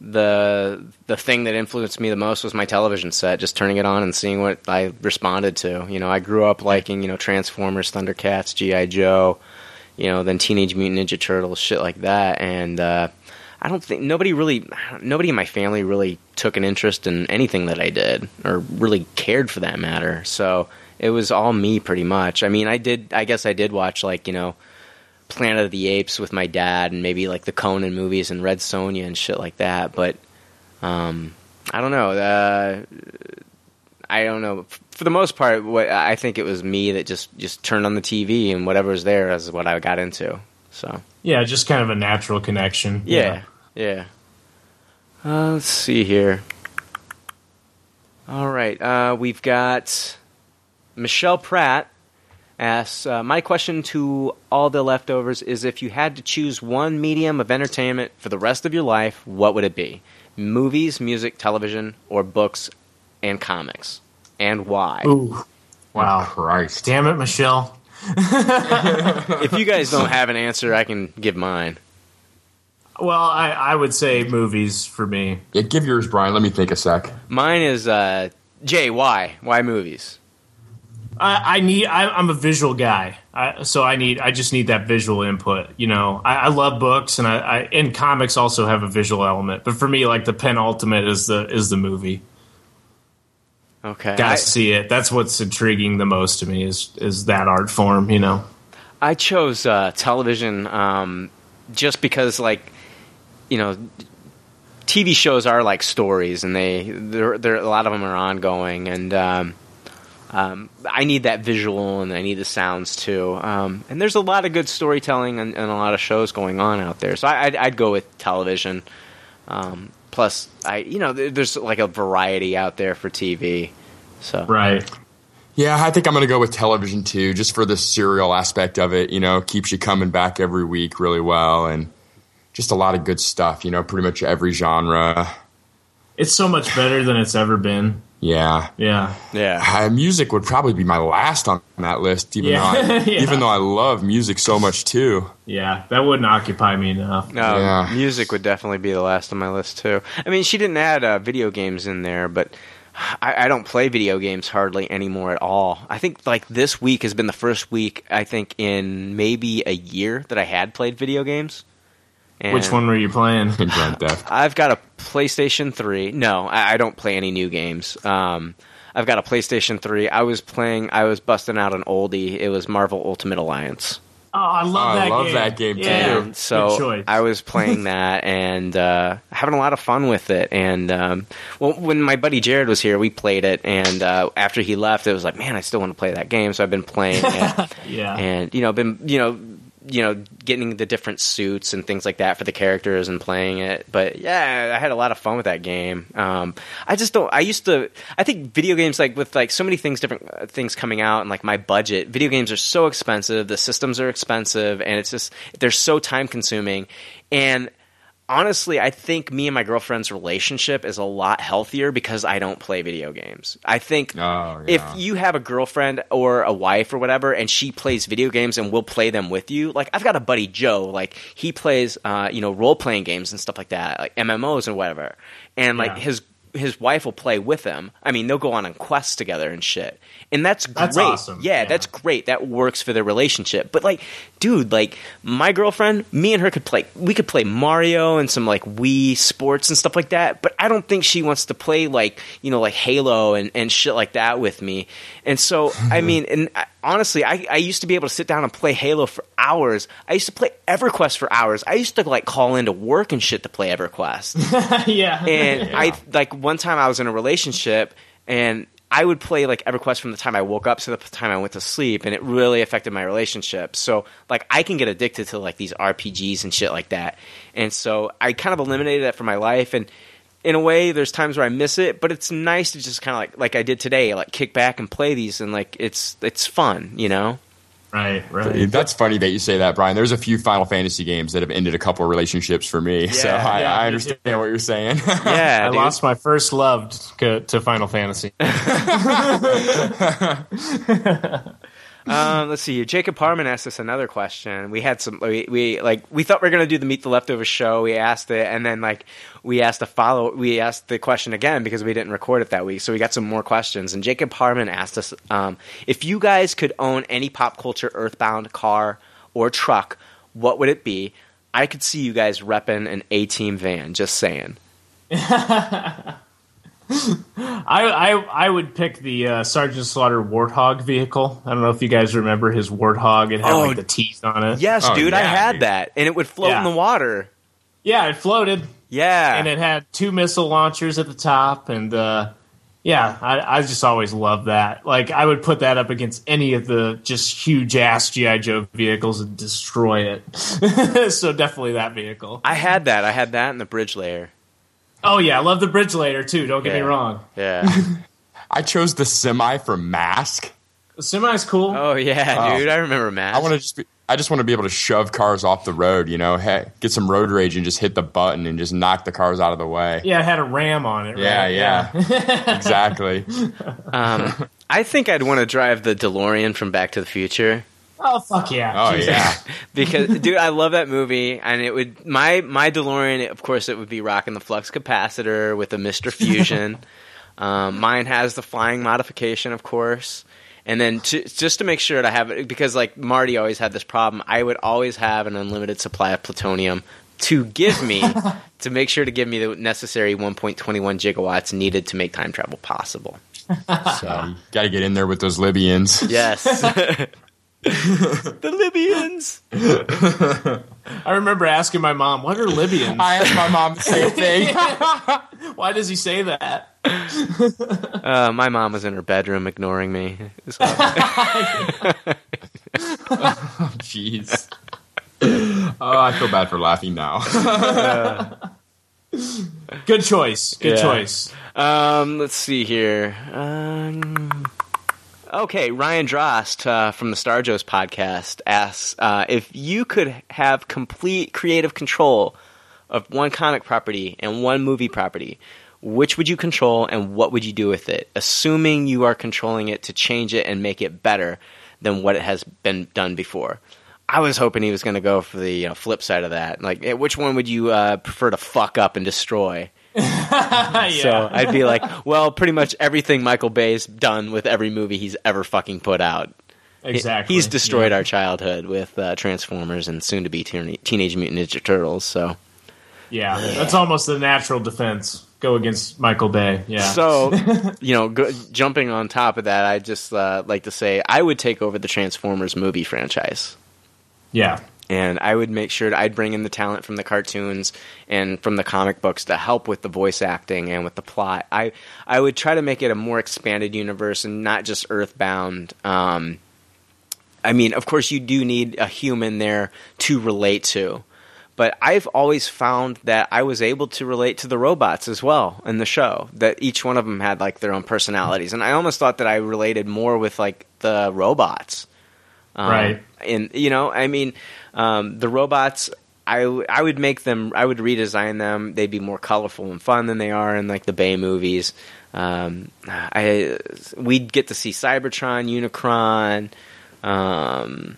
the the thing that influenced me the most was my television set. Just turning it on and seeing what I responded to. You know, I grew up liking you know Transformers, Thundercats, GI Joe. You know, then Teenage Mutant Ninja Turtles, shit like that, and. Uh, I don't think nobody really, nobody in my family really took an interest in anything that I did or really cared for that matter. So it was all me pretty much. I mean, I did, I guess I did watch like, you know, Planet of the Apes with my dad and maybe like the Conan movies and Red Sonja and shit like that. But, um, I don't know. Uh, I don't know. For the most part, what I think it was me that just, just turned on the TV and whatever was there is what I got into. So. Yeah, just kind of a natural connection. Yeah, yeah. Uh, let's see here. All right, uh, we've got Michelle Pratt asks, uh, "My question to all the leftovers is: If you had to choose one medium of entertainment for the rest of your life, what would it be? Movies, music, television, or books and comics, and why?" Ooh, wow, Christ. damn it, Michelle. If you guys don't have an answer, I can give mine. Well, I, I would say movies for me. Yeah, give yours, Brian. Let me think a sec. Mine is uh, Jay. Why? Why movies? I, I need. I, I'm a visual guy, I, so I need. I just need that visual input. You know, I, I love books, and I, I and comics also have a visual element. But for me, like the penultimate is the is the movie. Okay, Got to see it. That's what's intriguing the most to me is is that art form. You know. I chose uh, television um, just because, like, you know, TV shows are like stories, and they they're, they're, a lot of them are ongoing, and um, um, I need that visual and I need the sounds too. Um, and there's a lot of good storytelling and, and a lot of shows going on out there, so I, I'd, I'd go with television. Um, plus, I you know, there's like a variety out there for TV. So Right. Yeah, I think I'm going to go with television too, just for the serial aspect of it. You know, keeps you coming back every week really well, and just a lot of good stuff. You know, pretty much every genre. It's so much better than it's ever been. Yeah, Yeah. yeah, uh, music would probably be my last on that list, even Yeah. though I, Yeah. even though I love music so much too. Yeah. That wouldn't occupy me enough. No, Yeah. music would definitely be the last on my list too. I mean, she didn't add uh, video games in there, but I, I don't play video games hardly anymore at all. I think like this week has been the first week I think in maybe a year that I had played video games. And Which one were you playing? Grand Theft. I've got a PlayStation 3. No, I, I don't play any new games. Um, I've got a PlayStation 3. I was playing. I was busting out an oldie. It was Marvel Ultimate Alliance. Oh, I love Oh, I that love game. that game, too. Yeah. And so I was playing that and uh, having a lot of fun with it. And um, well, when my buddy Jared was here, we played it. And uh, after he left, it was like, man, I still want to play that game. So I've been playing it, Yeah. and you know, been you know, you know, getting the different suits and things like that for the characters and playing it. But yeah, I had a lot of fun with that game. Um, I just don't. I used to. I think video games like with like so many things, different uh, things coming out, and like my budget. Video games are so expensive. The systems are expensive, and it's just they're so time consuming. And honestly, I think me and my girlfriend's relationship is a lot healthier because I don't play video games. I think Oh, if you have a girlfriend or a wife or whatever, and she plays video games and will play them with you, like I've got a buddy Joe, like he plays, uh, you know, role playing games and stuff like that, like MMOs and whatever, and like Yeah. his his wife will play with him. I mean, they'll go on on quests together and shit. And that's great. That's awesome. Yeah, Yeah. that's great. That works for their relationship. But like, dude, like my girlfriend, me and her could play we could play Mario and some like Wii sports and stuff like that, but I don't think she wants to play like, you know, like Halo and, and shit like that with me. And so, I mean, and I, honestly, I, I used to be able to sit down and play Halo for hours. I used to play EverQuest for hours. I used to like call into work and shit to play EverQuest yeah. and I like one time I was in a relationship and I would play like EverQuest from the time I woke up to the time I went to sleep, and it really affected my relationship. So like I can get addicted to like these RPGs and shit like that, and so I kind of eliminated that from my life. And in a way, there's times where I miss it, but it's nice to just kind of like like I did today, like kick back and play these, and like it's it's fun, you know. Right, right. That's funny that you say that, Brian. There's a few Final Fantasy games that have ended a couple relationships for me, so I, yeah, I understand too. what you're saying. Yeah, I dude. lost my first love to, to Final Fantasy. Um, let's see. Jacob Parman asked us another question. We had some, we, we like, we thought we were gonna do the Meet the Leftovers show. We asked it, and then like, we asked a follow, we asked the question again because we didn't record it that week. So we got some more questions. And Jacob Parman asked us, um, if you guys could own any pop culture Earthbound car or truck, what would it be? I could see you guys repping an A Team van. Just saying. I, I I would pick the uh, Sergeant Slaughter Warthog vehicle. I don't know if you guys remember his Warthog. It had Oh, like the teeth on it. Yes, Oh, dude, I had dude. that, and it would float Yeah. in the water. yeah, it floated. Yeah, and it had two missile launchers at the top and uh yeah I, I just always loved that like i would put that up against any of the just huge ass gi joe vehicles and destroy it so definitely that vehicle I had that. I had that in the bridge layer. Oh yeah i love the bridge layer too don't get Yeah. me wrong Yeah. I chose the semi for Mask. the semi's cool Oh yeah, Oh. dude. I remember Matt. I want to just be, I just want to be able to shove cars off the road, you know, hey, get some road rage and just hit the button and just knock the cars out of the way. yeah it had a ram on it Yeah, right? yeah. exactly. Um, I think I'd want to drive the DeLorean from Back to the Future oh fuck yeah Oh Jesus. yeah. because, dude, I love that movie, and it would my my DeLorean. Of course, it would be rocking the flux capacitor with a Mister Fusion. um, mine has the flying modification, of course. And then to, just to make sure that I have it, because like Marty always had this problem, I would always have an unlimited supply of plutonium to give me to make sure to give me the necessary 1.21 gigawatts needed to make time travel possible. So you got to get in there with those Libyans. Yes. the Libyans. i remember asking my mom what are libyans I asked my mom the same thing. why does he say that Uh, my mom was in her bedroom ignoring me. Jeez. Oh, I feel bad for laughing now. good choice good Yeah. choice um, let's see here. Um, okay, Ryan Drost uh, from the Star Joes podcast asks uh, if you could have complete creative control of one comic property and one movie property. Which would you control and what would you do with it? Assuming you are controlling it to change it and make it better than what it has been done before. I was hoping he was going to go for the you know, flip side of that. Like, eh, which one would you uh, prefer to fuck up and destroy? yeah. So I'd be like, well, pretty much everything Michael Bay's done with every movie he's ever fucking put out. exactly He's destroyed Yeah. our childhood with uh, Transformers and soon to be Teen- Teenage Mutant Ninja Turtles. So, Yeah, that's almost the natural defense. Go against Michael Bay. Yeah. so you know, go, jumping on top of that, I just uh, like to say I would take over the Transformers movie franchise. yeah. And I would make sure to, I'd bring in the talent from the cartoons and from the comic books to help with the voice acting and with the plot. I I would try to make it a more expanded universe and not just Earthbound. Um, I mean, of course, you do need a human there to relate to. But I've always found that I was able to relate to the robots as well in the show. That each one of them had like their own personalities, and I almost thought that I related more with like the robots. Um, Right. And you know, I mean, um, the robots. I, I would make them. I would redesign them. They'd be more colorful and fun than they are in like the Bay movies. Um, I we'd get to see Cybertron, Unicron. Um,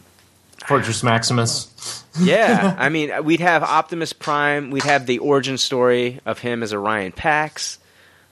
Fortress Maximus. yeah, I mean, we'd have Optimus Prime. We'd have the origin story of him as Orion Pax.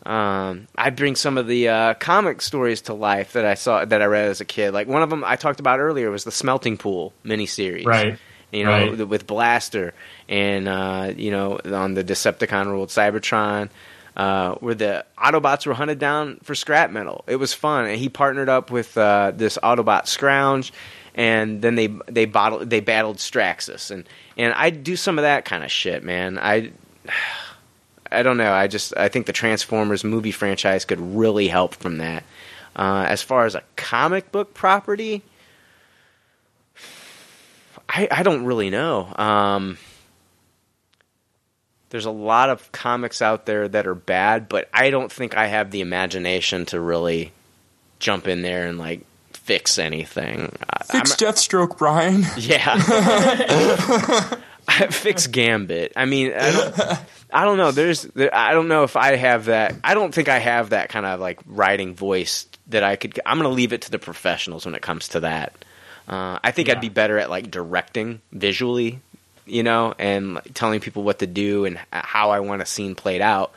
Um, I'd bring some of the uh, comic stories to life that I saw that I read as a kid. Like one of them I talked about earlier was the Smelting Pool miniseries. Right. You know, Right. with Blaster and uh, you know on the Decepticon ruled Cybertron. Uh, where the Autobots were hunted down for scrap metal. It was fun, and he partnered up with uh, this Autobot Scrounge, and then they they bottled they battled Straxus, and and I do some of that kind of shit, man. I I don't know. I just I think the Transformers movie franchise could really help from that. Uh, as far as a comic book property, I I don't really know. Um, there's a lot of comics out there that are bad, but I don't think I have the imagination to really jump in there and like fix anything. Fix I'm- Deathstroke, Brian. yeah. Fix Gambit. I mean, I don't, I don't know. There's, there, I don't know if I have that. I don't think I have that kind of like writing voice that I could. I'm going to leave it to the professionals when it comes to that. Uh, I think I'd be better at like directing visually, you know, and like, telling people what to do and how I want a scene played out.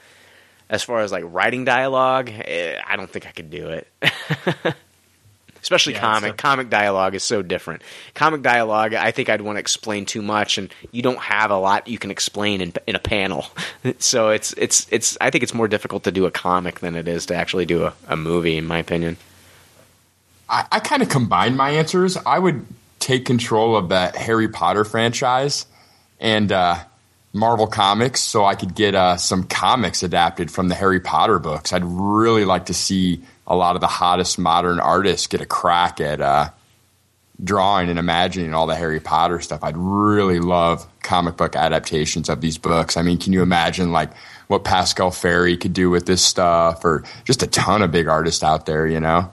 As far as like writing dialogue, eh, I don't think I could do it. especially Yeah, comic. it's comic dialogue is so different. Comic dialogue, I think I'd want to explain too much, and you don't have a lot you can explain in in a panel. so it's it's it's. I think it's more difficult to do a comic than it is to actually do a, a movie, in my opinion. I, I kind of combine my answers. I would take control of that Harry Potter franchise and uh, Marvel Comics so I could get uh, some comics adapted from the Harry Potter books. I'd really like to see a lot of the hottest modern artists get a crack at uh, drawing and imagining all the Harry Potter stuff. I'd really love comic book adaptations of these books. I mean, can you imagine like what Pascal Ferry could do with this stuff or just a ton of big artists out there, you know?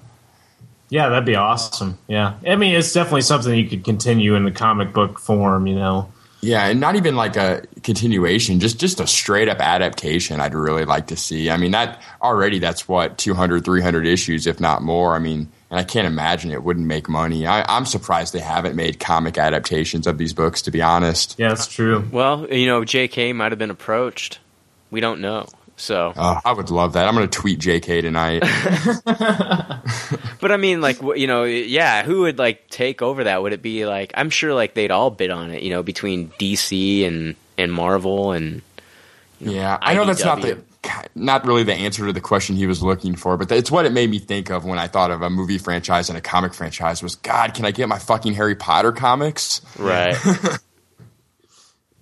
Yeah, that'd be awesome. Yeah, I mean, it's definitely something you could continue in the comic book form. You know. Yeah, and not even like a continuation, just just a straight up adaptation I'd really like to see. I mean, that already that's what 200 300 issues if not more. I mean, and I can't imagine it wouldn't make money. I, I'm surprised they haven't made comic adaptations of these books to be honest. Yeah, that's true. Well, you know, J.K. might have been approached. We don't know. So, Oh, I would love that. I'm going to tweet JK tonight. but I mean, like, you know, yeah, who would like take over that? Would it be like? I'm sure like they'd all bid on it. You know, between DC and and Marvel and yeah, I know that's not the not really the answer to the question he was looking for, but it's what it made me think of when I thought of a movie franchise and a comic franchise was God, can I get my fucking Harry Potter comics? right.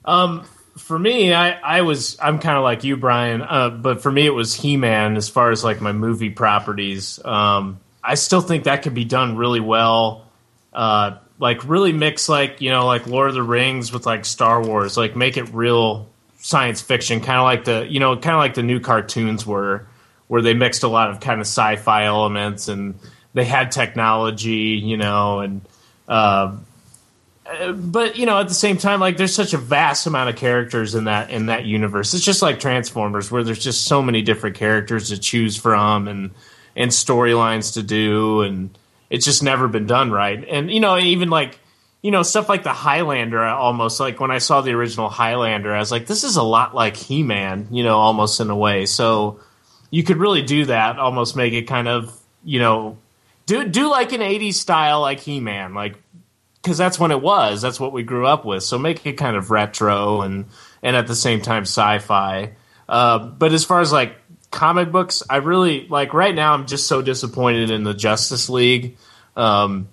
Um, For me, I, I was I'm kind of like you, Brian. Uh, but for me, it was He Man as far as like my movie properties. Um, I still think that could be done really well. Uh, like really mix like you know like Lord of the Rings with like Star Wars. Like make it real science fiction, kind of like the you know kind of like the new cartoons were, where they mixed a lot of kind of sci-fi elements and they had technology, you know, and. Uh, but you know at the same time like there's such a vast amount of characters in that in that universe. It's just like transformers where there's just so many different characters to choose from and and storylines to do and it's just never been done right. And you know even like you know stuff like the highlander almost like when i saw the original highlander i was like this is a lot like he-man you know almost in a way. So you could really do that almost make it kind of you know do do like an 80s style like he-man like because that's when it was. That's what we grew up with. So make it kind of retro and and at the same time sci-fi. Uh, but as far as like comic books, I really like right now. I'm just so disappointed in the Justice League. Um,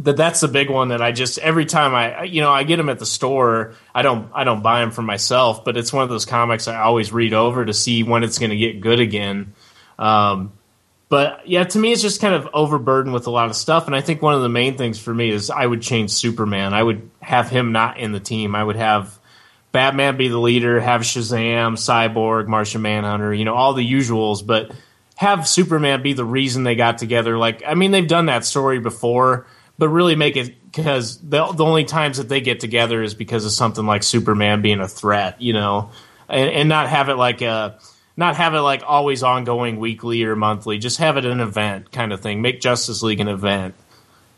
that that's the big one that I just every time I you know I get them at the store I don't I don't buy them for myself but it's one of those comics I always read over to see when it's going to get good again. Um, but yeah, to me, it's just kind of overburdened with a lot of stuff. And I think one of the main things for me is I would change Superman. I would have him not in the team. I would have Batman be the leader, have Shazam, Cyborg, Martian Manhunter, you know, all the usuals, but have Superman be the reason they got together. Like, I mean, they've done that story before, but really make it because the, the only times that they get together is because of something like Superman being a threat, you know, and, and not have it like a not have it like always ongoing weekly or monthly. Just have it an event kind of thing. Make Justice League an event.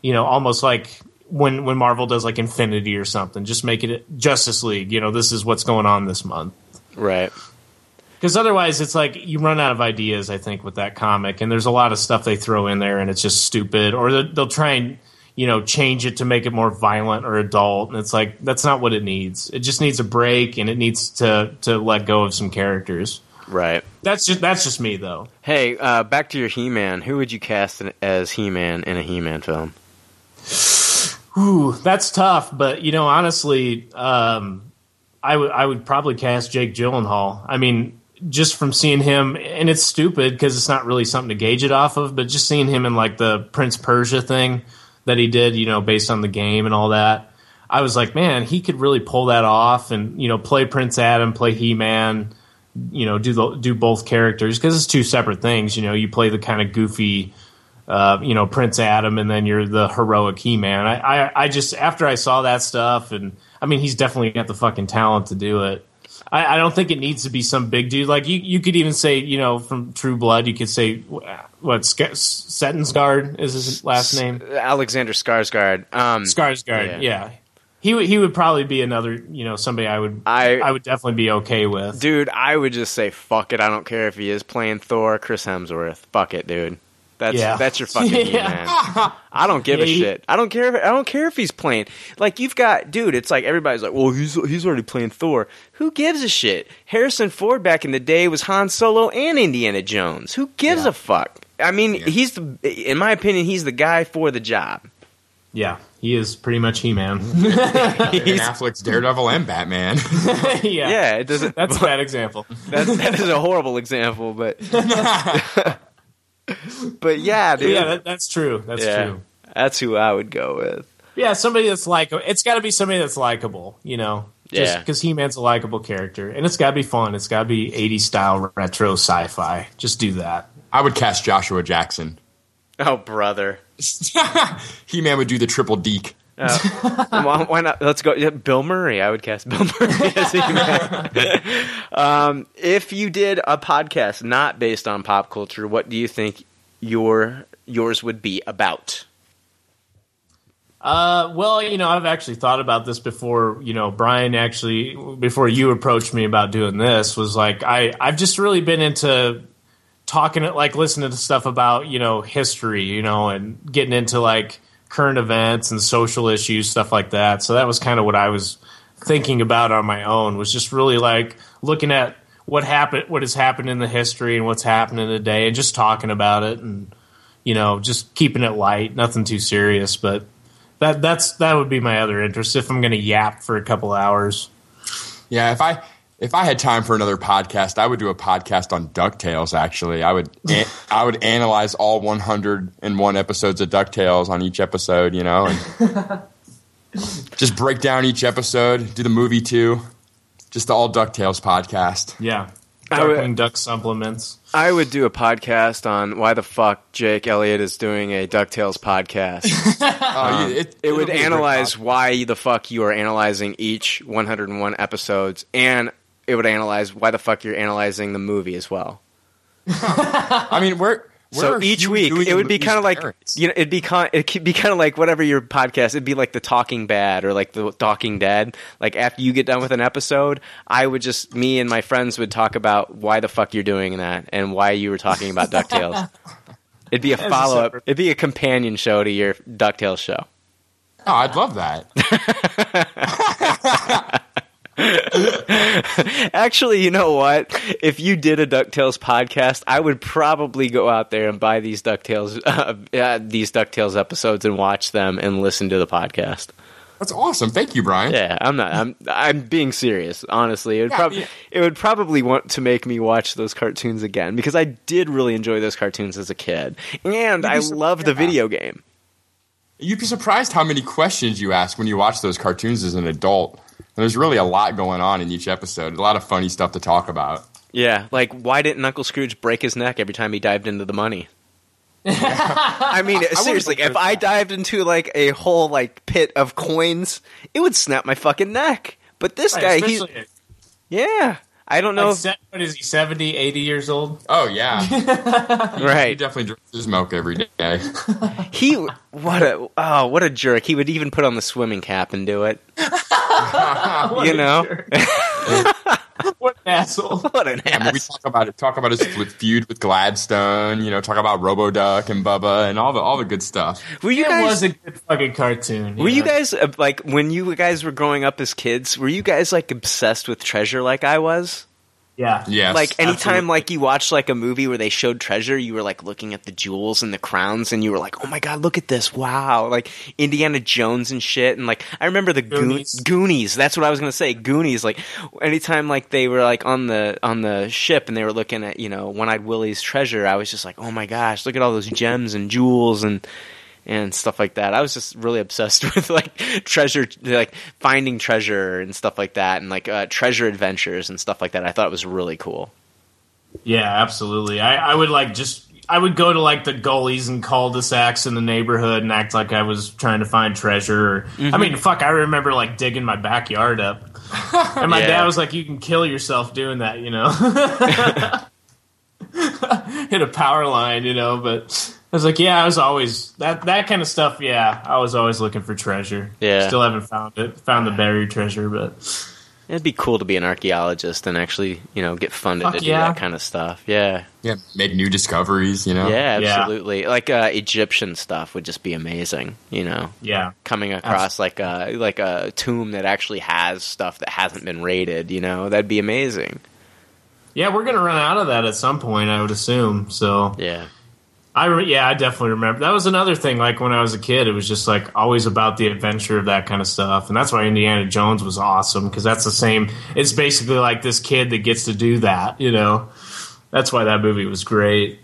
You know, almost like when when Marvel does like Infinity or something. Just make it Justice League. You know, this is what's going on this month. right. Because otherwise, it's like you run out of ideas. I think with that comic, and there's a lot of stuff they throw in there, and it's just stupid. Or they'll, they'll try and you know change it to make it more violent or adult, and it's like that's not what it needs. It just needs a break, and it needs to to let go of some characters. Right. That's just that's just me though. Hey, uh, back to your He-Man. Who would you cast as He-Man in a He-Man film? Ooh, that's tough. But you know, honestly, um, I would I would probably cast Jake Gyllenhaal. I mean, just from seeing him, and it's stupid because it's not really something to gauge it off of, but just seeing him in like the Prince Persia thing that he did, you know, based on the game and all that, I was like, man, he could really pull that off and you know play Prince Adam, play He Man, you know, do the do both characters because it's two separate things. You know, you play the kind of goofy. Uh, you know Prince Adam, and then you're the heroic He Man. I, I, I just after I saw that stuff, and I mean he's definitely got the fucking talent to do it. I, I don't think it needs to be some big dude. Like you, you could even say, you know, from True Blood, you could say what Sk- is his last name. Alexander Skarsgård. Um, Skarsgård, yeah. yeah. He would he would probably be another, you know, somebody I would I- I would definitely be okay with. Dude, I would just say fuck it. I don't care if he is playing Thor, Chris Hemsworth. Fuck it, dude. That's Yeah. that's your fucking Yeah. man. I don't give a Yeah, he- shit. I don't care. If, I don't care if he's playing. Like you've got, dude. It's like everybody's like, well, he's he's already playing Thor. Who gives a shit? Harrison Ford back in the day was Han Solo and Indiana Jones. Who gives a fuck? I mean, he's the, in my opinion, he's the guy for the job. Yeah, he is pretty much He Man. Ben Affleck's Daredevil and Batman. yeah, Yeah, it doesn't. that's a bad example. That, that is a horrible example, but but yeah, dude. yeah, that, that's true. That's Yeah. true. That's who I would go with. Yeah, somebody that's like it's got to be somebody that's likable, you know. Just Yeah. because He Man's a likable character, and it's got to be fun. It's got to be '80s style retro sci-fi. Just do that. I would cast Joshua Jackson. Oh, brother. He Man would do the triple deke. why, why not? Let's go. Yeah, Bill Murray. I would cast Bill Murray as He-Man. um, if you did a podcast not based on pop culture, what do you think your yours would be about? Uh, well, you know, I've actually thought about this before. You know, Brian actually before you approached me about doing this was like I I've just really been into talking it like listening to stuff about you know history, you know, and getting into like current events and social issues, stuff like that. So that was kind of what I was thinking about on my own. Was just really like looking at what happened, what has happened in the history, and what's happening today, and just talking about it, and you know, just keeping it light, nothing too serious, but that that's that would be my other interest if I'm going to yap for a couple hours. Yeah, if I if I had time for another podcast, I would do a podcast on Ducktales. Actually, I would an- I would analyze all 101 episodes of Ducktales on each episode. You know, and just break down each episode. Do the movie too. Just the all Ducktales podcast. Yeah, I would- Darkwing Duck supplements. I would do a podcast on why the fuck Jake Elliott is doing a Ducktales podcast. Oh, you- um, it, it would be a great analyze why the fuck you are analyzing each 101 episodes, and it would analyze why the fuck you're analyzing the movie as well. I mean, we're, so each week it would be kind of like parents. you know it'd be kind it could be kind of like whatever your podcast it'd be like the Talking Bad or like the Talking Dead. Like after you get done with an episode, I would just me and my friends would talk about why the fuck you're doing that and why you were talking about Ducktales. It'd be a a follow up. It'd be a companion show to your Ducktales show. Oh, I'd love that. Actually, you know what? If you did a Ducktales podcast, I would probably go out there and buy these Ducktales uh, uh, these Ducktales episodes and watch them and listen to the podcast. That's awesome. Thank you, Brian. Yeah, I'm not. I'm I'm being serious. Honestly, it would Yeah, probably yeah. it would probably want to make me watch those cartoons again because I did really enjoy those cartoons as a kid, and I love the video game. You'd be surprised how many questions you ask when you watch those cartoons as an adult. And there's really a lot going on in each episode. A lot of funny stuff to talk about. Yeah, like why didn't Uncle Scrooge break his neck every time he dived into the money? I mean, seriously, would've if I dived into like a whole like pit of coins, it would snap my fucking neck. But this guy, he's Especially- yeah. I don't know. like, if- what is he? 70, 80 years old? Oh, yeah. Right. He definitely drinks his milk every day. He what a oh what a jerk. He would even put on the swimming cap and do it. you know What an asshole! what an I mean, we talk about it. Talk about his with feud with Gladstone. You know, talk about RoboDuck and Bubba and all the all the good stuff. Were you It guys was a good fucking cartoon. Were you guys uh, like when you guys were growing up as kids? Were you guys like obsessed with treasure like I was? Yeah. Yes. like anytime absolutely. like you watch like a movie where they showed treasure you were like looking at the jewels and the crowns and you were like oh my god look at this wow like indiana jones and shit and like i remember the goonies, Goonies. goonies that's what i was gonna say goonies like anytime like they were like on the on the ship and they were looking at you know one-eyed willie's treasure i was just like oh my gosh look at all those gems and jewels and and stuff like that. I was just really obsessed with like treasure, like finding treasure and stuff like that, and like uh, treasure adventures and stuff like that. I thought it was really cool. Yeah, absolutely. I, I would like just I would go to like the gullies and cul-de-sacs in the neighborhood and act like I was trying to find treasure. Or, Mm-hmm. I mean, fuck, I remember like digging my backyard up, and my Yeah. dad was like, "You can kill yourself doing that," you know. Hit a power line, you know, but was like, yeah, I was always that that kind of stuff. Yeah, I was always looking for treasure. Yeah. still haven't found it. Found the buried treasure, but It'd be cool to be an archaeologist and actually, you know, get funded Fuck to do yeah. that kind of stuff. Yeah, yeah, make new discoveries. You know. yeah, Yeah. absolutely. Like uh, Egyptian stuff would just be amazing. You know, yeah, coming across like a like a tomb that actually has stuff that hasn't been raided. You know, that'd be amazing. yeah, we're gonna run out of that at some point, I would assume. So Yeah. I re- yeah, I definitely remember. That was another thing. Like when I was a kid, it was just like always about the adventure of that kind of stuff, and that's why Indiana Jones was awesome because that's the same. It's basically like this kid that gets to do that. You know, that's why that movie was great.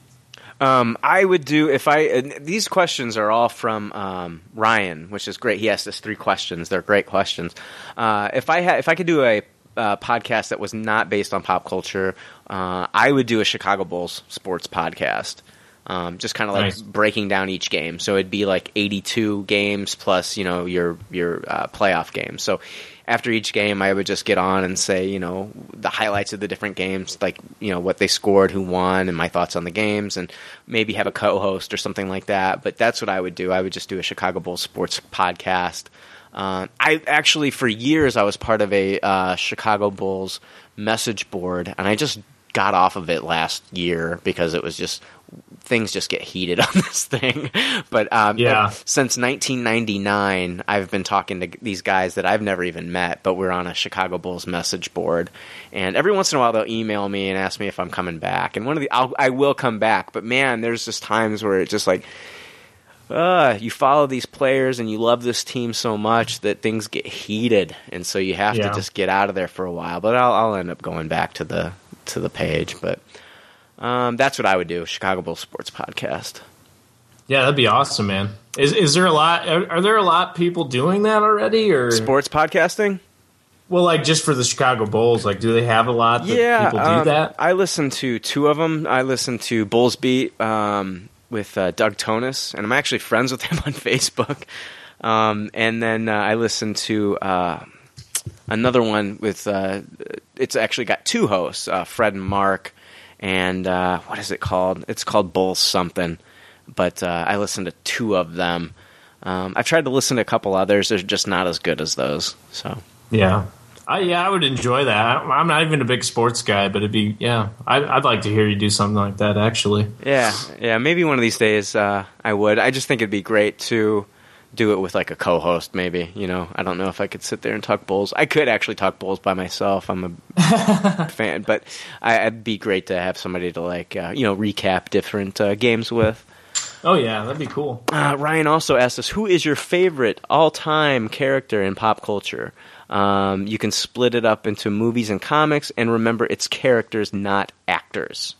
Um, I would do if I. These questions are all from um, Ryan, which is great. He asked us three questions. They're great questions. Uh, if I had, if I could do a uh, podcast that was not based on pop culture, uh, I would do a Chicago Bulls sports podcast. Um, just kind of like Nice. breaking down each game. So it'd be like 82 games plus, you know, your your uh, playoff games. So after each game, I would just get on and say, you know, the highlights of the different games, like you know what they scored, who won, and my thoughts on the games, and maybe have a co-host or something like that. But that's what I would do. I would just do a Chicago Bulls sports podcast. Uh, I actually, for years, I was part of a uh, Chicago Bulls message board, and I just got off of it last year because it was just things just get heated on this thing. But um, Yeah. since 1999, I've been talking to these guys that I've never even met, but we're on a Chicago Bulls message board. And every once in a while, they'll email me and ask me if I'm coming back. And one of the, I'll, I will come back, but man, there's just times where it's just like, uh, you follow these players and you love this team so much that things get heated, and so you have Yeah. to just get out of there for a while. But I'll, I'll end up going back to the to the page. But um, that's what I would do: Chicago Bulls sports podcast. Yeah, that'd be awesome, man. Is is there a lot? Are, are there a lot of people doing that already, or Sports podcasting? well, like just for the Chicago Bulls? Like, do they have a lot that yeah, people do um, that? I listen to two of them. I listen to Bulls Beat um, with uh, Doug Thonus, and I'm actually friends with him on Facebook. Um, and then uh, I listen to uh, another one with. Uh, it's actually got two hosts, uh, Fred and Mark, and uh, what is it called? It's called Bulls something. But uh, I listen to two of them. Um, I've tried to listen to a couple others. They're just not as good as those. So Yeah. I, yeah, I would enjoy that. I'm not even a big sports guy, but it'd be yeah. I, I'd like to hear you do something like that. Actually, Yeah, yeah. Maybe one of these days uh, I would. I just think it'd be great to do it with like a co-host. Maybe you know. I don't know if I could sit there and talk bulls. I could actually talk bulls by myself. I'm a fan, but I, it'd be great to have somebody to like uh, you know recap different uh, games with. oh yeah, that'd be cool. Uh, Ryan also asked us, "Who is your favorite all-time character in pop culture?" Um, you can split it up into movies and comics, and remember, it's characters, not actors.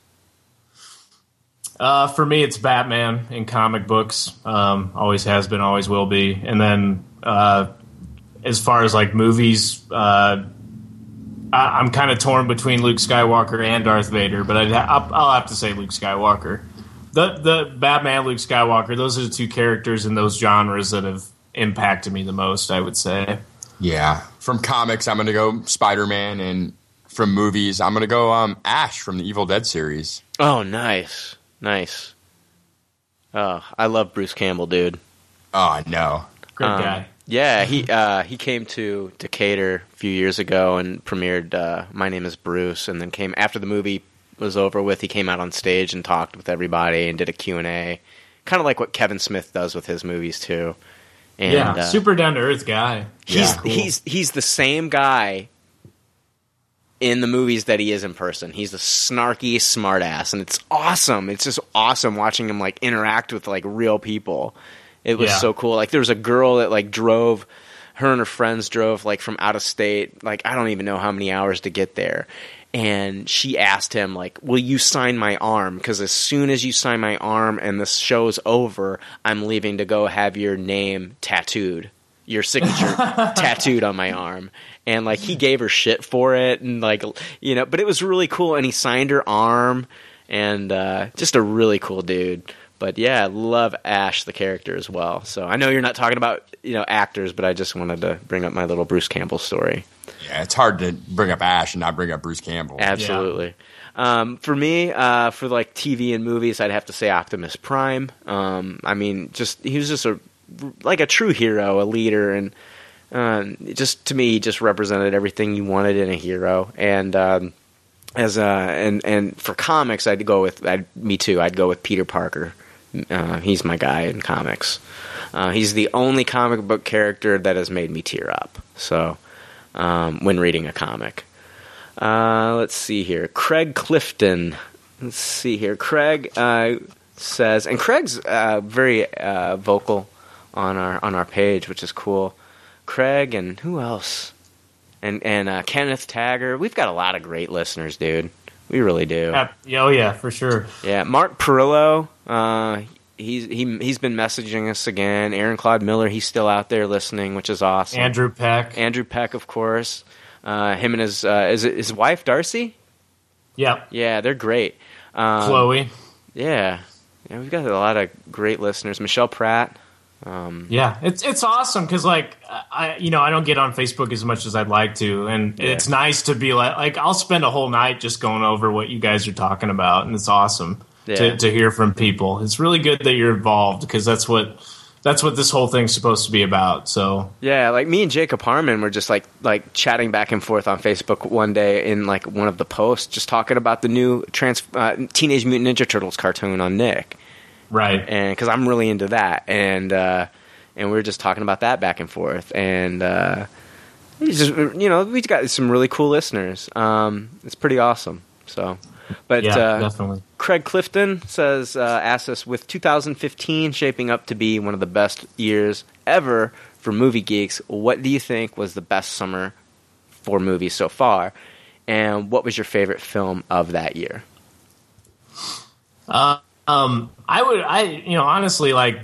Uh, for me, it's Batman in comic books. Um, always has been, always will be. And then uh, as far as like movies, uh, I, I'm kind of torn between Luke Skywalker and Darth Vader, but I'd ha- I'll, I'll have to say Luke Skywalker. The the Batman, Luke Skywalker, those are the two characters in those genres that have impacted me the most. I would say. Yeah. From comics, I'm going to go Spider Man, and from movies, I'm going to go um, Ash from the Evil Dead series. Oh, nice, nice. Oh, I love Bruce Campbell, dude. Oh no. Great Um, guy. Yeah, he uh, he came to Decatur a few years ago and premiered uh, My Name Is Bruce, and then came after the movie was over with. He came out on stage and talked with everybody and did a Q and A, kind of like what Kevin Smith does with his movies too. And, yeah, uh, super down to earth guy. He's Yeah, cool. he's he's the same guy in the movies that he is in person. He's a snarky smartass, and it's awesome. It's just awesome watching him like interact with like real people. It was Yeah. so cool. Like there was a girl that like drove her and her friends drove like from out of state, like I don't even know how many hours to get there. And she asked him like, "Will you sign my arm? Because as soon as you sign my arm and the show's over, I'm leaving to go have your name tattooed, your signature tattooed on my arm." And like he gave her shit for it, and like you know, but it was really cool. And he signed her arm, and uh, just a really cool dude. But yeah, I love Ash the character as well. So I know you're not talking about you know actors, but I just wanted to bring up my little Bruce Campbell story. Yeah, it's hard to bring up Ash and not bring up Bruce Campbell. Absolutely. Um, for me, uh, for like TV and movies, I'd have to say Optimus Prime. Um, I mean, just he was just a like a true hero, a leader, and um, just to me, just represented everything you wanted in a hero. And um, as a and and for comics, I'd go with I'd, me too. I'd go with Peter Parker. Uh, he's my guy in comics. Uh, he's the only comic book character that has made me tear up. So um, when reading a comic. Uh, let's see here. Craig Clifton. Let's see here. Craig uh, says, and Craig's uh, very uh, vocal on our on our page, which is cool. Craig and who else? And and uh, Kenneth Tagger. We've got a lot of great listeners, dude. We really do. Yeah, oh yeah, for sure. Yeah, Mark Perillo. Uh, he's he he's been messaging us again. Aaron Claude Miller. He's still out there listening, which is awesome. Andrew Peck. Andrew Peck, of course. Uh, him and his uh, is it his wife Darcy. Yeah. Yeah, they're great. Um, Chloe. Yeah, yeah, we've got a lot of great listeners. Michelle Pratt. Um, Yeah, it's it's awesome because like I you know I don't get on Facebook as much as I'd like to, and Yeah. it's nice to be like like I'll spend a whole night just going over what you guys are talking about, and it's awesome Yeah. to to hear from people. It's really good that you're involved because that's what that's what this whole thing's supposed to be about. So Yeah, like me and Jacob Harmon were just like like chatting back and forth on Facebook one day in like one of the posts, just talking about the new trans uh, Teenage Mutant Ninja Turtles cartoon on Nick, right, and because I'm really into that, and uh, and we were just talking about that back and forth, and uh, just you know we got some really cool listeners. Um, it's pretty awesome. So, but yeah, uh, definitely. Craig Clifton says, uh, asks us, with 2015 shaping up to be one of the best years ever for movie geeks, what do you think was the best summer for movies so far? And what was your favorite film of that year? Uh, um, I would, I, you know, honestly, like,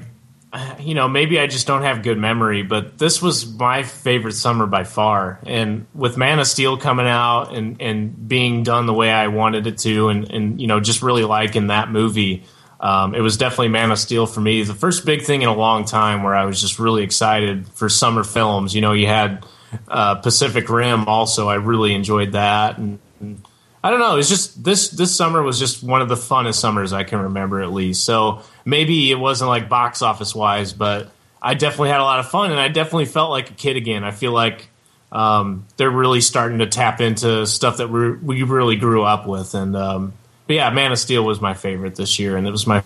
you know, maybe I just don't have good memory, but this was my favorite summer by far. And with Man of Steel coming out and, and being done the way I wanted it to, and, and you know, just really liking that movie, um, it was definitely Man of Steel for me. The first big thing in a long time where I was just really excited for summer films. You know, you had uh, Pacific Rim also. I really enjoyed that, and, and I don't know. It's just this this summer was just one of the funnest summers I can remember, at least. So maybe it wasn't like box office wise, but I definitely had a lot of fun, and I definitely felt like a kid again. I feel like um, they're really starting to tap into stuff that we we really grew up with, and um, but yeah, Man of Steel was my favorite this year, and it was my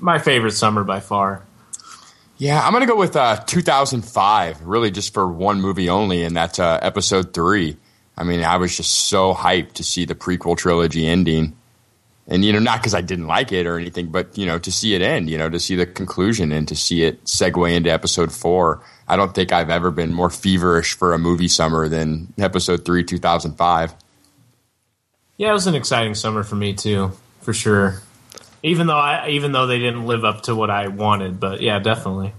my favorite summer by far. Yeah, I'm gonna go with uh, 2005. Really, just for one movie only, and that's uh, Episode Three. I mean, I was just so hyped to see the prequel trilogy ending, and you know, not because I didn't like it or anything, but you know, to see it end, you know, to see the conclusion and to see it segue into Episode Four. I don't think I've ever been more feverish for a movie summer than Episode Three, 2005. Yeah, it was an exciting summer for me too, for sure. Even though I, even though they didn't live up to what I wanted, but yeah, definitely.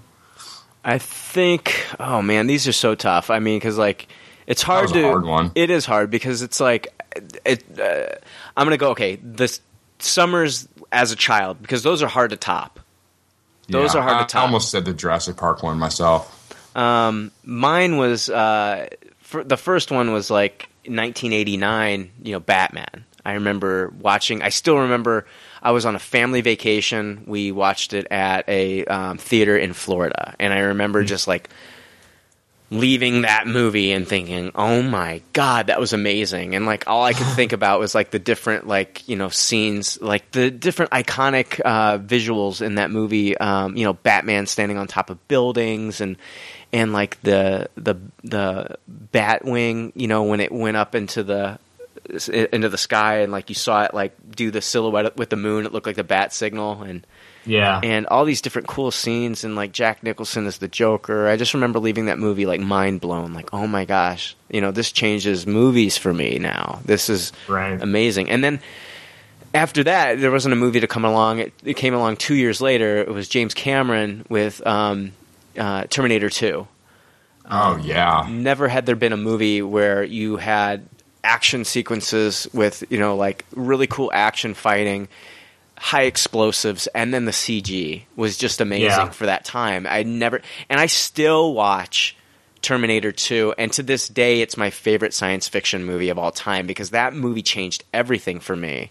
I think, oh man, these are so tough. I mean, because like it's hard to. hard one. It is hard because it's like, it. Uh, I'm gonna go okay. The summers as a child because those are hard to top. Those Yeah, are hard I, to top. I almost said the Jurassic Park one myself. Um, mine was uh, the first one was like 1989. You know, Batman. I remember watching. I still remember. I was on a family vacation. We watched it at a um, theater in Florida, and I remember just like leaving that movie and thinking, "Oh my god, that was amazing!" And like all I could think about was like the different like you know scenes, like the different iconic uh, visuals in that movie. Um, you know, Batman standing on top of buildings and and like the the the Batwing, you know, when it went up into the into the sky, and like you saw it like do the silhouette with the moon. It looked like the bat signal, and Yeah. and all these different cool scenes, and like Jack Nicholson as the Joker. I just remember leaving that movie like mind blown. Like, oh my gosh, you know, this changes movies for me now. This is Right. amazing. And then after that, there wasn't a movie to come along. It, it came along two years later. It was James Cameron with um, uh, Terminator Two. Oh yeah. Never had there been a movie where you had action sequences with you know like really cool action fighting, high explosives, and then the CG was just amazing Yeah. for that time. I never, and I still watch. Terminator 2, and to this day, it's my favorite science fiction movie of all time because that movie changed everything for me.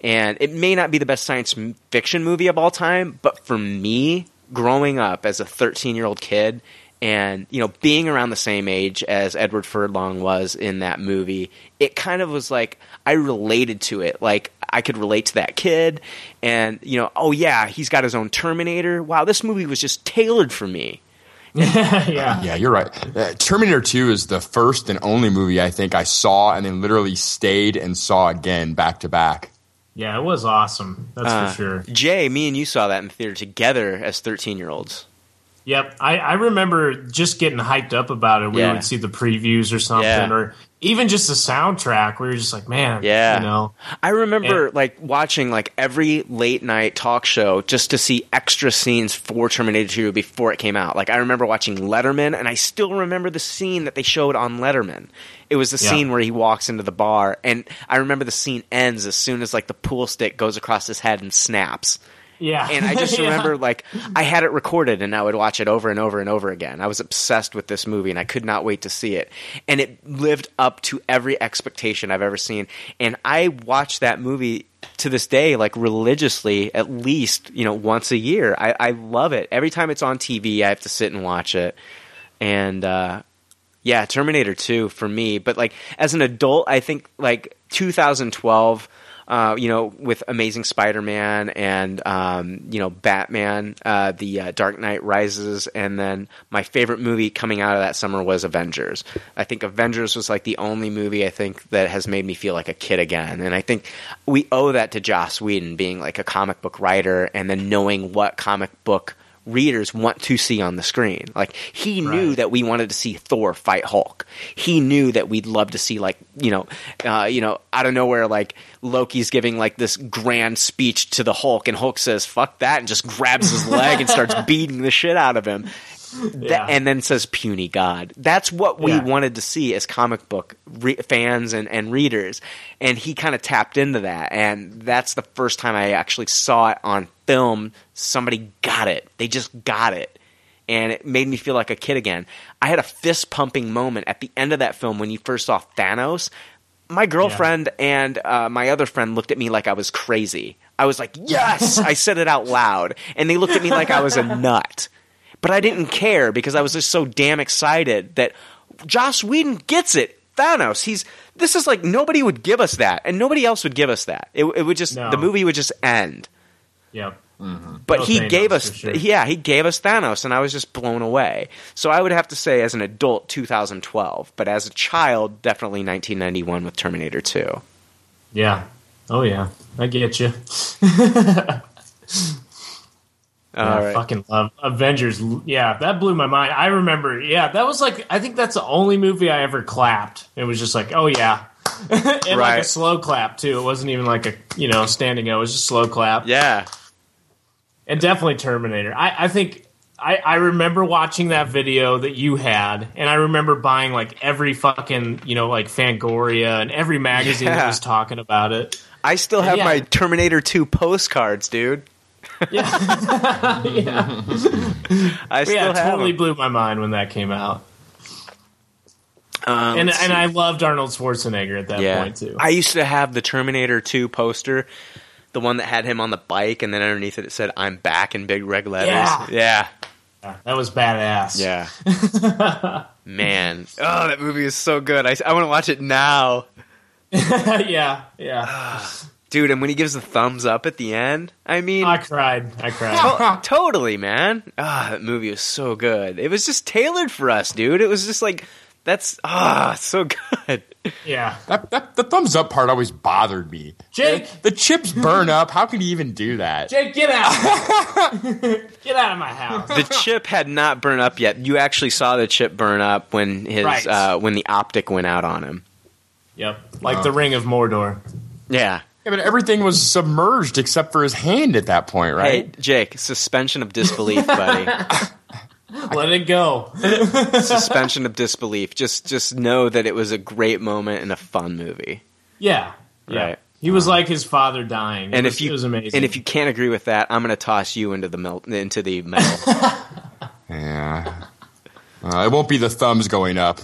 And it may not be the best science fiction movie of all time, but for me, growing up as a 13 year old kid and, you know, being around the same age as Edward Furlong was in that movie, it kind of was like I related to it. Like I could relate to that kid and, you know, oh yeah, he's got his own Terminator. Wow, this movie was just tailored for me. yeah. Yeah, you're right. Uh, Terminator 2 is the first and only movie I think I saw and then literally stayed and saw again back to back. Yeah, it was awesome. That's Uh, for sure. Jay, me and you saw that in theater together as 13 year olds. Yep, I, I remember just getting hyped up about it. We Yeah. would see the previews or something, Yeah. or even just the soundtrack. We were just like, man, Yeah. you know, I remember And- like watching like every late night talk show just to see extra scenes for Terminator 2 before it came out. Like I remember watching Letterman and I still remember the scene that they showed on Letterman. It was the Yeah. scene where he walks into the bar and I remember the scene ends as soon as like the pool stick goes across his head and snaps. Yeah. And I just Yeah. remember like I had it recorded and I would watch it over and over and over again. I was obsessed with this movie and I could not wait to see it. And it lived up to every expectation I've ever seen. And I watch that movie to this day like religiously at least, you know, once a year. I, I love it. Every time it's on TV I have to sit and watch it. And uh yeah, Terminator 2 for me. But like as an adult, I think like 2012, uh, you know, with Amazing Spider-Man and um, you know Batman, uh, the uh, Dark Knight Rises, and then my favorite movie coming out of that summer was Avengers. I think Avengers was like the only movie I think that has made me feel like a kid again, and I think we owe that to Joss Whedon being like a comic book writer and then knowing what comic book readers want to see on the screen. Like he knew that we wanted to see Thor fight Hulk. He knew that we'd love to see like you know, uh, you know, out of nowhere like Loki's giving like this grand speech to the Hulk, and Hulk says "fuck that" and just grabs his leg and starts beating the shit out of him. That- Yeah. and then says puny god. That's what we Yeah. wanted to see as comic book re- fans and, and readers. And he kind of tapped into that. And that's the first time i actually saw it on film. Somebody got it. They just got it. And it made me feel like a kid again. I had a fist pumping moment at the end of that film when you first saw thanos. My girlfriend and uh, my other friend looked at me like i was crazy. I was like yes! I said it out loud. And they looked at me like i was a nut but I didn't care because I was just so damn excited that Joss Whedon gets it. Thanos, he's this is like nobody would give us that, and nobody else would give us that. It, it would just No. the movie would just end. Yep. Mm-hmm. But No he Thanos, gave us, sure. yeah, he gave us Thanos, and I was just blown away. So I would have to say, as an adult, 2012, but as a child, definitely 1991 with Terminator 2. Yeah. Oh yeah. I get you. Uh, All I right. fucking love Avengers. Yeah, that blew my mind. I remember. Yeah, that was like I think that's the only movie I ever clapped. It was just like, oh yeah, and like a slow clap too. It wasn't even like a you know standing O. It was just slow clap. Yeah, and definitely Terminator. I, I think I, I remember watching that video that you had, and I remember buying like every fucking you know like Fangoria and every magazine Yeah. that was talking about it. I still have Yeah. my Terminator 2 postcards, dude. yeah, yeah. I still yeah, totally 'em. blew my mind when that came out. Um, And and. I loved Arnold Schwarzenegger at that point too. I used to have the Terminator 2 poster, the one that had him on the bike, and then underneath it it said "I'm back" in big red letters. Yeah. Yeah, that was badass. yeah. Man, oh, that movie is so good. I, I want to watch it now, yeah, yeah. Dude. And when he gives the thumbs up at the end, I mean, I cried. I cried. to- totally, man. Ah, that movie was so good. It was just tailored for us, dude. It was just like That's ah so good. Yeah. That, that the thumbs up part always bothered me. Jake! the chips burn up. How can you even do that? Jake, get out! get out of my house. The chip had not burned up yet. You actually saw the chip burn up when his Right. uh, when the optic went out on him. Yep. Like the Ring of Mordor. Yeah. Yeah, but everything was submerged except for his hand at that point, right? Hey, Jake, suspension of disbelief, buddy. Let it go. suspension of disbelief. Just just know that it was a great moment and a fun movie. Yeah. yeah. Right. He was like his father dying. It And was, if you it was amazing. and if you can't agree with that, I'm going to toss you into the melt into the metal. Yeah. Uh, it won't be the thumbs going up.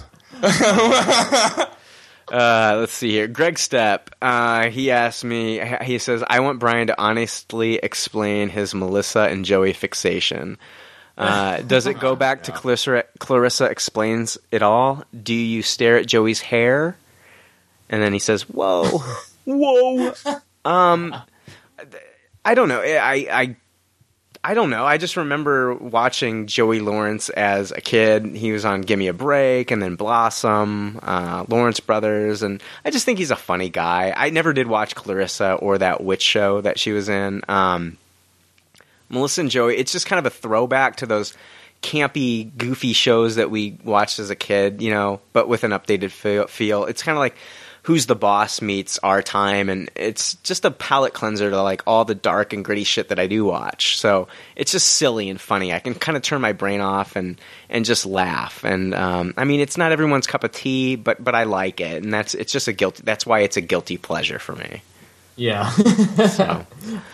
Uh, let's see here. Greg Stepp, uh, he asked me, he says, I want Brian to honestly explain his Melissa and Joey fixation. Uh, does it go back to Clarissa, Clarissa explains it all? Do you stare at Joey's hair? And then he says, whoa, whoa. Um, I don't know. I, I, I don't know. I just remember watching Joey Lawrence as a kid. He was on Gimme a Break and then Blossom, uh, Lawrence Brothers, and I just think he's a funny guy. I never did watch Clarissa or that witch show that she was in. Um, Melissa and Joey, it's just kind of a throwback to those campy, goofy shows that we watched as a kid, you know, but with an updated feel. It's kind of like Who's the Boss meets Our Time, and it's just a palate cleanser to like all the dark and gritty shit that I do watch. So it's just silly and funny. I can kind of turn my brain off and and just laugh. And um, I mean, it's not everyone's cup of tea, but but I like it, and that's it's just a guilty. That's why it's a guilty pleasure for me. yeah. So.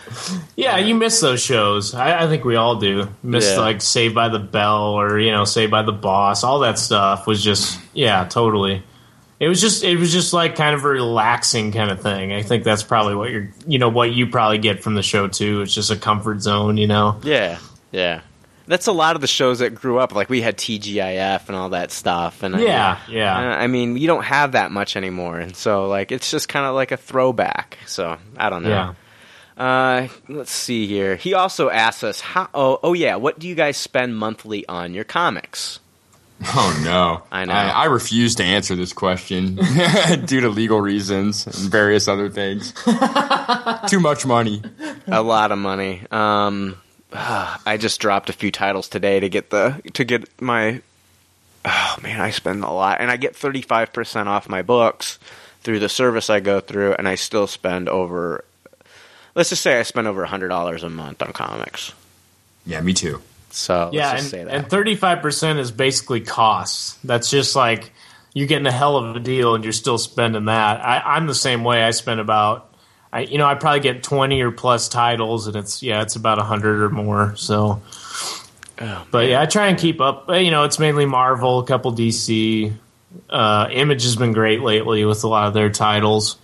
yeah, you miss those shows. I, I think we all do. Miss Yeah. like Saved by the Bell or, you know, Saved by the Boss. All that stuff was just, yeah, totally. It was just, it was just like kind of a relaxing kind of thing. I think that's probably what you're, you know, what you probably get from the show too. It's just a comfort zone, you know? Yeah, yeah. That's a lot of the shows that grew up. Like we had TGIF and all that stuff. And I- Yeah, yeah. uh, I mean, you don't have that much anymore, and so like it's just kind of like a throwback. So I don't know. Yeah. Uh, let's see here. He also asked us how. Oh, oh yeah. What do you guys spend monthly on your comics? Oh no! I know. I, I refuse to answer this question due to legal reasons and various other things. Too much money. a lot of money. Um, I just dropped a few titles today to get the to get my. Oh man, I spend a lot, and I get thirty five percent off my books through the service I go through, and I still spend over. Let's just say I spend over hundred dollars a month on comics. Yeah, me too. So yeah, and, say that. and 35% is basically costs. That's just like you're getting a hell of a deal and you're still spending that. I, I'm the same way. I spend about, I you know, I probably get 20 or plus titles, and it's yeah, it's about 100 or more. So, Oh, but yeah, I try and keep up. But, You know, it's mainly Marvel, a couple DC. Uh, Image has been great lately with a lot of their titles.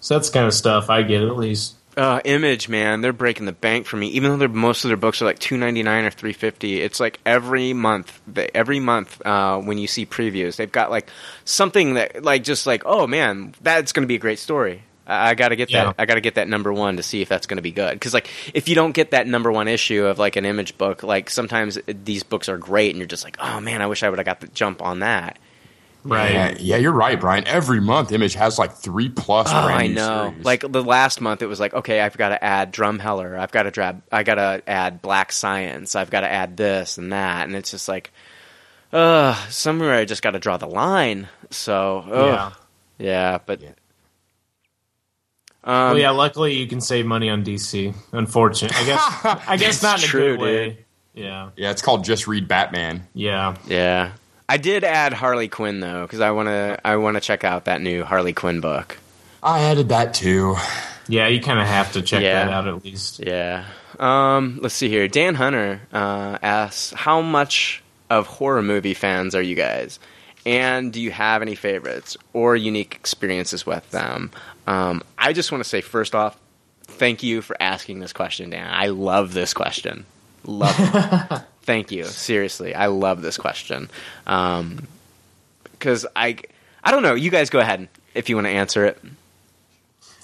So that's the kind of stuff I get at least. Uh, Image, man, they're breaking the bank for me. Even though they're, most of their books are like two ninety nine or three fifty, it's like every month. They, every month, uh, when you see previews, they've got like something that, like, just like, oh man, that's going to be a great story. I, I got to get Yeah. that. I got to get that number one to see if that's going to be good. Because like, if you don't get that number one issue of like an Image book, like sometimes these books are great, and you're just like, oh man, I wish I would have got the jump on that. Right. Yeah, yeah, you're right, Brian. Every month, Image has like three plus. Oh, brand I new know. series. Like the last month, it was like, okay, I've got to add Drumhellar. I've got to drab. I got to add Black Science. I've got to add this and that, and it's just like, uh, somewhere I just got to draw the line. So, Yeah. ugh. yeah, but. Yeah. Um, well, yeah. Luckily, you can save money on DC. Unfortunately, I guess. I guess not in a true, good way. Yeah. yeah, it's called Just Read Batman. Yeah. yeah. I did add Harley Quinn though, because I want to. I want to check out that new Harley Quinn book. I added that too. Yeah, you kind of have to check Yeah. that out at least. Yeah. Um, let's see here. Dan Hunter uh, asks, "How much of horror movie fans are you guys? And do you have any favorites or unique experiences with them?" Um, I just want to say first off, thank you for asking this question, Dan. I love this question. Love it. thank you. Seriously, I love this question. Um, because I, I don't know. You guys go ahead if you want to answer it.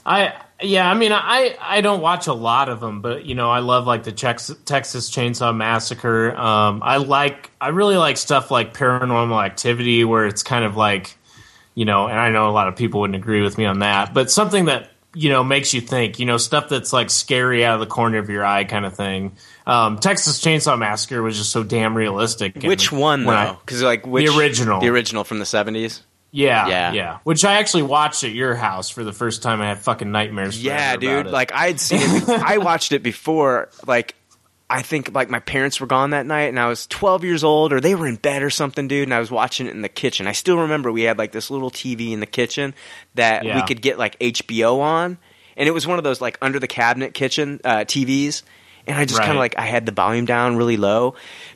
I yeah, I mean, I I don't watch a lot of them, but you know, I love like the Tex- Texas Chainsaw Massacre. Um, I like I really like stuff like Paranormal Activity, where it's kind of like you know, and I know a lot of people wouldn't agree with me on that, but something that you know makes you think, you know, stuff that's like scary out of the corner of your eye, kind of thing. Um, Texas Chainsaw Massacre was just so damn realistic. Which one though? Because like which, original. the original from the seventies. yeah, Yeah. yeah, Which I actually watched at your house for the first time. I had fucking nightmares. Yeah, dude. Like I had seen it. I watched it before. Like I think like my parents were gone that night, and I was 12 years old, or they were in bed or something, dude. And I was watching it in the kitchen. I still remember we had like this little TV in the kitchen that we could get like HBO on, and it was one of those like under the cabinet kitchen uh, TVs. And I just kind of like I had the volume down really low,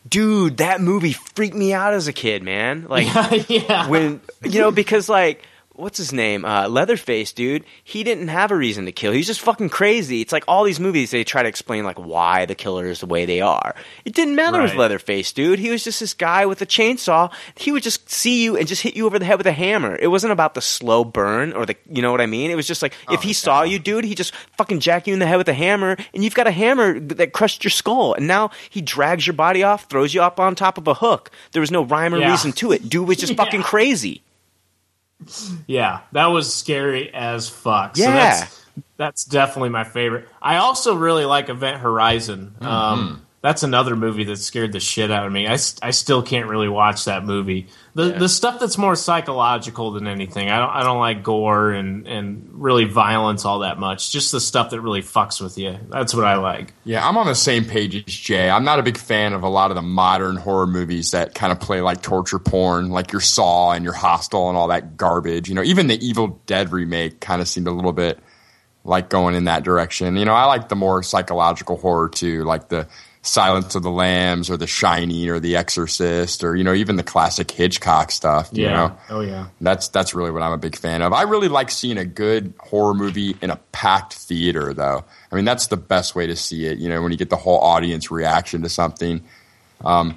dude. That movie freaked me out as a kid, man. Like yeah, when you know because like what's his name? Uh, leatherface dude. He didn't have a reason to kill. He's just fucking crazy. It's like all these movies they try to explain like why the killer is the way they are. It didn't matter with leatherface dude. He was just this guy with a chainsaw. He would just see you and just hit you over the head with a hammer. It wasn't about the slow burn or the you know what i mean? It was just like if he saw you dude he just fucking jack you in the head with a hammer and you've got a hammer that crushed your skull. And now he drags your body off throws you up on top of a hook. There was no rhyme or Yeah. reason to it. Dude was just fucking Yeah. crazy Yeah, that was scary as fuck. Yeah. So that's, that's definitely my favorite. I also really like Event Horizon. Mm-hmm. Um, that's another movie that scared the shit out of me. I, I still can't really watch that movie. The the stuff that's more psychological than anything. I don't I don't like gore and, and really violence all that much. Just the stuff that really fucks with you. That's what I like. Yeah, I'm on the same page as Jay. I'm not a big fan of a lot of the modern horror movies that kind of play like torture porn, like your Saw and your Hostel and all that garbage. You know, even the Evil Dead remake kind of seemed a little bit like going in that direction. You know, I like the more psychological horror too, like the Silence of the Lambs or The Shining or The Exorcist or you know even the classic Hitchcock stuff. You know, Oh yeah. that's that's really what I'm a big fan of. I really like seeing a good horror movie in a packed theater, though. I mean, that's the best way to see it. You know, when you get the whole audience reaction to something. Um,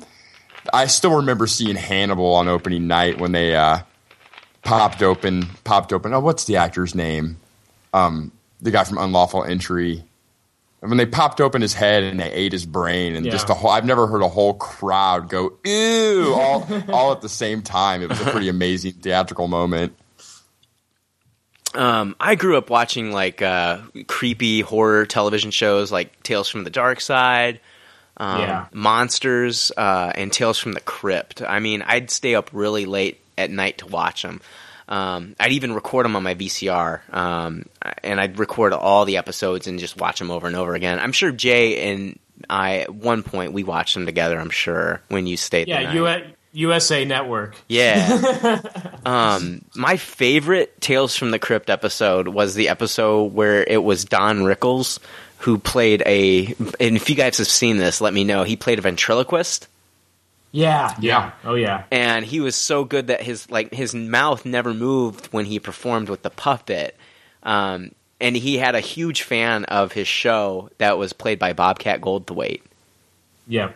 I still remember seeing Hannibal on opening night when they uh, popped open, popped open. Oh, what's the actor's name? Um, the guy from Unlawful Entry. And When they popped open his head and they ate his brain, and just Yeah. the whole, I've never heard a whole crowd go, ew, all, all at the same time. It was a pretty amazing theatrical moment. Um, I grew up watching like uh, creepy horror television shows like Tales from the Dark Side, um, Yeah. Monsters, uh, and Tales from the Crypt. I mean, I'd stay up really late at night to watch them. Um, I'd even record them on my VCR, um, and I'd record all the episodes and just watch them over and over again. I'm sure Jay and I, at one point, we watched them together. I'm sure when you stayed. Yeah, night. U- USA Network. Yeah. um, my favorite Tales from the Crypt episode was the episode where it was Don Rickles who played a. And if you guys have seen this, let me know. He played a ventriloquist, Yeah. Yeah. Oh yeah. and he was so good that his like his mouth never moved when he performed with the puppet. Um, and he had a huge fan of his show that was played by Bobcat Goldthwait. Yeah.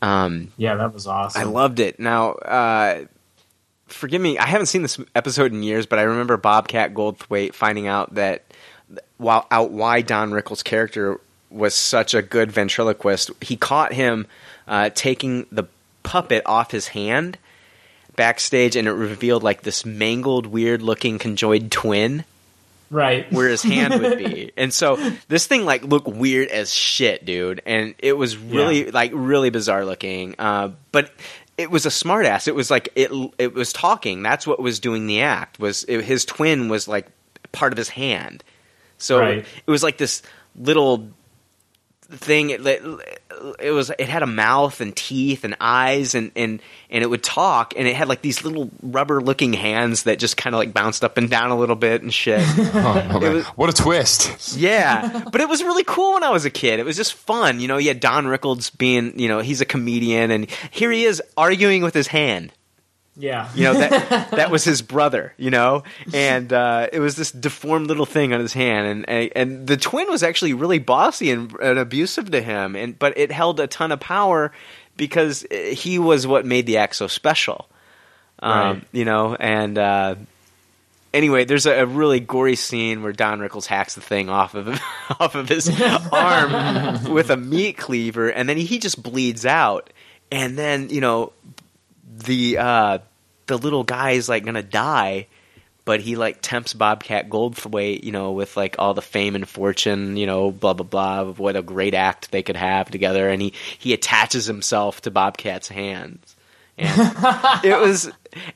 Um, Yeah, that was awesome. I loved it. Now, uh, forgive me, I haven't seen this episode in years, but I remember Bobcat Goldthwait finding out that while out why Don Rickles' character was such a good ventriloquist, he caught him uh, taking the puppet off his hand backstage, and it revealed like this mangled, weird-looking conjoined twin right. where his hand would be. And so this thing like looked weird as shit, dude. And it was really Yeah. like really bizarre looking. Uh, but it was a smartass. It was like it it was talking. That's what was doing the act. Was it, his twin was like part of his hand. So Right. it was like this little thing it, it was it had a mouth and teeth and eyes and and and it would talk and it had like these little rubber looking hands that just kind of like bounced up and down a little bit and shit. Oh, was- what a twist! yeah. But it was really cool when i was a kid. It was just fun. You know you had don rickles being you know he's a comedian and here he is arguing with his hand Yeah. you know that that was his brother, you know, and uh, it was this deformed little thing on his hand, and and, the twin was actually really bossy and, and abusive to him, and but it held a ton of power because he was what made the act so special, um, Right. you know, and uh, anyway, there's a, a really gory scene where Don Rickles hacks the thing off of off of his arm with a meat cleaver, and then he just bleeds out. And then you know the uh, the little guy is like gonna die, but he like tempts Bobcat Goldthwait, you know, with like all the fame and fortune, you know, blah blah blah, of what a great act they could have together, and he he attaches himself to Bobcat's hands. And it was,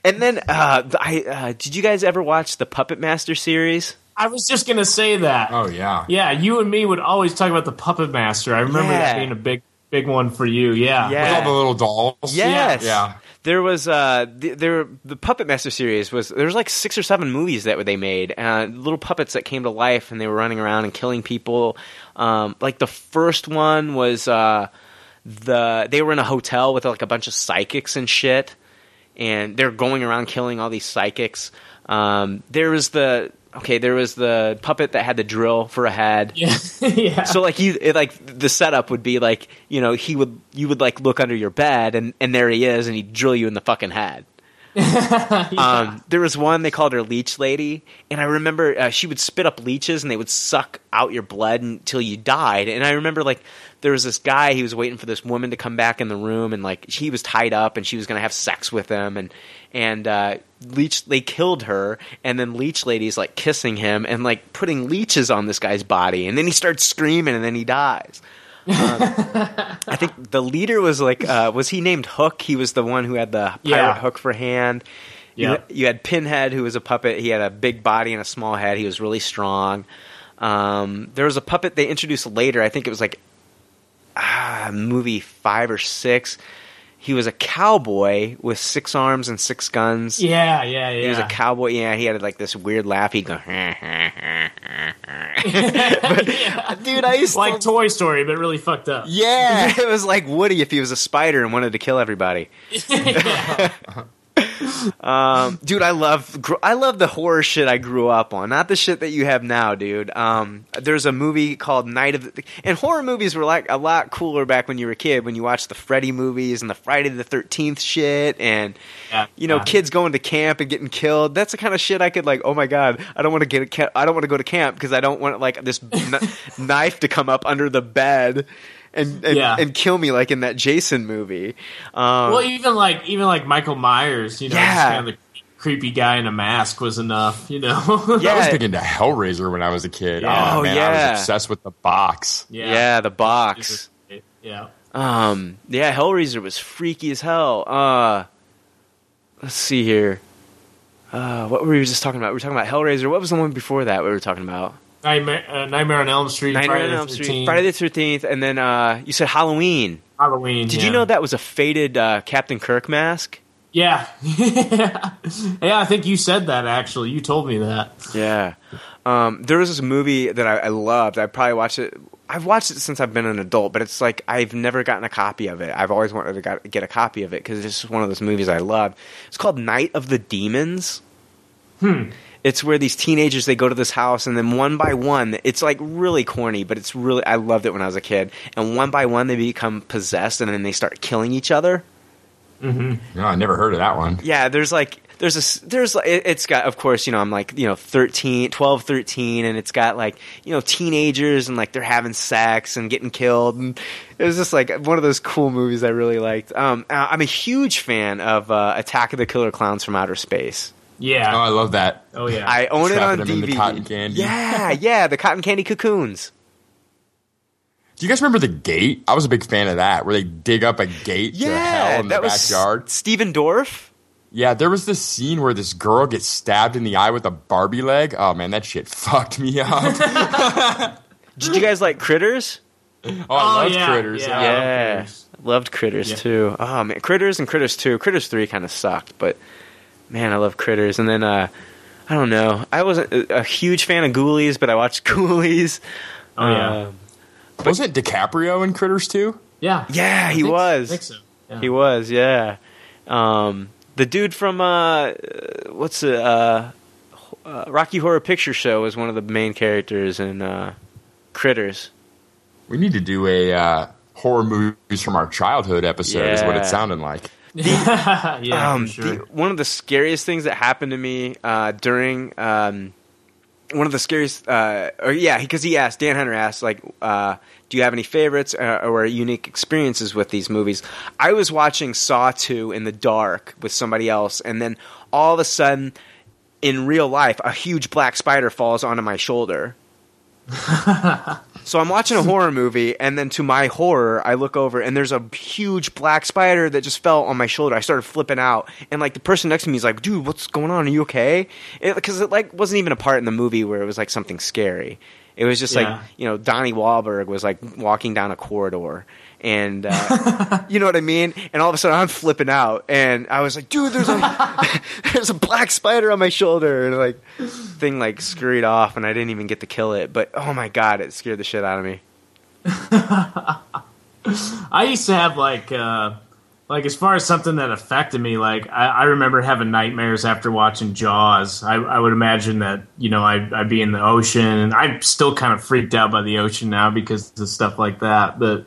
and then uh, I uh, did you guys ever watch the Puppet Master series? I was just gonna say that. Oh yeah. Yeah, you and me would always talk about the Puppet Master. I remember Yeah. that being a big, big one for you. Yeah. Yeah. With all the little dolls. Yes. Yeah. There was uh, the, there the Puppet Master series was there was like six or seven movies that they made, uh, little puppets that came to life and they were running around and killing people. Um, like the first one was uh, the they were in a hotel with like a bunch of psychics and shit, and they're going around killing all these psychics. Um, there was the okay, there was the puppet that had the drill for a head. Yeah. yeah. So like you it, like the setup would be like you know he would you would like look under your bed and and there he is and he'd drill you in the fucking head. um, there was one they called her Leech Lady, and I remember uh, she would spit up leeches and they would suck out your blood until you died. And I remember like there was this guy he was waiting for this woman to come back in the room and like he was tied up and she was gonna have sex with him and and uh, Leech they killed her and then Leech Lady's like kissing him and like putting leeches on this guy's body and then he starts screaming and then he dies. Um, I think the leader was like, uh, was he named Hook? He was the one who had the pirate Yeah. hook for hand. You, Yeah. you had Pinhead, who was a puppet. He had a big body and a small head. He was really strong. Um, there was a puppet they introduced later. I think it was like ah, movie five or six. He was a cowboy with six arms and six guns. yeah, yeah, yeah. He was a cowboy. Yeah, he had like this weird laugh. He'd go, but, dude, I used to like Toy Story, but really fucked up. yeah, it was like Woody if he was a spider and wanted to kill everybody. Um, dude, I love gr- I love the horror shit I grew up on, not the shit that you have now, dude. Um, there's a movie called Night of the and horror movies were like a lot cooler back when you were a kid when you watched the Freddy movies and the Friday the Thirteenth shit and Yeah, you know yeah. kids going to camp and getting killed. That's the kind of shit I could like. Oh my god, I don't want to get a ca- I don't want to go to camp because I don't want like this kn- knife to come up under the bed. And and, Yeah. and kill me like in that Jason movie. Um, Well, even like even like Michael Myers, you know, Yeah. just kind of the creepy guy in a mask was enough, you know. Yeah. I was big into Hellraiser when I was a kid. Yeah. Oh, Oh, man, I was obsessed with the box. yeah. the box. Yeah. Um, yeah, Hellraiser was freaky as hell. Uh, let's see here. Uh, what were we just talking about? We were talking about Hellraiser. What was the one before that we were talking about? Nightmare, uh, Nightmare on Elm Street, Nightmare Friday on the Elm Street, 13th, Friday the Thirteenth, and then uh, you said Halloween. Halloween. Did yeah. you know that was a faded uh, Captain Kirk mask? Yeah. yeah, I think you said that actually. You told me that. Yeah. Um, there was this movie that I, I loved. I probably watched it. I've watched it since I've been an adult, but it's like I've never gotten a copy of it. I've always wanted to got, get a copy of it because it's just one of those movies I love. It's called Night of the Demons. Hmm. It's where these teenagers they go to this house and then one by one, it's like really corny, but it's really I loved it when I was a kid. And one by one they become possessed and then they start killing each other. No, I never heard of that one. Yeah, there's like there's a there's it- it's got of course you know I'm like you know 13 12 13 and it's got like you know teenagers and like they're having sex and getting killed and it was just like one of those cool movies I really liked. Um, I'm a huge fan of uh, Attack of the Killer Clowns from Outer Space. Oh, Yeah. I love that. Oh yeah. I own it on Trapping 'em in DVD. the cotton candy. Yeah, yeah, the cotton candy cocoons. Do you guys remember the gate? I was a big fan of that, where they dig up a gate to hell Yeah, in that the was backyard. Stephen Dorff. Yeah, there was this scene where this girl gets stabbed in the eye with a Barbie leg. Oh man, that shit fucked me up. Did you guys like Critters? Oh, I Oh, loved yeah, critters. yeah. Yeah. love Yeah, Critters. loved Critters Yeah. too. Oh man, Critters and Critters two. Critters three kind of sucked, but man, I love Critters. And then uh, I don't know, I wasn't a, a huge fan of Ghoulies, but I watched Ghoulies. Oh yeah. Um, Wasn't DiCaprio in Critters too? yeah. yeah, I he think- was. I think so. Yeah. He was. Yeah. Um, the dude from uh, what's it? Uh, uh, Rocky Horror Picture Show was one of the main characters in uh, Critters. We need to do a uh, horror movies from our childhood episode. Is what Yeah. it sounded like. yeah, um, sure. the- one of the scariest things that happened to me uh, during um, one of the scariest, uh, or yeah, because he asked Dan Hunter asked like, uh, do you have any favorites uh, or unique experiences with these movies? I was watching Saw two in the dark with somebody else, and then all of a sudden, in real life, a huge black spider falls onto my shoulder. So I'm watching a horror movie, and then to my horror, I look over and there's a huge black spider that just fell on my shoulder. I started flipping out, and like the person next to me is like, "Dude, what's going on? Are you okay?" Because it, like wasn't even a part in the movie where it was like something scary. It was just Yeah. like you know Donnie Wahlberg was like walking down a corridor, and uh, you know what I mean. And all of a sudden, I'm flipping out, and I was like, "Dude, there's a there's a black spider on my shoulder," and like thing like scurried off, and I didn't even get to kill it. But oh my god, it scared the shit out of me. I used to have like uh like as far as something that affected me, like I, I remember having nightmares after watching Jaws. I, I would imagine that you know I'd, I'd be in the ocean, and I'm still kind of freaked out by the ocean now because of stuff like that. But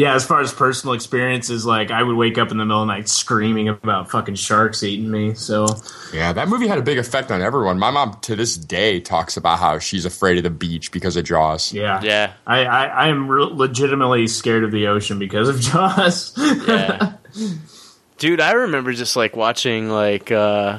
yeah, as far as personal experiences, like I would wake up in the middle of the night screaming about fucking sharks eating me. So Yeah, that movie had a big effect on everyone. My mom to this day talks about how she's afraid of the beach because of Jaws. yeah, Yeah. I I, I am re- legitimately scared of the ocean because of Jaws. Yeah. Dude, I remember just like watching like uh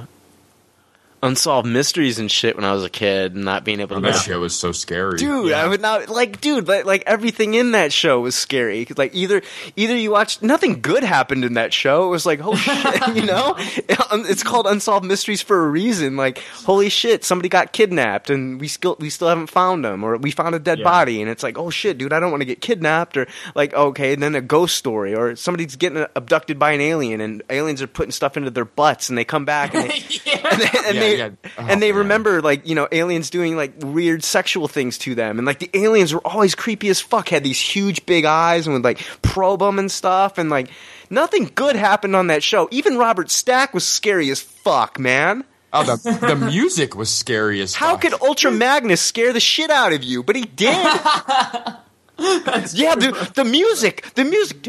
unsolved mysteries and shit when I was a kid and not being able oh, to That get show was so scary. Dude, I would not like, dude, like, like everything in that show was scary. Like either, either you watched nothing good happened in that show. It was like, holy shit, you know, it's called Unsolved Mysteries for a reason. Like, holy shit, somebody got kidnapped and we still we still haven't found them, or we found a dead Yeah. body, and it's like, oh shit, dude, I don't want to get kidnapped, or like, okay, then a ghost story, or somebody's getting abducted by an alien, and aliens are putting stuff into their butts, and they come back and they, and they, and Yeah, they, yeah. Oh, and they man. remember like you know aliens doing like weird sexual things to them and like the aliens were always creepy as fuck had these huge big eyes and would like probe them and stuff and like nothing good happened on that show even robert stack was scary as fuck man Oh, the, the music was scary as how fuck. could ultra magnus scare the shit out of you but he did yeah the, the music the music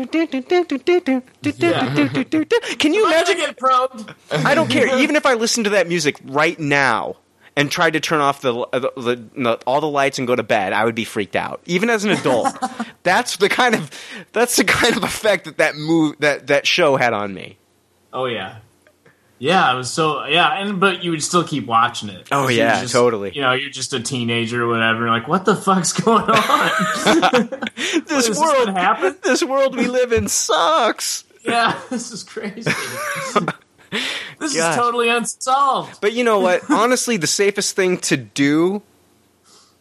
can you Imagine get probed. I don't care. Even if I listen to that music right now and tried to turn off the, uh, the, the, the all the lights and go to bed, I would be freaked out. Even as an adult, that's the kind of that's the kind of effect that that move that that show had on me. Oh yeah, yeah. It was so yeah, and but you would still keep watching it. Oh yeah, just- totally. You know, you're just a teenager or whatever. Like, what the fuck's going on? This Is this world what happened? This world we live in sucks. yeah, this is crazy. this Gosh. is totally unsolved. But you know what? Honestly, the safest thing to do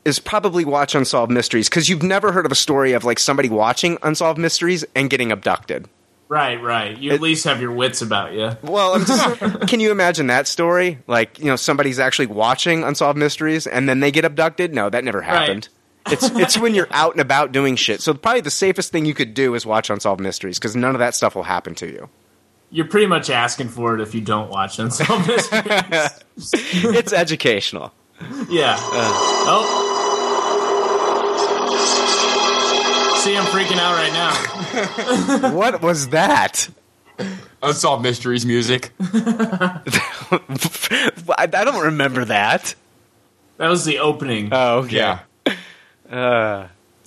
is probably watch Unsolved Mysteries because you've never heard of a story of like somebody watching Unsolved Mysteries and getting abducted. Right, right. You at least have your wits about you. Well, I'm just, can you imagine that story? Like, you know, somebody's actually watching Unsolved Mysteries and then they get abducted? No, that never happened. It's it's when you're out and about doing shit. So probably the safest thing you could do is watch Unsolved Mysteries because none of that stuff will happen to you. You're pretty much asking for it if you don't watch Unsolved Mysteries. It's educational. yeah. oh. See, I'm freaking out right now. What was that? Unsolved Mysteries music. I, I don't remember that. That was the opening. Oh, okay. Yeah.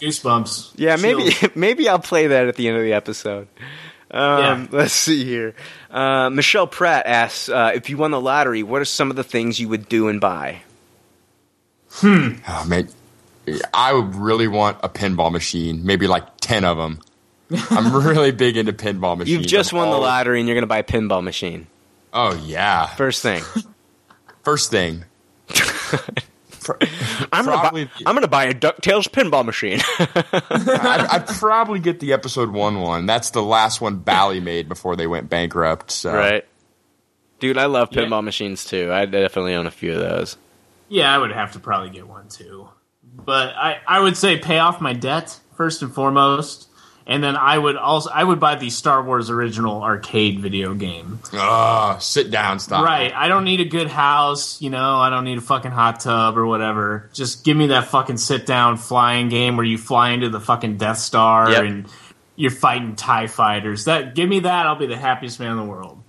Goosebumps. Yeah, maybe Chills. maybe I'll play that at the end of the episode. Um, Yeah. Let's see here. Uh, Michelle Pratt asks, uh, if you won the lottery, what are some of the things you would do and buy? Hmm. Oh, man. I would really want a pinball machine. Maybe like 10 of them. I'm really big into pinball machines. You've just I'm won the lottery and you're going to buy a pinball machine. Oh, yeah. First thing. First thing. I'm going to buy, I'm gonna buy a DuckTales pinball machine. I'd, I'd probably get the episode one one. That's the last one Bally made before they went bankrupt. So. right. Dude, I love Yeah. pinball machines too. I definitely own a few of those. Yeah, I would have to probably get one too. But I, I would say pay off my debt first and foremost. And then I would also I would buy the Star Wars original arcade video game. Oh, sit down, stop. Right. I don't need a good house, you know, I don't need a fucking hot tub or whatever. Just give me that fucking sit down flying game where you fly into the fucking Death Star Yep. and you're fighting Tie fighters. That give me that, I'll be the happiest man in the world.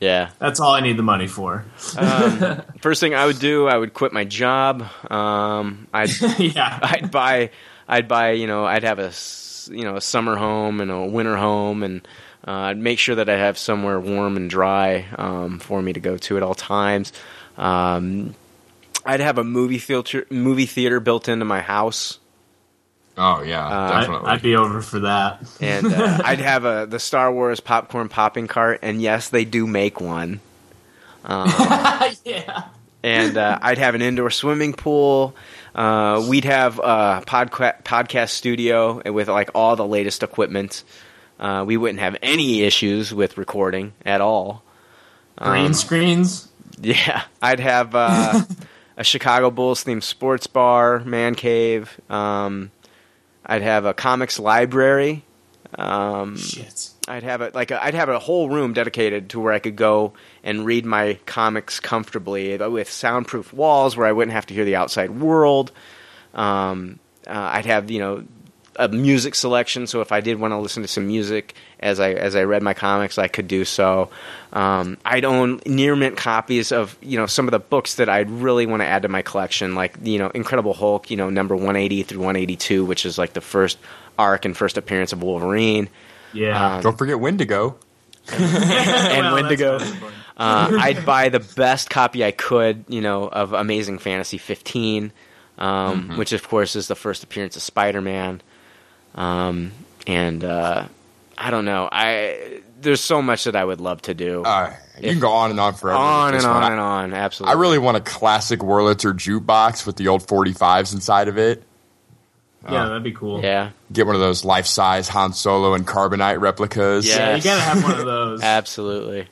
Yeah. That's all I need the money for. First thing I would do, I would quit my job. Um, I'd yeah, I'd buy I'd buy you know I'd have a s- you know a summer home and a winter home and uh, I'd make sure that I have somewhere warm and dry um, for me to go to at all times. Um, I'd have a movie theater movie theater built into my house. Oh yeah, I, definitely. I'd be over for that. and uh, I'd have a the Star Wars popcorn popping cart, and yes, they do make one. yeah. And uh, I'd have an indoor swimming pool. Uh, we'd have a podca- podcast studio with like all the latest equipment. Uh, we wouldn't have any issues with recording at all. Green screens. Yeah, I'd have uh, a Chicago Bulls themed sports bar, man cave. Um, I'd have a comics library. Um, Shit. I'd have a like a, I'd have a whole room dedicated to where I could go and read my comics comfortably with soundproof walls where I wouldn't have to hear the outside world. Um, uh, I'd have you know a music selection, so if I did want to listen to some music as I as I read my comics, I could do so. Um, I'd own near mint copies of you know some of the books that I'd really want to add to my collection, like you know Incredible Hulk, you know number one eighty through one eighty two, which is like the first arc and first appearance of Wolverine Yeah. Um, Don't forget Wendigo. and Well, Wendigo. Uh, I'd buy the best copy I could, you know, of Amazing Fantasy 15, um, which of course is the first appearance of Spider-Man. Um, and uh, I don't know, I there's so much that I would love to do, Uh, you can go on and on forever. on and on I- and on. Absolutely, I really want a classic Wurlitzer jukebox with the old 45s inside of it. Yeah, that'd be cool. yeah, Get one of those life size Han Solo and Carbonite replicas. Yeah. Yeah, you gotta have one of those. absolutely,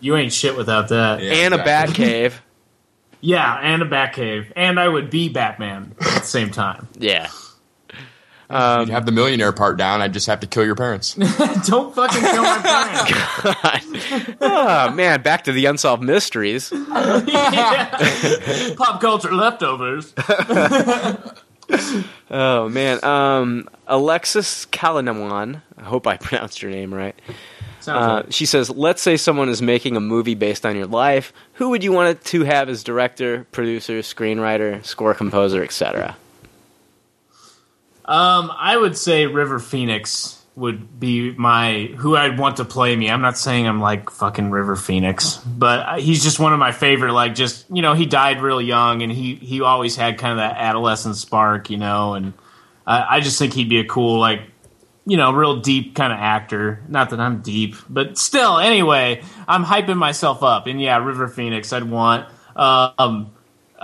You ain't shit without that. Yeah, and a exactly. bat cave. Yeah, and a Batcave, and I would be Batman at the same time. Yeah, You'd have the millionaire part down. I'd just have to kill your parents. Don't fucking kill my parents. oh man, back to the unsolved mysteries. Yeah. Pop culture leftovers. Oh man, um, Alexis Kalinawan. I hope I pronounced your name right. Sounds Uh, she says, "Let's say someone is making a movie based on your life. Who would you want it to have as director, producer, screenwriter, score composer, etc.?" Um, I would say River Phoenix would be my who I'd want to play me. I'm not saying I'm like fucking River Phoenix, but he's just one of my favorite. Like, just you know, he died real young, and he he always had kind of that adolescent spark, you know. And I, I just think he'd be a cool, like, you know, real deep kind of actor. Not that I'm deep, but still. Anyway, I'm hyping myself up, and yeah, River Phoenix. I'd want. Um,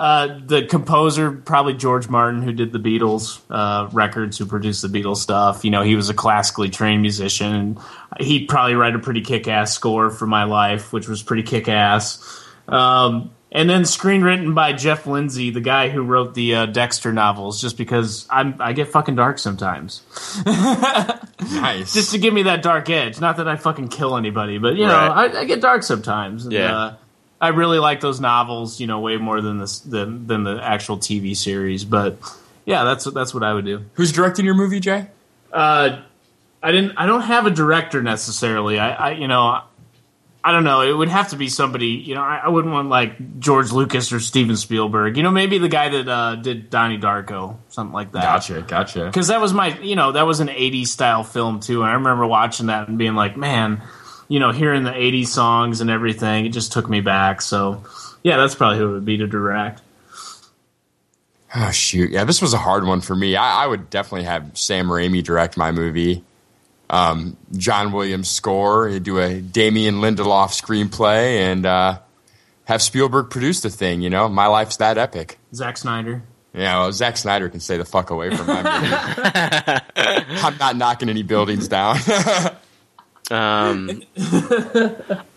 uh, the composer, probably George Martin, who did the Beatles uh, records, who produced the Beatles stuff. You know, he was a classically trained musician. And he'd probably write a pretty kick-ass score for my life, which was pretty kick-ass. Um, and then screenwritten by Jeff Lindsay, the guy who wrote the uh, Dexter novels, just because I'm I get fucking dark sometimes. nice. Just to give me that dark edge. Not that I fucking kill anybody, but you know, Right. I, I get dark sometimes. And, Yeah. I really like those novels, you know, way more than this than than the actual TV series. But yeah, that's that's what I would do. Who's directing your movie, Jay? Uh, I didn't. I don't have a director necessarily. I, I you know. I don't know. It would have to be somebody. You know, I, I wouldn't want like George Lucas or Steven Spielberg. You know, maybe the guy that uh, did Donnie Darko, something like that. Gotcha, gotcha. because that was my you know that was an 80s style film too and i remember watching that and being like man you know hearing the 80s songs and everything it just took me back so yeah that's probably who it would be to direct Oh shoot, yeah, this was a hard one for me. I, I would definitely have Sam Raimi direct my movie. Um, John Williams score, he'd do a Damien Lindelof screenplay, and uh, have Spielberg produce the thing. You know, my life's that epic. Zack snyder Yeah, well, Zack Snyder can stay the fuck away from my movie. I'm not knocking any buildings down. Um,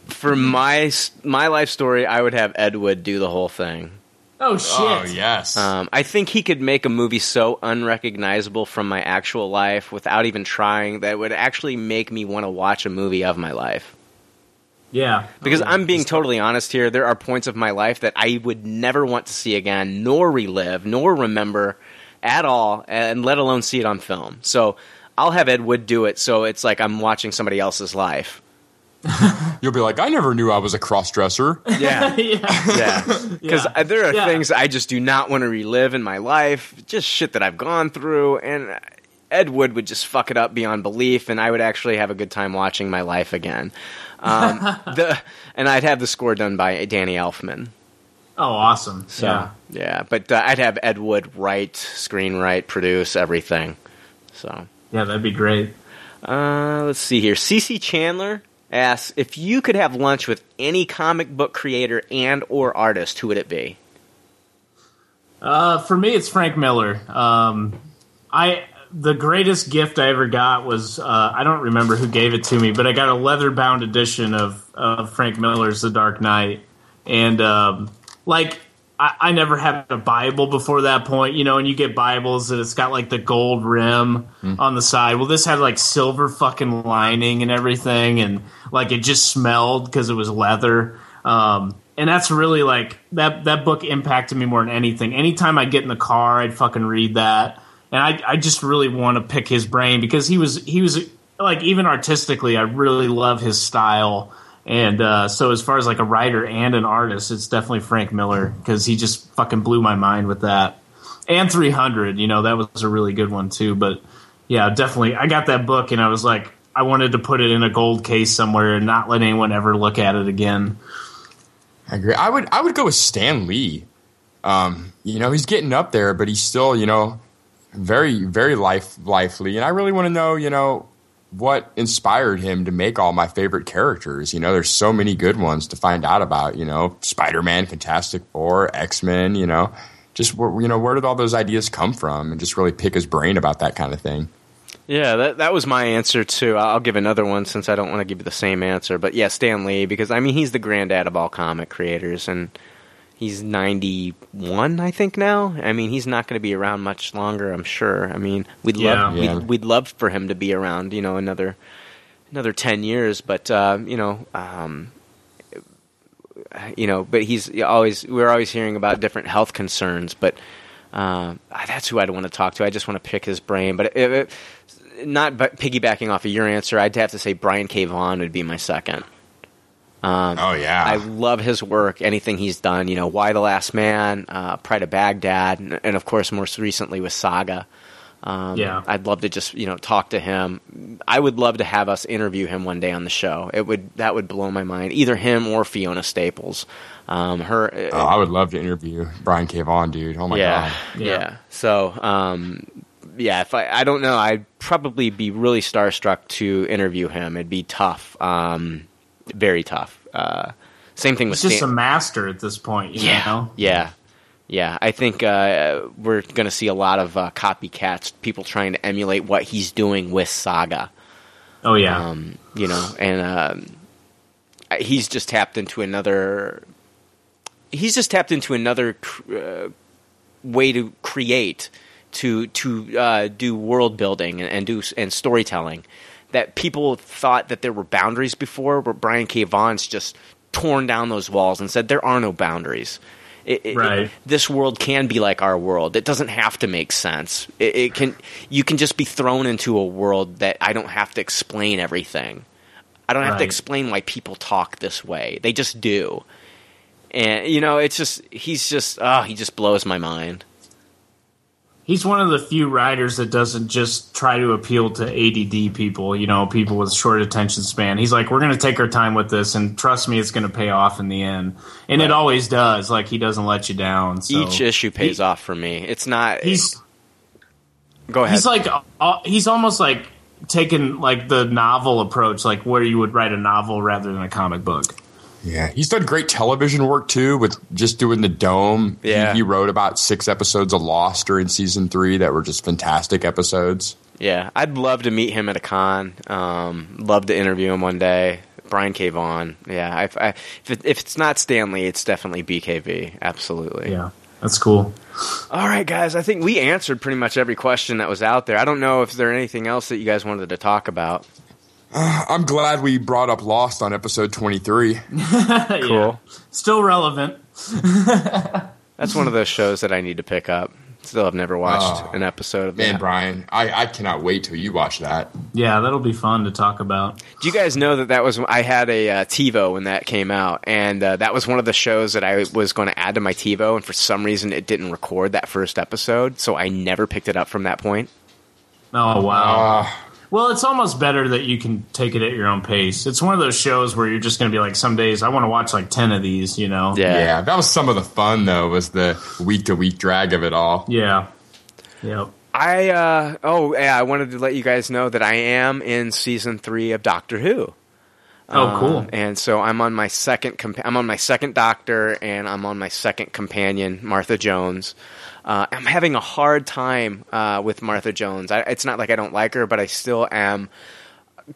for my my life story, I would have Ed Wood do the whole thing. oh shit oh yes, Um, I think he could make a movie so unrecognizable from my actual life without even trying that it would actually make me want to watch a movie of my life. yeah Because Oh, I'm being totally honest here, there are points of my life that I would never want to see again, nor relive, nor remember at all, and let alone see it on film. So I'll have Ed Wood do it, so it's like I'm watching somebody else's life. You'll be like, I never knew I was a cross dresser. Yeah, yeah. yeah. Because Yeah. there are Yeah. things I just do not want to relive in my life, just shit that I've gone through, and Ed Wood would just fuck it up beyond belief, and I would actually have a good time watching my life again. Um, the and I'd have the score done by Danny Elfman. Oh, awesome. So yeah. yeah, but uh, I'd have Ed Wood write, screenwrite, produce everything. So Yeah, that'd be great. uh, let's see here. CC Chandler asks if you could have lunch with any comic book creator and or artist, who would it be? Uh, for me, it's Frank Miller. Um, I the greatest gift I ever got was uh, I don't remember who gave it to me, but I got a leather bound edition of of Frank Miller's The Dark Knight, and um, like I, I never had a Bible before that point, you know. And you get Bibles and it's got like the gold rim on the side. Well, this had like silver fucking lining and everything, and like it just smelled because it was leather. Um, and that's really like that that book impacted me more than anything. Anytime I get in the car, I'd fucking read that, and I I just really want to pick his brain because he was he was like even artistically, I really love his style. And uh, so, as far as like a writer and an artist, it's definitely Frank Miller because he just fucking blew my mind with that. And 300, you know, that was a really good one too. But yeah, definitely, I got that book and I was like, I wanted to put it in a gold case somewhere and not let anyone ever look at it again. I agree. I would I would go with Stan Lee. Um, you know, he's getting up there, but he's still, you know, very very life lively. And I really want to know, you know, what inspired him to make all my favorite characters. You know, there's so many good ones to find out about. You know, Spider Man, Fantastic Four, X Men. You know, just you know where did all those ideas come from, and just really pick his brain about that kind of thing. Yeah, that that was my answer too. I'll give another one since I don't want to give you the same answer. But yeah, Stan Lee because I mean he's the granddad of all comic creators, and he's ninety one, I think now. I mean he's not going to be around much longer. I'm sure. I mean we'd love Yeah. we'd, we'd love for him to be around. You know another another ten years, but uh, you know. Um, you know, but he's always we're always hearing about different health concerns, but uh, that's who I'd want to talk to. I just want to pick his brain, but it, it, not piggybacking off of your answer, I'd have to say Brian K. Vaughan would be my second. Um, Oh yeah, I love his work, anything he's done. You know, Y the Last Man, uh, Pride of Baghdad, and, and of course, most recently with Saga. Um, Yeah. I'd love to just you know talk to him. I would love to have us interview him one day on the show. It would that would blow my mind. Either him or Fiona Staples. Um, her. oh, I would love to interview Brian K. Vaughan, dude. Oh my yeah, god. yeah, Yeah. So, um, yeah, if I, I don't know, I'd probably be really starstruck to interview him. It'd be tough, um, very tough. Uh, same thing with He's just Stan- a master at this point, you yeah, know? yeah, yeah. I think uh, we're going to see a lot of uh, copycats, people trying to emulate what he's doing with Saga. Oh, yeah. Um, you know, and um, he's just tapped into another. He's just tapped into another uh, way to create, to to uh, do world building and, and do and storytelling. That people thought that there were boundaries before, but Brian K. Vaughan's just torn down those walls and said there are no boundaries. It, it- Right. this world can be like our world. It doesn't have to make sense. It, it can. You can just be thrown into a world that I don't have to explain everything. I don't have to explain why people talk this way. They just do. And you know, it's just he's just oh, he just blows my mind. He's one of the few writers that doesn't just try to appeal to ADD people, you know, people with short attention span. He's like, we're going to take our time with this, and trust me, it's going to pay off in the end. And it always does. Like, he doesn't let you down. So. Each issue pays off for me. It's not. He's go ahead. he's like uh, he's almost like taking like the novel approach, like where you would write a novel rather than a comic book. Yeah, he's done great television work too, with just doing the Dome. Yeah. he, wrote about six episodes of Lost during season three that were just fantastic episodes. yeah, I'd love to meet him at a con. Um, love to interview him one day. Brian K. Vaughan. Yeah, I, I, if, it, if it's not Stan Lee, it's definitely BKV. Absolutely. Yeah, that's cool. All right, guys. I think we answered pretty much every question that was out there. I don't know if there anything else that you guys wanted to talk about. I'm glad we brought up Lost on episode 23. Cool. Still relevant. That's one of those shows that I need to pick up. Still have never watched Oh. an episode of Man, that. Brian, I, I cannot wait till you watch that. Yeah, that'll be fun to talk about. Do you guys know that that was I had a uh, TiVo when that came out, and uh, that was one of the shows that I was going to add to my TiVo, and for some reason it didn't record that first episode, so I never picked it up from that point. Oh wow. Uh, Well, it's almost better that you can take it at your own pace. It's one of those shows where you're just going to be like, some days I want to watch like ten of these. You know? yeah. yeah, that was some of the fun though. Was the week to week drag of it all. Yeah. Yep. I uh, oh yeah, I wanted to let you guys know that I am in season three of Doctor Who. Oh, cool. Um, and so I'm on my second. Compa- I'm on my second Doctor, and I'm on my second companion, Martha Jones. Uh, I'm having a hard time uh, with Martha Jones. I, it's not like I don't like her, but I still am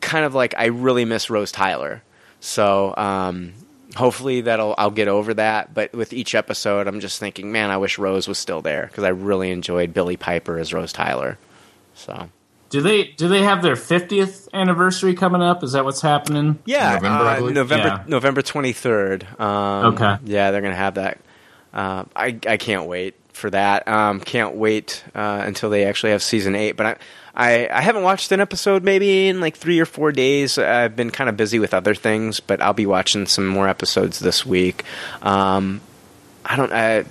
kind of like I really miss Rose Tyler. So um, hopefully that'll I'll get over that. But with each episode, I'm just thinking, man, I wish Rose was still there because I really enjoyed Billie Piper as Rose Tyler. So Do they do they have their 50th anniversary coming up? Is that what's happening? Yeah, November, uh. November Yeah. November twenty third. Um, Okay. Yeah, they're gonna have that. Uh, I I can't wait for that. Um, can't wait uh, until they actually have season eight. But I, I I haven't watched an episode maybe in like three or four days. I've been kind of busy with other things, but I'll be watching some more episodes this week. Um, I don't. I,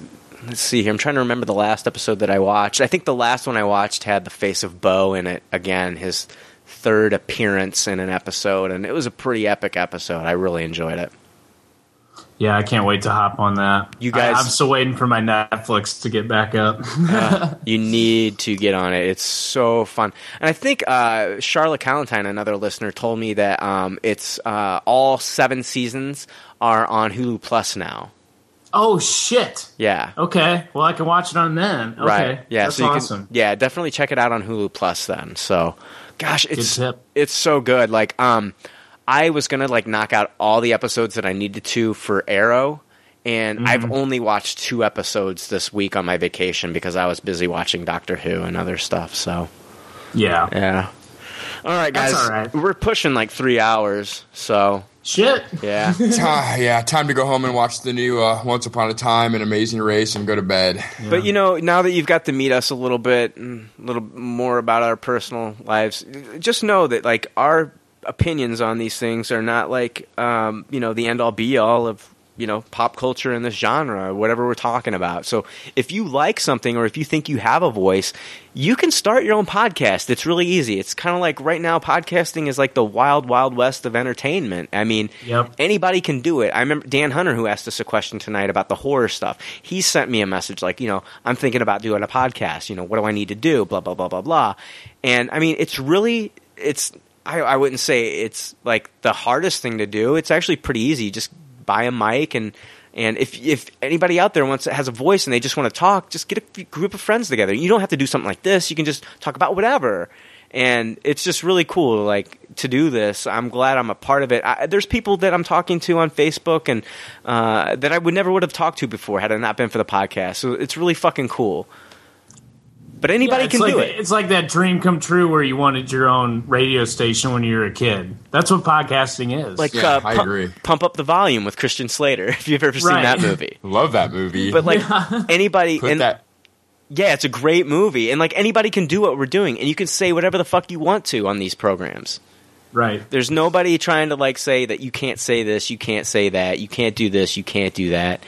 let's see here. I'm trying to remember the last episode that I watched. I think the last one I watched had the face of Boe in it. Again, his third appearance in an episode, and it was a pretty epic episode. I really enjoyed it. Yeah, I can't wait to hop on that. You guys- I, am still waiting for my Netflix to get back up. You need to get on it. It's so fun. And I think uh, Charlotte Calentine, another listener, told me that um, it's uh, all seven seasons are on Hulu Plus now. oh shit. Yeah. Okay. Well, I can watch it on then. Okay. Right. Yeah. That's so awesome. Can, yeah, definitely check it out on Hulu Plus then. So, gosh, it's it's so good. Like, um, I was gonna like knock out all the episodes that I needed to for Arrow, and Mm-hmm. I've only watched two episodes this week on my vacation because I was busy watching Doctor Who and other stuff. So, Yeah. yeah. All right, guys, That's all right. we're pushing like three hours. So, Shit. yeah. Ah, yeah, time to go home and watch the new uh, Once Upon a Time, and Amazing Race, and go to bed. But you know, now that you've got to meet us a little bit, a little more about our personal lives, just know that like our opinions on these things are not like um, you know the end all be all of you know pop culture in this genre or whatever we're talking about. So if you like something or if you think you have a voice, you can start your own podcast. It's really easy. It's kind of like right now podcasting is like the wild wild west of entertainment. I mean, Yep. anybody can do it. I remember Dan Hunter who asked us a question tonight about the horror stuff. He sent me a message like, you know, I'm thinking about doing a podcast. You know, what do I need to do? Blah blah blah blah blah. And I mean, it's really it's. I, I wouldn't say it's like the hardest thing to do. It's actually pretty easy. Just buy a mic and and if if anybody out there wants has a voice and they just want to talk, just get a group of friends together. You don't have to do something like this. You can just talk about whatever. And it's just really cool, like to do this. I'm glad I'm a part of it. I, there's people that I'm talking to on Facebook and uh, that I would never would have talked to before had it not been for the podcast. So it's really fucking cool. But anybody Yeah, can like do it. It's like that dream come true where you wanted your own radio station when you were a kid. That's what podcasting is. Like Yeah, uh, I pu- agree. Pump up the volume with Christian Slater. If you've ever seen Right. that movie. Love that movie. But like anybody, Put and that. yeah, it's a great movie, and like anybody can do what we're doing, and you can say whatever the fuck you want to on these programs. right. There's nobody trying to like say that you can't say this, you can't say that, you can't do this, you can't do that,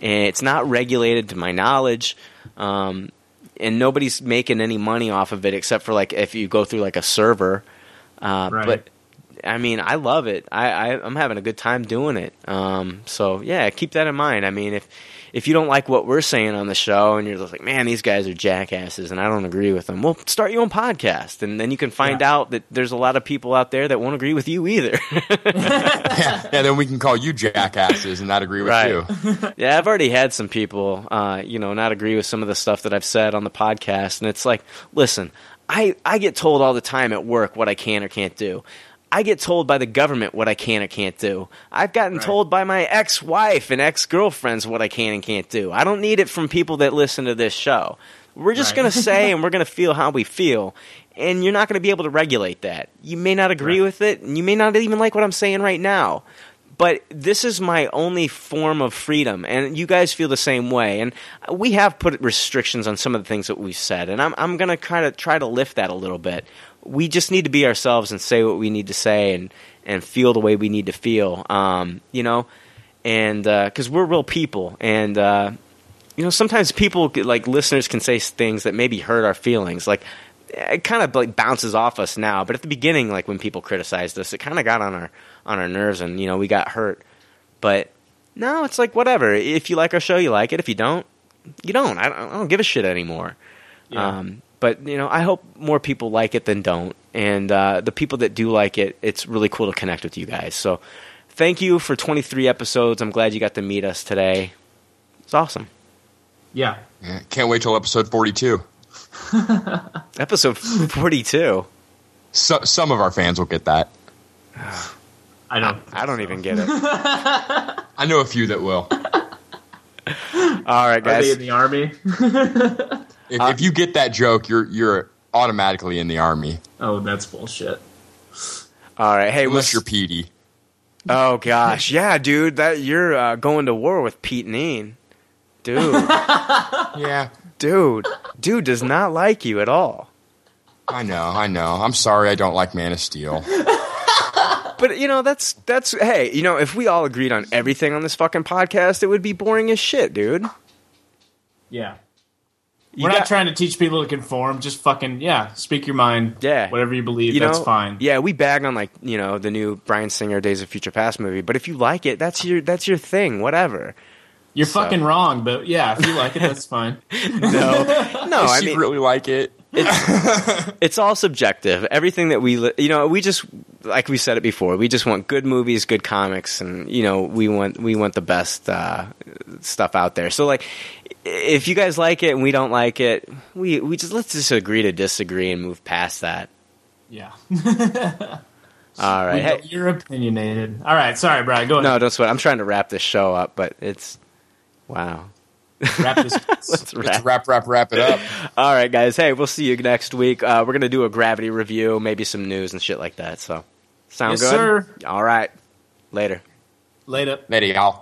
and it's not regulated to my knowledge. Um, and nobody's making any money off of it except for like if you go through like a server. Uh, Right. But I mean, I love it. I, I I'm having a good time doing it. Um, so yeah, keep that in mind. I mean, if if you don't like what we're saying on the show and you're just like, man, these guys are jackasses, and I don't agree with them, well, start your own podcast, and then you can find Yeah. out that there's a lot of people out there that won't agree with you either. yeah, yeah, then we can call you jackasses and not agree with Right. you. yeah, I've already had some people, uh, you know, not agree with some of the stuff that I've said on the podcast, and it's like, listen, I I get told all the time at work what I can or can't do. I get told by the government what I can or can't do. I've gotten Right. told by my ex-wife and ex-girlfriends what I can and can't do. I don't need it from people that listen to this show. We're just Right. going to say and we're going to feel how we feel. And you're not going to be able to regulate that. You may not agree Right. with it, and you may not even like what I'm saying right now. but this is my only form of freedom, and you guys feel the same way. And we have put restrictions on some of the things that we've said, and I'm I'm gonna kind of try to lift that a little bit. We just need to be ourselves and say what we need to say, and and feel the way we need to feel. Um, you know, and because we're real people, and uh, you know, sometimes people like listeners can say things that maybe hurt our feelings, like. It kind of like bounces off us now, but at the beginning, like when people criticized us, it kind of got on our on our nerves, and you know we got hurt. But no, it's like whatever. If you like our show, you like it. If you don't, you don't. I don't, I don't give a shit anymore. Um, but you know, I hope more people like it than don't. And uh, the people that do like it, it's really cool to connect with you guys. So thank you for 23 episodes. I'm glad you got to meet us today. It's awesome. Yeah. Yeah, can't wait till episode 42. Episode 42. So, some of our fans will get that. I don't. I don't even get it. I know a few that will. All right, guys. Are they guys. in the army? If, if you get that joke, you're you're automatically in the army, Oh, that's bullshit. All right. Hey, unless we'll- you're Petey. Oh gosh, yeah, dude. That you're uh, going to war with Pete Neen, dude. Yeah, dude, dude does not like you at all. I know, I know. I'm sorry, I don't like Man of Steel. But you know, that's that's hey, you know, if we all agreed on everything on this fucking podcast, it would be boring as shit, dude. Yeah. You We're got- not trying to teach people to conform. Just fucking yeah, speak your mind. Yeah. whatever you believe, you that's know, fine. Yeah, we bag on like you know the new Bryan Singer Days of Future Past movie, but if you like it, that's your that's your thing, whatever. You're fucking wrong, but yeah, if you like it, that's fine. No, no, I she mean really like it. it's all subjective. Everything that we, you know, we just like we said it before. We just want good movies, good comics, and you know, we want we want the best uh, stuff out there. So like, if you guys like it and we don't like it, we we just let's just agree to disagree and move past that. Yeah, All right. Hey, you're opinionated. All right, sorry, Brian. Go ahead. no, don't sweat. I'm trying to wrap this show up, but it's wow. Wrap this. Let's wrap. Let's wrap, wrap, wrap it up. All right, guys. Hey, we'll see you next week. Uh, we're gonna do a gravity review, maybe some news and shit like that. So, sound Yes, good? sir. All right. Later. Later. Later, y'all.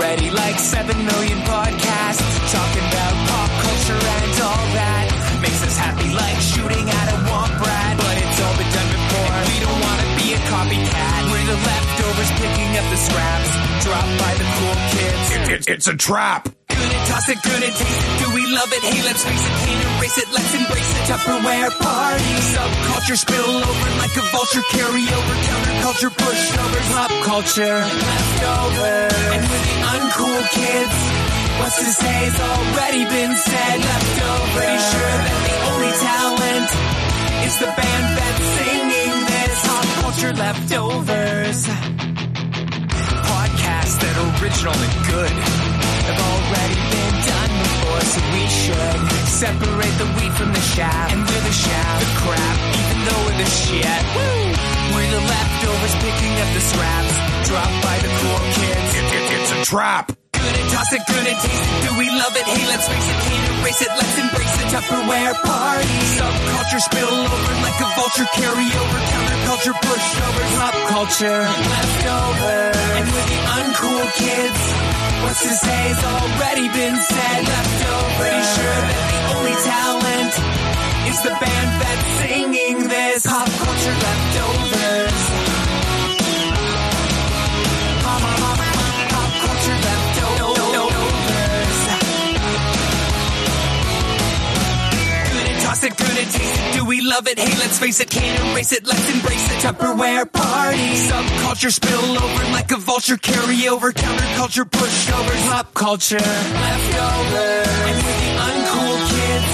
Already like 7 million podcasts talking about pop culture and all that. Makes us happy like shooting at a womp rat. But it's all been done before. We don't want to be a copycat. We're the leftovers picking up the scraps. Dropped by the cool kids. it's a trap. Gonna toss it, gonna taste it. Do we love it? Hey, let's face it, can't erase it. Let's embrace it. Tupperware party. Subculture spill over like a vulture. Carry over counterculture, pushovers, pop culture, leftovers. And we're the uncool kids. What's to say's already been said. Leftovers. Pretty sure that the only talent is the band that's singing this. Pop culture leftovers podcasts that are original and good have already been done before, so we should separate the wheat from the chaff. And we're the chaff, the crap, even though we're the shit. Woo! We're the leftovers picking up the scraps dropped by the cool kids. it's a trap. Gonna toss it, gonna taste it. Do we love it? Hey, let's face it, can't erase it. Let's embrace the Tupperware party. Subculture spill over like a vulture. Carry over counterculture, pushovers, pop culture, leftovers. And we're the uncool kids. What's to say's already been said. Leftovers. Pretty sure that the only talent is the band that's singing this. Pop culture leftovers. Pop, toss it, gonna taste it. Do we love it? Hey, let's face it, can't erase it. Let's embrace it. Tupperware party. Subculture spill over like a vulture. Carry over counterculture, pushovers, pop culture, leftovers. And we're the uncool kids.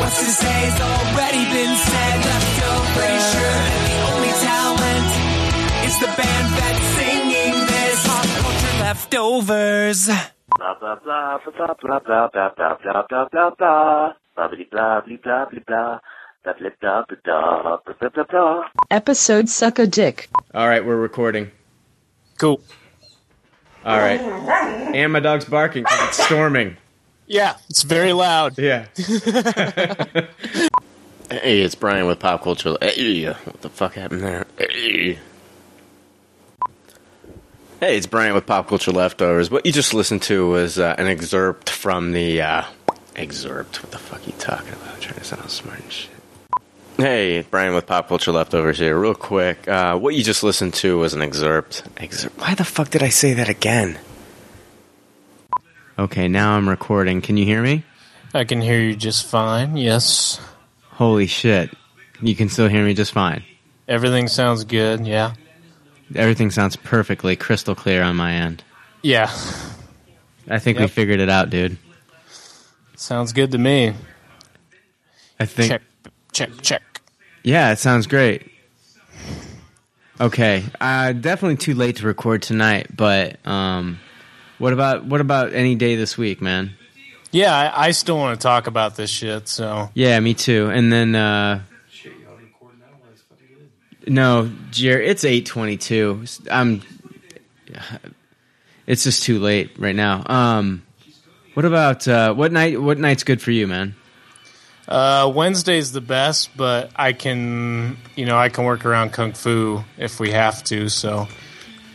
What's to say's already been said. Leftovers. Pretty sure the only talent is the band that leftovers. Blah blah blah blah blah blah blah blah blah blah blah blah. Blah blah blah blah blah blah. Blah blah blah blah blah blah blah blah. Episode Suck a Dick. All right, we're recording. Cool. All right. And my dog's barking 'cause it's storming. Yeah, it's very loud. Yeah. hey, it's Brian with Pop Culture. Hey, what the fuck happened there? Hey. Hey, it's Brian with Pop Culture Leftovers. What you just listened to was uh, an excerpt from the uh, excerpt. What the fuck are you talking about? I'm trying to sound smart and shit. Hey, Brian with Pop Culture Leftovers here. Real quick, uh, what you just listened to was an excerpt. Excerpt. Why the fuck did I say that again? Okay, now I'm recording. Can you hear me? I can hear you just fine. Yes. Holy shit. You can still hear me just fine. Everything sounds good. Yeah. Everything sounds perfectly crystal clear on my end. Yeah. I think we figured it out, dude. Sounds good to me. I think. Check, check, check. Yeah, it sounds great. Okay, uh, definitely too late to record tonight, but um, what about what about any day this week, man? Yeah, I, I still want to talk about this shit. So Yeah, me too. And then uh, no, Jer, it's eight twenty-two. I'm. It's just too late right now. Um, what about uh, what night? What night's good for you, man? uh, Wednesday's the best, but I can, you know, I can work around kung fu if we have to. So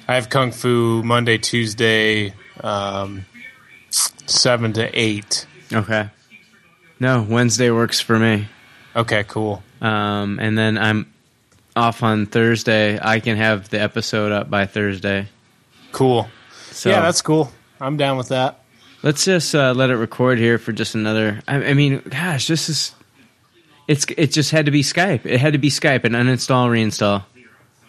I have kung fu Monday, Tuesday, um, seven to eight. Okay. No, Wednesday works for me. Okay, cool. Um, and then I'm off on Thursday. I can have the episode up by Thursday. Cool. So yeah, that's cool. I'm down with that. let's just uh, let it record here for just another. I, I mean, gosh, this is. It's it just had to be Skype. It had to be Skype and uninstall, reinstall.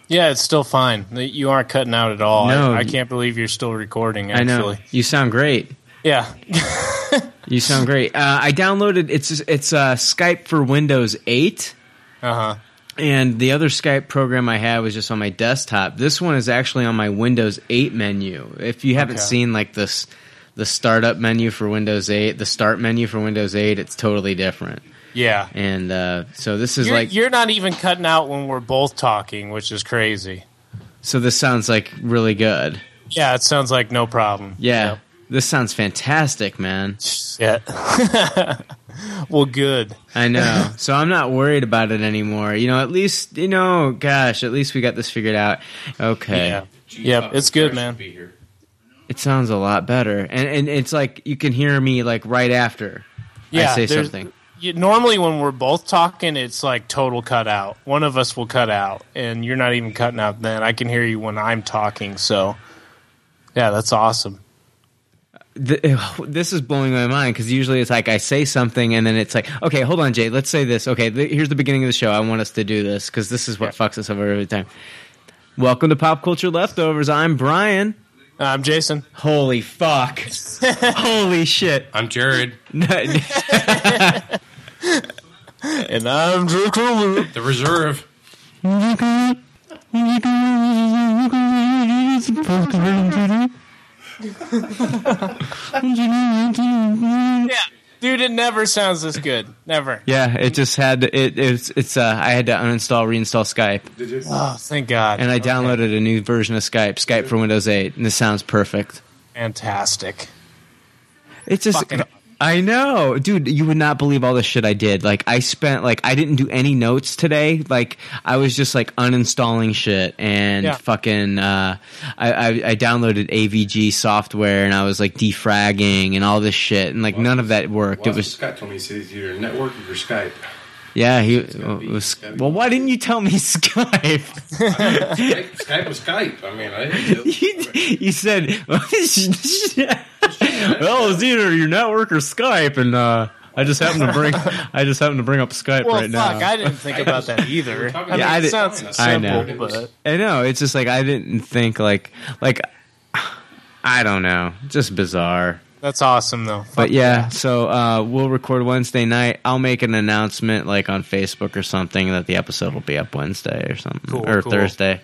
Yeah, it's still fine. You aren't cutting out at all. No. I, I can't believe you're still recording. I know you sound great. yeah. You sound great. Uh, I downloaded it's it's uh, Skype for Windows 8. Uh huh. And the other Skype program I had was just on my desktop. This one is actually on my Windows 8 menu. If you haven't Okay. seen like this, the startup menu for Windows 8, the start menu for Windows 8, it's totally different. Yeah. And uh, so this is You're, like, you're not even cutting out when we're both talking, which is crazy. so this sounds like really good. Yeah, it sounds like no problem. Yeah, this sounds fantastic, man. Yeah. well, good. I know. so I'm not worried about it anymore. You know, at least you know, gosh, at least we got this figured out. Okay. Yeah. Yep, it's good, man. It sounds a lot better, and and it's like you can hear me like right after Yeah, I say something. You, normally, when we're both talking, it's like total cut out. One of us will cut out, and you're not even cutting out. Then I can hear you when I'm talking. So, yeah, that's awesome. Th- this is blowing my mind because usually it's like I say something and then it's like, okay, hold on, Jay, let's say this. Okay, th- here's the beginning of the show. I want us to do this because this is what fucks us over every time. Welcome to Pop Culture Leftovers. I'm Brian. Uh, I'm Jason. Holy fuck! Holy shit! I'm Jared. And I'm Drew Kruger. The reserve. Yeah, dude, it never sounds this good. Never. yeah, it just had it. It's it's. Uh, I had to uninstall, reinstall Skype, Oh, thank God. and I downloaded a new version of Skype, Skype for Windows 8, and this sounds perfect. Fantastic. It's just. Fucking- I know, dude. You would not believe all the shit I did. Like, I spent like I didn't do any notes today. Like, I was just like uninstalling shit and Yeah. fucking. Uh, I, I I downloaded AVG software and I was like defragging and all this shit and like none of that worked. It was Scott told me he said it's either networking or Skype. yeah. He It's be- was it's gotta be well. Why didn't you tell me Skype? Skype, Skype was Skype. I mean, I didn't. you, you said, "Well, it's either your network or Skype," and uh, I just happened to bring I just happened to bring up Skype Well, right fuck, now. I didn't think about that either. I mean, Yeah, I it did- sounds I simple, know. but I know it's just like I didn't think like like I don't know, just bizarre. that's awesome, though. But yeah, so uh, we'll record Wednesday night. I'll make an announcement like on Facebook or something that the episode will be up Wednesday or something Cool, or cool. Thursday.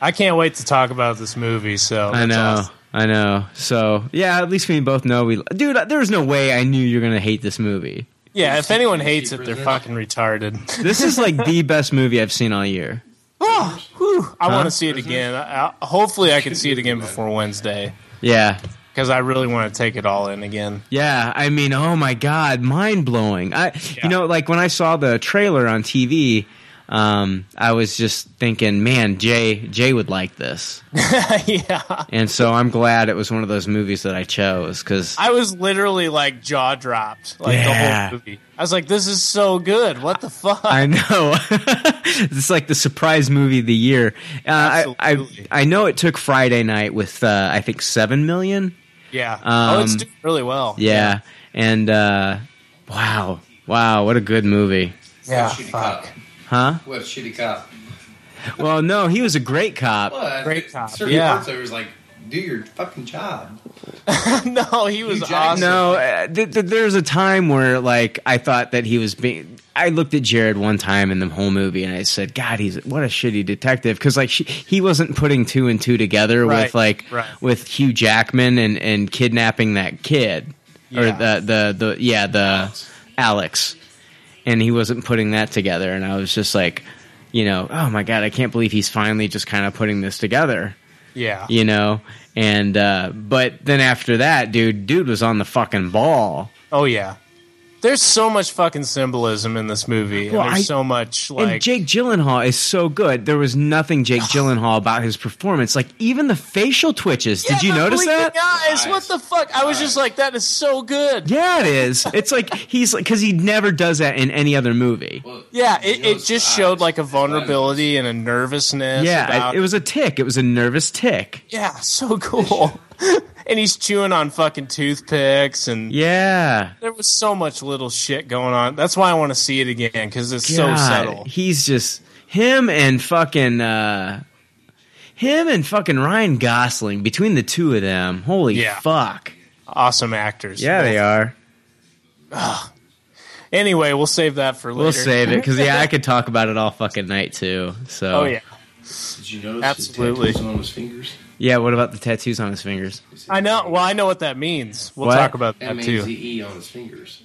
I can't wait to talk about this movie. So I know. awesome. I know. So yeah, at least we both know we. Dude, there's no way I knew you're gonna hate this movie. Yeah, if anyone hates it, they're fucking retarded. This is like the best movie I've seen all year. Oh, whew, I Huh? want to see it again. I, I, hopefully, I can see it again before Wednesday Yeah. because I really want to take it all in again. Yeah, I mean, oh my god, mind blowing. I, you know, like when I saw the trailer on TV, um, I was just thinking, man, Jay, Jay would like this, yeah, and so I'm glad it was one of those movies that I chose because I was literally like jaw dropped, like the Yeah. whole movie. I was like, "This is so good! What the fuck?" I know it's like the surprise movie of the year. Uh, I, I I know it took Friday night with uh, I think seven million. yeah. oh, it's Um, doing really well. Yeah, and uh, wow, wow, what a good movie, Yeah, fuck. cop. Huh? What a shitty cop. Well, no, he was a great cop. Well, Great cop, Certain yeah. parts of it was like, do your fucking job. no, he was Hugh awesome. No, uh, th- th- there's a time where like I thought that he was being. I looked at Jared one time in the whole movie and I said, "God, he's what a shitty detective." Because like she, he wasn't putting two and two together Right, with like right. with Hugh Jackman and and kidnapping that kid or the the the yeah the Alex. And he wasn't putting that together, and I was just like, you know, oh my god, I can't believe he's finally just kind of putting this together Yeah. you know and uh but then after that dude dude was on the fucking ball Oh yeah. There's so much fucking symbolism in this movie, Well, and there's I- so much and like Jake Gyllenhaal is so good. There was nothing Jake Gyllenhaal about his performance. Like even the facial twitches. Did you notice that? Eyes, what the fuck? I was just like, that is so good. Yeah, it is. It's like he's like because he never does that in any other movie. Yeah, it, it just showed like a vulnerability and a nervousness. yeah, about- it, it was a tick. It was a nervous tick. Yeah, so cool. and he's chewing on fucking toothpicks, and Yeah. there was so much little shit going on. That's why I want to see it again because it's so subtle. He's just him and fucking uh him and fucking Ryan Gosling between the two of them. Holy Yeah. fuck. Awesome actors. Yeah, they are. Anyway, we'll save that for later. We'll save it because yeah, I could talk about it all fucking night too. So Oh yeah, Did you notice Absolutely. his tattoos on his fingers? Yeah. What about the tattoos on his fingers? I know. Well, I know what that means. We'll What? talk about that M A too. Z E on his fingers.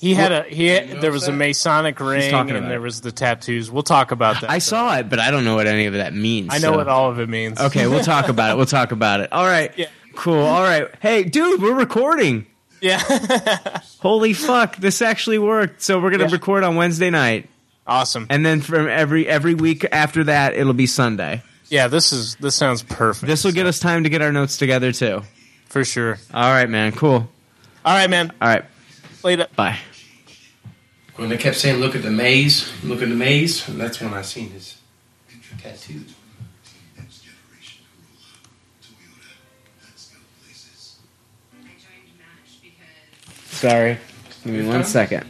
He had a he. Had, there was a? Masonic ring, talking and about there it. was the tattoos. We'll talk about that. I saw it, but I don't know what any of that means. I know so- what all of it means. Okay, we'll talk about it. We'll talk about it. All right. Yeah. Cool. All right. Hey, dude, we're recording. Yeah. Holy fuck, this actually worked. So we're gonna Yeah. record on Wednesday night, awesome. and then from every every week after that, it'll be Sunday. Yeah, this is this sounds perfect. This will get us time to get our notes together too. for sure. All right, man. Cool. All right, man. All right. Later. Bye. When they kept saying, "Look at the maze, look at the maze," and that's when I seen his tattoos. Sorry. Give me one second.